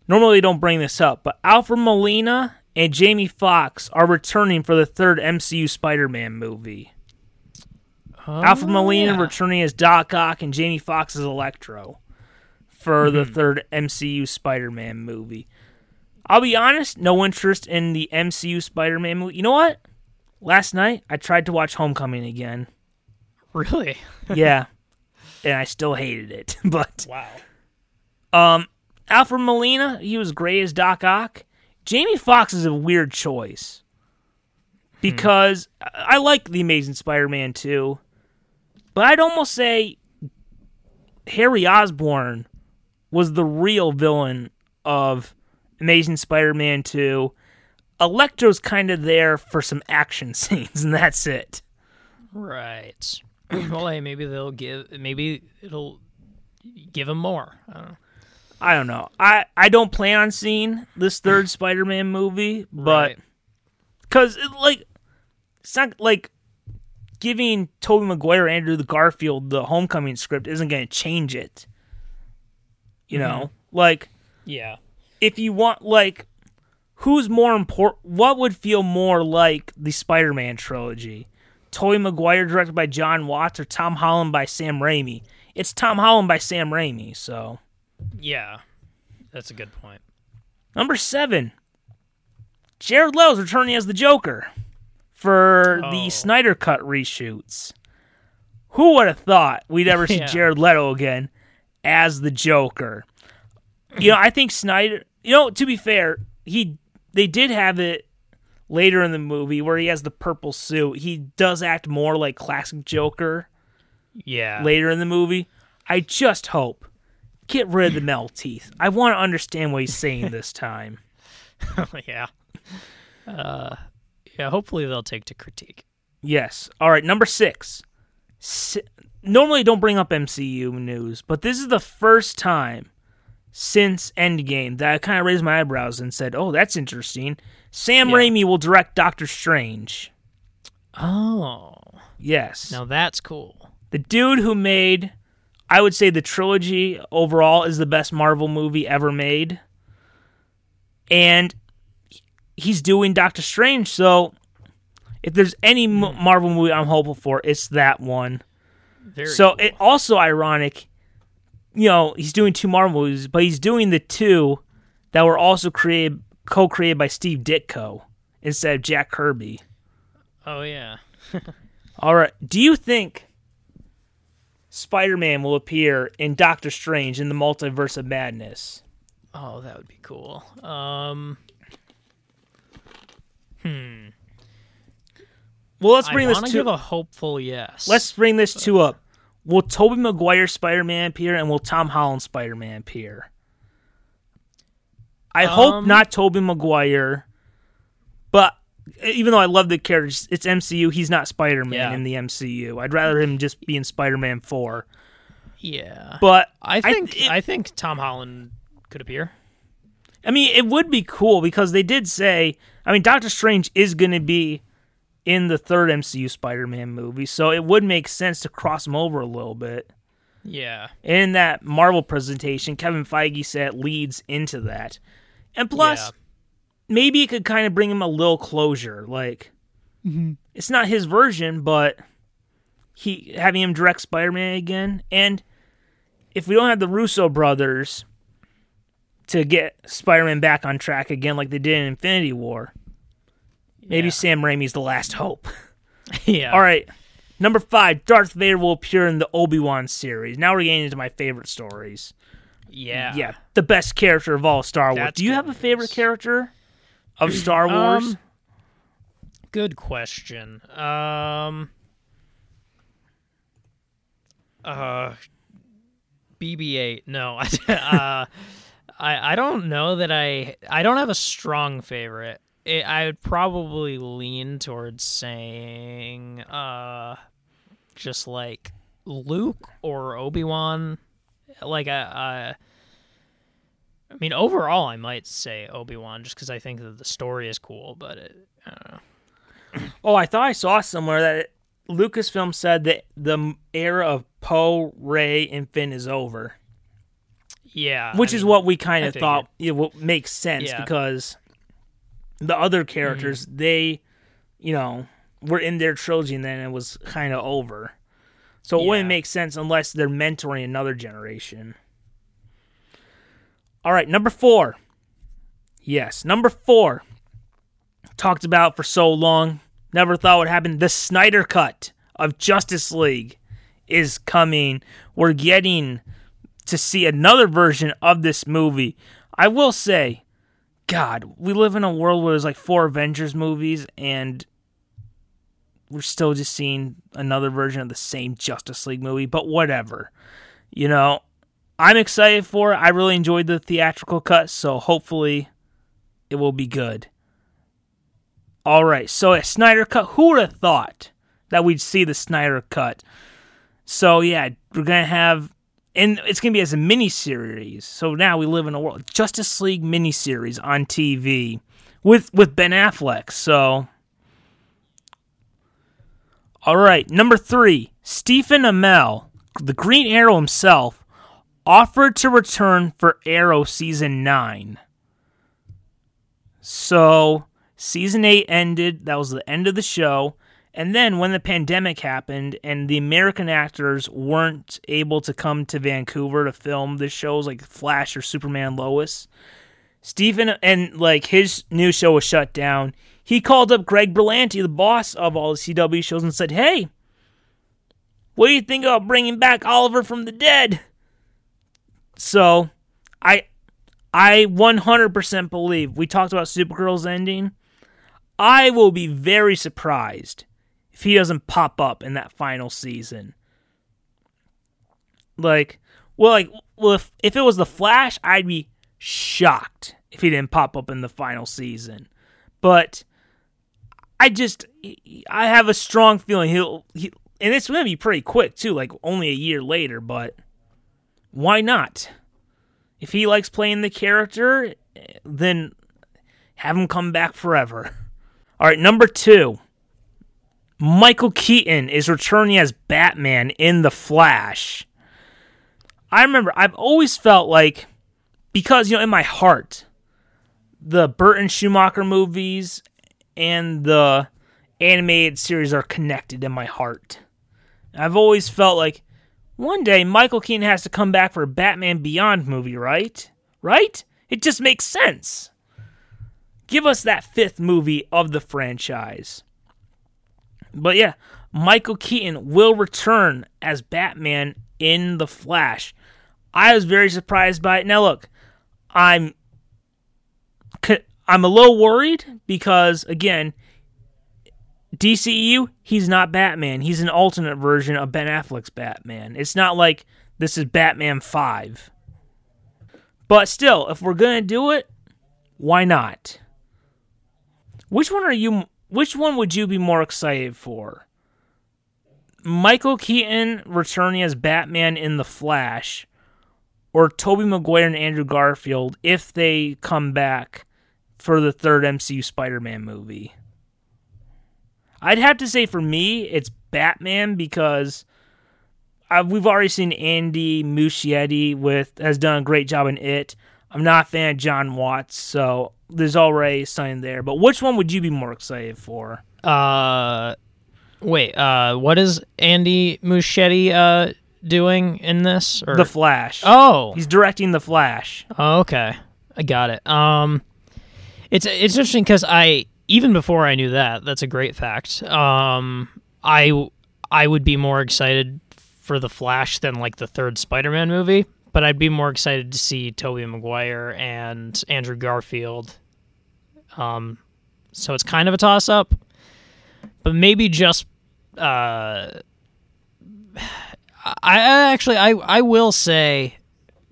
Normally, they don't bring this up, but Alfred Molina and Jamie Foxx are returning for the third MCU Spider Man movie. Alfred Molina oh, yeah. returning as Doc Ock and Jamie Foxx as Electro for the third MCU Spider-Man movie. I'll be honest, no interest in the MCU Spider-Man movie. You know what? Last night I tried to watch Homecoming again. Really? Yeah. and I still hated it. But Wow. um Alfred Molina, he was great as Doc Ock. Jamie Foxx is a weird choice. Because I I like The Amazing Spider-Man 2. But I'd almost say Harry Osborn was the real villain of Amazing Spider-Man 2. Electro's kind of there for some action scenes, and that's it. Right. well, hey, maybe they'll give. Maybe it'll give him more. I don't know. I don't know. I, I don't plan on seeing this third Spider-Man movie, but Right. because like it's not like giving Tobey Maguire and Andrew the Garfield the Homecoming script isn't going to change it. You mm-hmm. know, like Yeah. if you want like who's more important what would feel more like the Spider-Man trilogy? Tobey Maguire directed by Jon Watts or Tom Holland by Sam Raimi? It's Tom Holland by Sam Raimi, so Yeah. That's a good point. Number 7. Jared Leto's returning as the Joker for Oh. the Snyder Cut reshoots. Who would have thought we'd ever see Yeah. Jared Leto again as the Joker? You know, I think Snyder. You know, to be fair, he they did have it later in the movie where he has the purple suit. He does act more like classic Joker Yeah. later in the movie. I just hope get rid of the metal teeth. I want to understand what he's saying this time. yeah. Uh, yeah. Hopefully they'll take to critique. Yes. All right. Number six. S- Normally, don't bring up MCU news, but this is the first time since Endgame that I kind of raised my eyebrows and said, "Oh, that's interesting." Sam Yeah. Raimi will direct Doctor Strange. Oh. Yes. Now that's cool. The dude who made, I would say, the trilogy overall is the best Marvel movie ever made, and he's doing Doctor Strange. So, if there's any hmm. Marvel movie I'm hopeful for, it's that one. Very so cool. it also ironic, you know, he's doing two Marvel movies, but he's doing the two that were also created co-created by Steve Ditko instead of Jack Kirby. Oh yeah. All right, do you think Spider-Man will appear in Doctor Strange in the Multiverse of Madness? Oh, that would be cool. Um. Hmm. Well, let's bring this to a hopeful yes. let's bring this two up. Will Tobey Maguire Spider-Man appear, and will Tom Holland Spider-Man appear? I hope Um, not Tobey Maguire, but even though I love the character, it's MCU. He's not Spider Man Yeah. in the MCU. I'd rather him just be in Spider Man Four. Yeah. But I think it- I think Tom Holland could appear. I mean, it would be cool because they did say, I mean, Doctor Strange is going to be in the third MCU Spider-Man movie, so it would make sense to cross him over a little bit. Yeah. In that Marvel presentation, Kevin Feige said leads into that, and plus, Yeah. maybe it could kind of bring him a little closure. Like, mm-hmm. it's not his version, but he having him direct Spider-Man again, and if we don't have the Russo brothers to get Spider-Man back on track again, like they did in Infinity War, maybe Yeah. Sam Raimi's the last hope. yeah. All right. Number five, Darth Vader will appear in the Obi Wan series. Now we're getting into my favorite stories. Yeah. Yeah, the best character of all Star Wars. That's Do you have a favorite news. character of Star Wars? Um, good question. Um. Uh. BB-8. No. uh, I I don't know that I I don't have a strong favorite. It, I would probably lean towards saying uh just like Luke or Obi-Wan like I I mean, overall, I might say Obi Wan just because I think that the story is cool. But it, I don't know. oh, I thought I saw somewhere that Lucasfilm said that the era of Poe, Rey, and Finn is over, yeah, which I is mean, what we kind of thought it would make sense Yeah. because the other mm. characters they, you know, were in their trilogy and then it was kind of over. So it wouldn't make sense unless they're mentoring another generation. All right, number four. Yes, number four. Talked about for so long. Never thought would happen. The Snyder Cut of Justice League is coming. We're getting to see another version of this movie. I will say, God, we live in a world where there's like four Avengers movies and we're still just seeing another version of the same Justice League movie, but whatever. You know, I'm excited for it. I really enjoyed the theatrical cut, so hopefully it will be good. All right, so a Snyder cut. Who would have thought that we'd see the Snyder cut? So yeah, we're gonna have, and it's gonna be as a mini series. So now we live in a world Justice League miniseries on TV with with Ben Affleck. So, all right, number three, Stephen Amell, the Green Arrow himself, offered to return for Arrow season nine. So season eight ended. That was the end of the show. And then when the pandemic happened and the American actors weren't able to come to Vancouver to film the shows like Flash or Superman Lois, Stephen and like his new show was shut down. He called up Greg Berlanti, the boss of all the CW shows, and said, "Hey, what do you think about bringing back Oliver from the dead?" So, I I 100% believe we talked about Supergirl's ending. I will be very surprised if he doesn't pop up in that final season. Like, well, like, well, if if it was the Flash, I'd be shocked if he didn't pop up in the final season. But I just, I have a strong feeling he'll, he, and it's going to be pretty quick too, like only a year later. But why not? If he likes playing the character, then have him come back forever. All right, number two. Michael Keaton is returning as Batman in The Flash. I remember I've always felt like because you know in my heart the Burton Schumacher movies and the animated series are connected in my heart. I've always felt like one day Michael Keaton has to come back for a Batman Beyond movie, right? Right? It just makes sense. Give us that fifth movie of the franchise. But yeah, Michael Keaton will return as Batman in The Flash. I was very surprised by it. Now look, I'm I'm a little worried because again, DCEU, he's not Batman. He's an alternate version of Ben Affleck's Batman. It's not like this is Batman 5. But still, if we're going to do it, why not? Which one are you which one would you be more excited for? Michael Keaton returning as Batman in The Flash, or Tobey Maguire and Andrew Garfield if they come back for the third MCU Spider-Man movie? I'd have to say for me, it's Batman because uh, we've already seen Andy Muschietti with has done a great job in it. I'm not a fan of Jon Watts, so there's already something there. But which one would you be more excited for? Uh, wait. Uh, what is Andy Muschietti uh doing in this? Or The Flash. oh, He's directing The Flash. Oh, okay, I got it. Um, it's it's interesting because I even before I knew that, that's a great fact. Um, I I would be more excited for the Flash than like the third Spider-Man movie, but I'd be more excited to see Tobey Maguire and Andrew Garfield. Um, so it's kind of a toss-up, but maybe just uh. I, I actually I I will say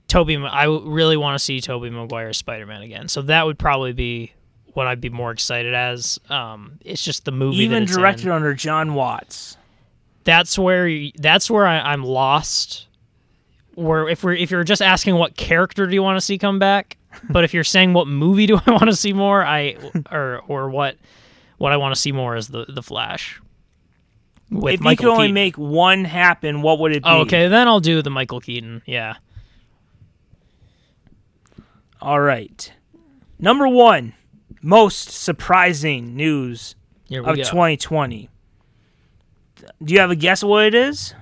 Tobey. I really want to see Tobey Maguire's Spider Man again. So that would probably be what I'd be more excited as. Um, it's just the movie. Even directed in. under Jon Watts. That's where that's where I, I'm lost. Where if we're if you're just asking what character do you want to see come back, but if you're saying what movie do I want to see more, I or or what what I want to see more is the the Flash. With if Michael you could only Keaton. make one happen, what would it be? Oh, okay, then I'll do the Michael Keaton. Yeah. All right. Number one, most surprising news of go. 2020. Do you have a guess what it is?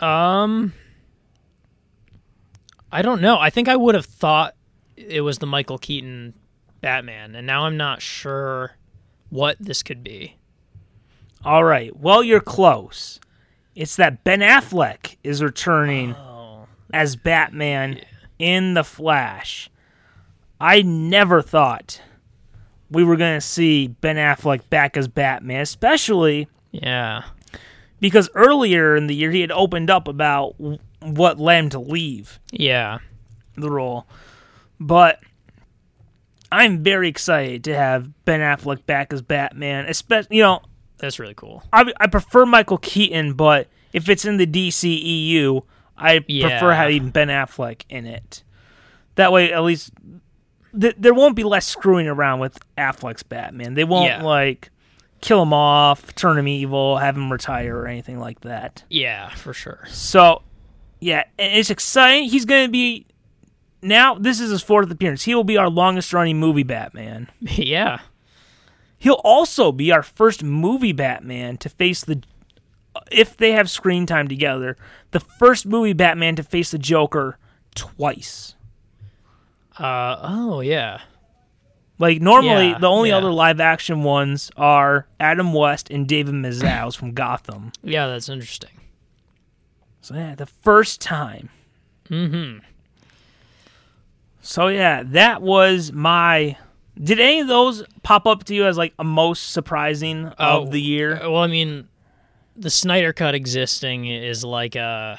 Um, I don't know. I think I would have thought it was the Michael Keaton Batman, and now I'm not sure what this could be. All right. Well, you're close. It's that Ben Affleck is returning Oh, as Batman in The Flash. I never thought we were going to see Ben Affleck back as Batman, especially yeah, because earlier in the year he had opened up about what led him to leave yeah, the role. But I'm very excited to have Ben Affleck back as Batman. Especially, you know, that's really cool. I, I prefer Michael Keaton, but if it's in the DCEU, I prefer having Ben Affleck in it. That way, at least th- there won't be less screwing around with Affleck's Batman. They won't Yeah. like kill him off, turn him evil, have him retire, or anything like that. Yeah, for sure. So, yeah, and it's exciting. He's going to be now. This is his fourth appearance. He will be our longest running movie Batman. yeah, He'll also be our first movie Batman to face the if they have screen time together, the first movie Batman to face the Joker twice. uh, oh yeah, Like normally Yeah, the only yeah. other live action ones are Adam West and David Mazouz from Gotham. yeah. That's interesting. So yeah, the first time. Mm-hmm. So yeah, that was my did any of those pop up to you as like a most surprising of Oh, the year? Well, I mean, the Snyder Cut existing is like a.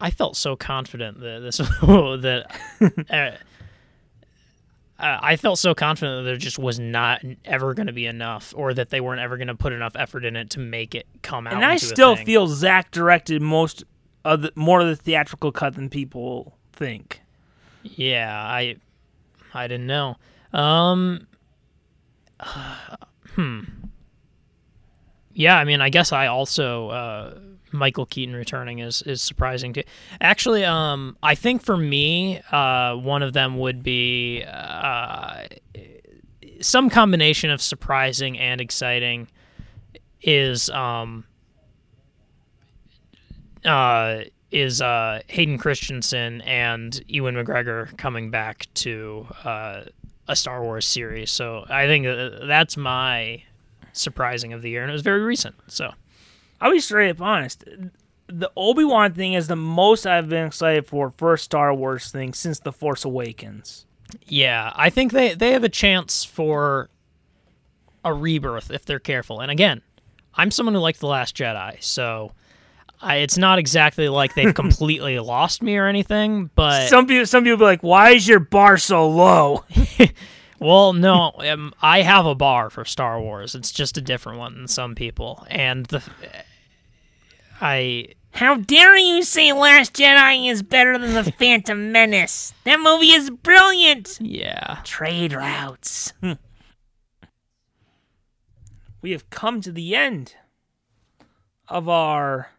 I felt so confident that this that. uh, I felt so confident that there just was not ever going to be enough, or that they weren't ever going to put enough effort in it to make it come out. And I still feel Zack directed most of the more of the theatrical cut than people think. Yeah, I I didn't know. Um hmm. Yeah, I mean, I guess I also uh Michael Keaton returning is is surprising too. Actually, um I think for me, uh one of them would be uh some combination of surprising and exciting is um uh is uh Hayden Christensen and Ewan McGregor coming back to uh a Star Wars series. So I think uh, that's my surprising of the year and it was very recent. So I'll be straight up honest. The Obi Wan thing is the most I've been excited for for a Star Wars thing since The Force Awakens. Yeah, I think they they have a chance for a rebirth if they're careful. And again, I'm someone who liked the Last Jedi, so I, it's not exactly like they've completely lost me or anything. But Some people, some people be like, "Why is your bar so low?" Well, no, um, I have a bar for Star Wars. It's just a different one than some people, and the I How dare you say Last Jedi is better than The Phantom Menace? That movie is brilliant! yeah. Trade routes. we have come to the end of our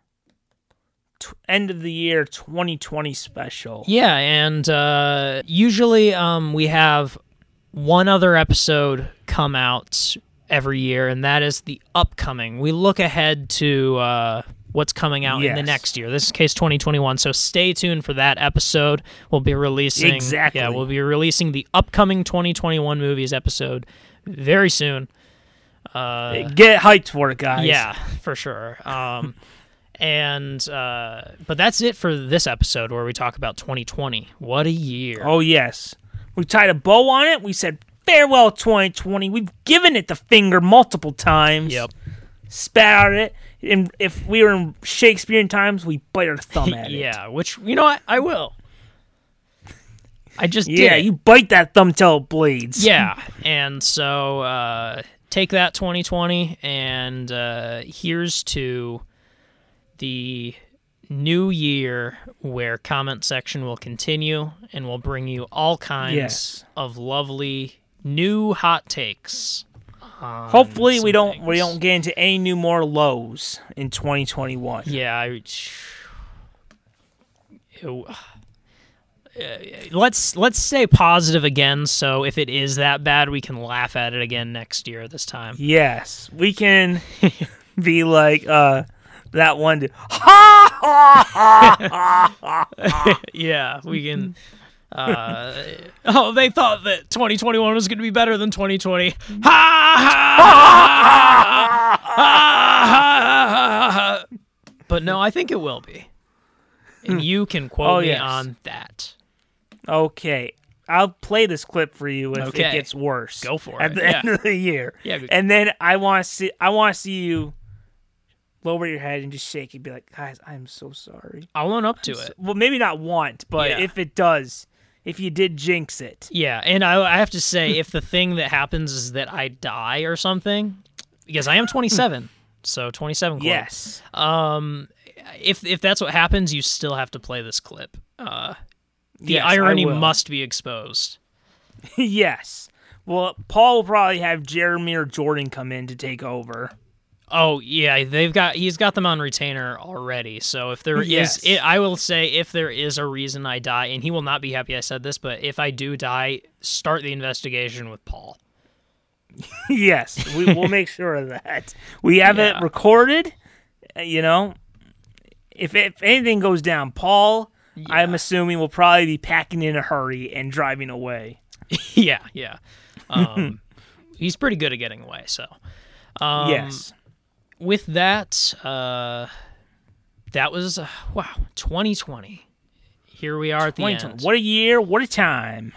t- end of the year 2020 special. Yeah, and uh, usually um, we have one other episode come out every year, and that is the upcoming. We look ahead to uh, what's coming out in the next year. This is case 2021, so stay tuned for that episode. We'll be releasing Exactly. Yeah, we'll be releasing the upcoming 2021 movies episode very soon. Uh, Get hyped for it, guys. yeah, for sure. Um, and uh, but that's it for this episode where we talk about 2020. What a year! Oh, yes. We tied a bow on it. We said, farewell 2020. We've given it the finger multiple times. Yep. Spat out it. And if we were in Shakespearean times, we bite our thumb at it. yeah, which you know what I will. I just Yeah, did. you bite that thumb till it bleeds. yeah, and so uh, take that 2020, and uh, here's to the new year where comment section will continue and will bring you all kinds Yes. of lovely new hot takes. Hopefully we don't we don't get into any new more lows in 2021. Yeah, I, Ew. Uh, let's let's stay positive again. So if it is that bad, we can laugh at it again next year. This time, Yes, we can be like uh that one dude. Ha. yeah, we can. Uh, oh, they thought that 2021 was going to be better than 2020. Ha ha ha ha ha ha. But no, I think it will be. And you can quote Oh, me yes. on that. Okay, I'll play this clip for you if Okay. it gets worse. Go for it. at the yeah. end of the year. Yeah, and then I want to see I want to see you lower your head and just shake and be like, guys, I'm so sorry. I'll own up to it. Well, maybe not want, but Yeah. if it does, if you did jinx it, Yeah, and I, I have to say, if the thing that happens is that I die or something, because I am 27, so 27. Club. yes, Um, if if that's what happens, you still have to play this clip. Uh, the Yes, irony must be exposed. yes. Well, Paul will probably have Jeremy or Jordan come in to take over. Oh yeah, they've got he's got them on retainer already. So if there is, Yes. it, I will say if there is a reason I die, and he will not be happy I said this, but if I do die, start the investigation with Paul. yes, we will make sure of that. We have Yeah. it recorded. You know, if if anything goes down, Paul, I'm assuming will probably be packing in a hurry and driving away. yeah, yeah. Um, he's pretty good at getting away. So um, yes, with that, uh, that was uh, wow, 2020. Here we are at the end. What a year! What a time!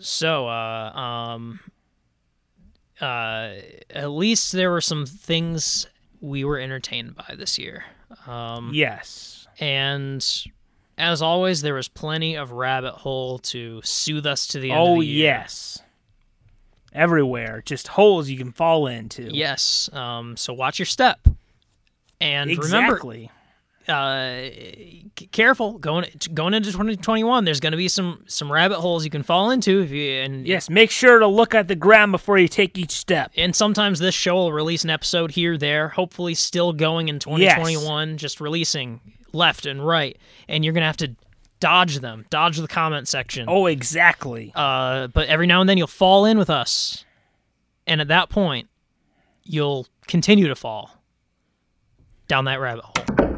So, uh, um, uh, at least there were some things we were entertained by this year. Um, Yes, and as always, there was plenty of rabbit hole to soothe us to the end of oh the year. yes, everywhere, just holes you can fall into. Yes. Um, so watch your step. And remember, exactly. uh, c- careful going going into 2021. There's going to be some some rabbit holes you can fall into if you and Yes, make sure to look at the ground before you take each step. and sometimes this show will release an episode here there hopefully still going in 2021 just releasing left and right and you're gonna have to dodge them. Dodge the comment section. Oh, exactly. uh, but every now and then you'll fall in with us. And at that point you'll continue to fall down that rabbit hole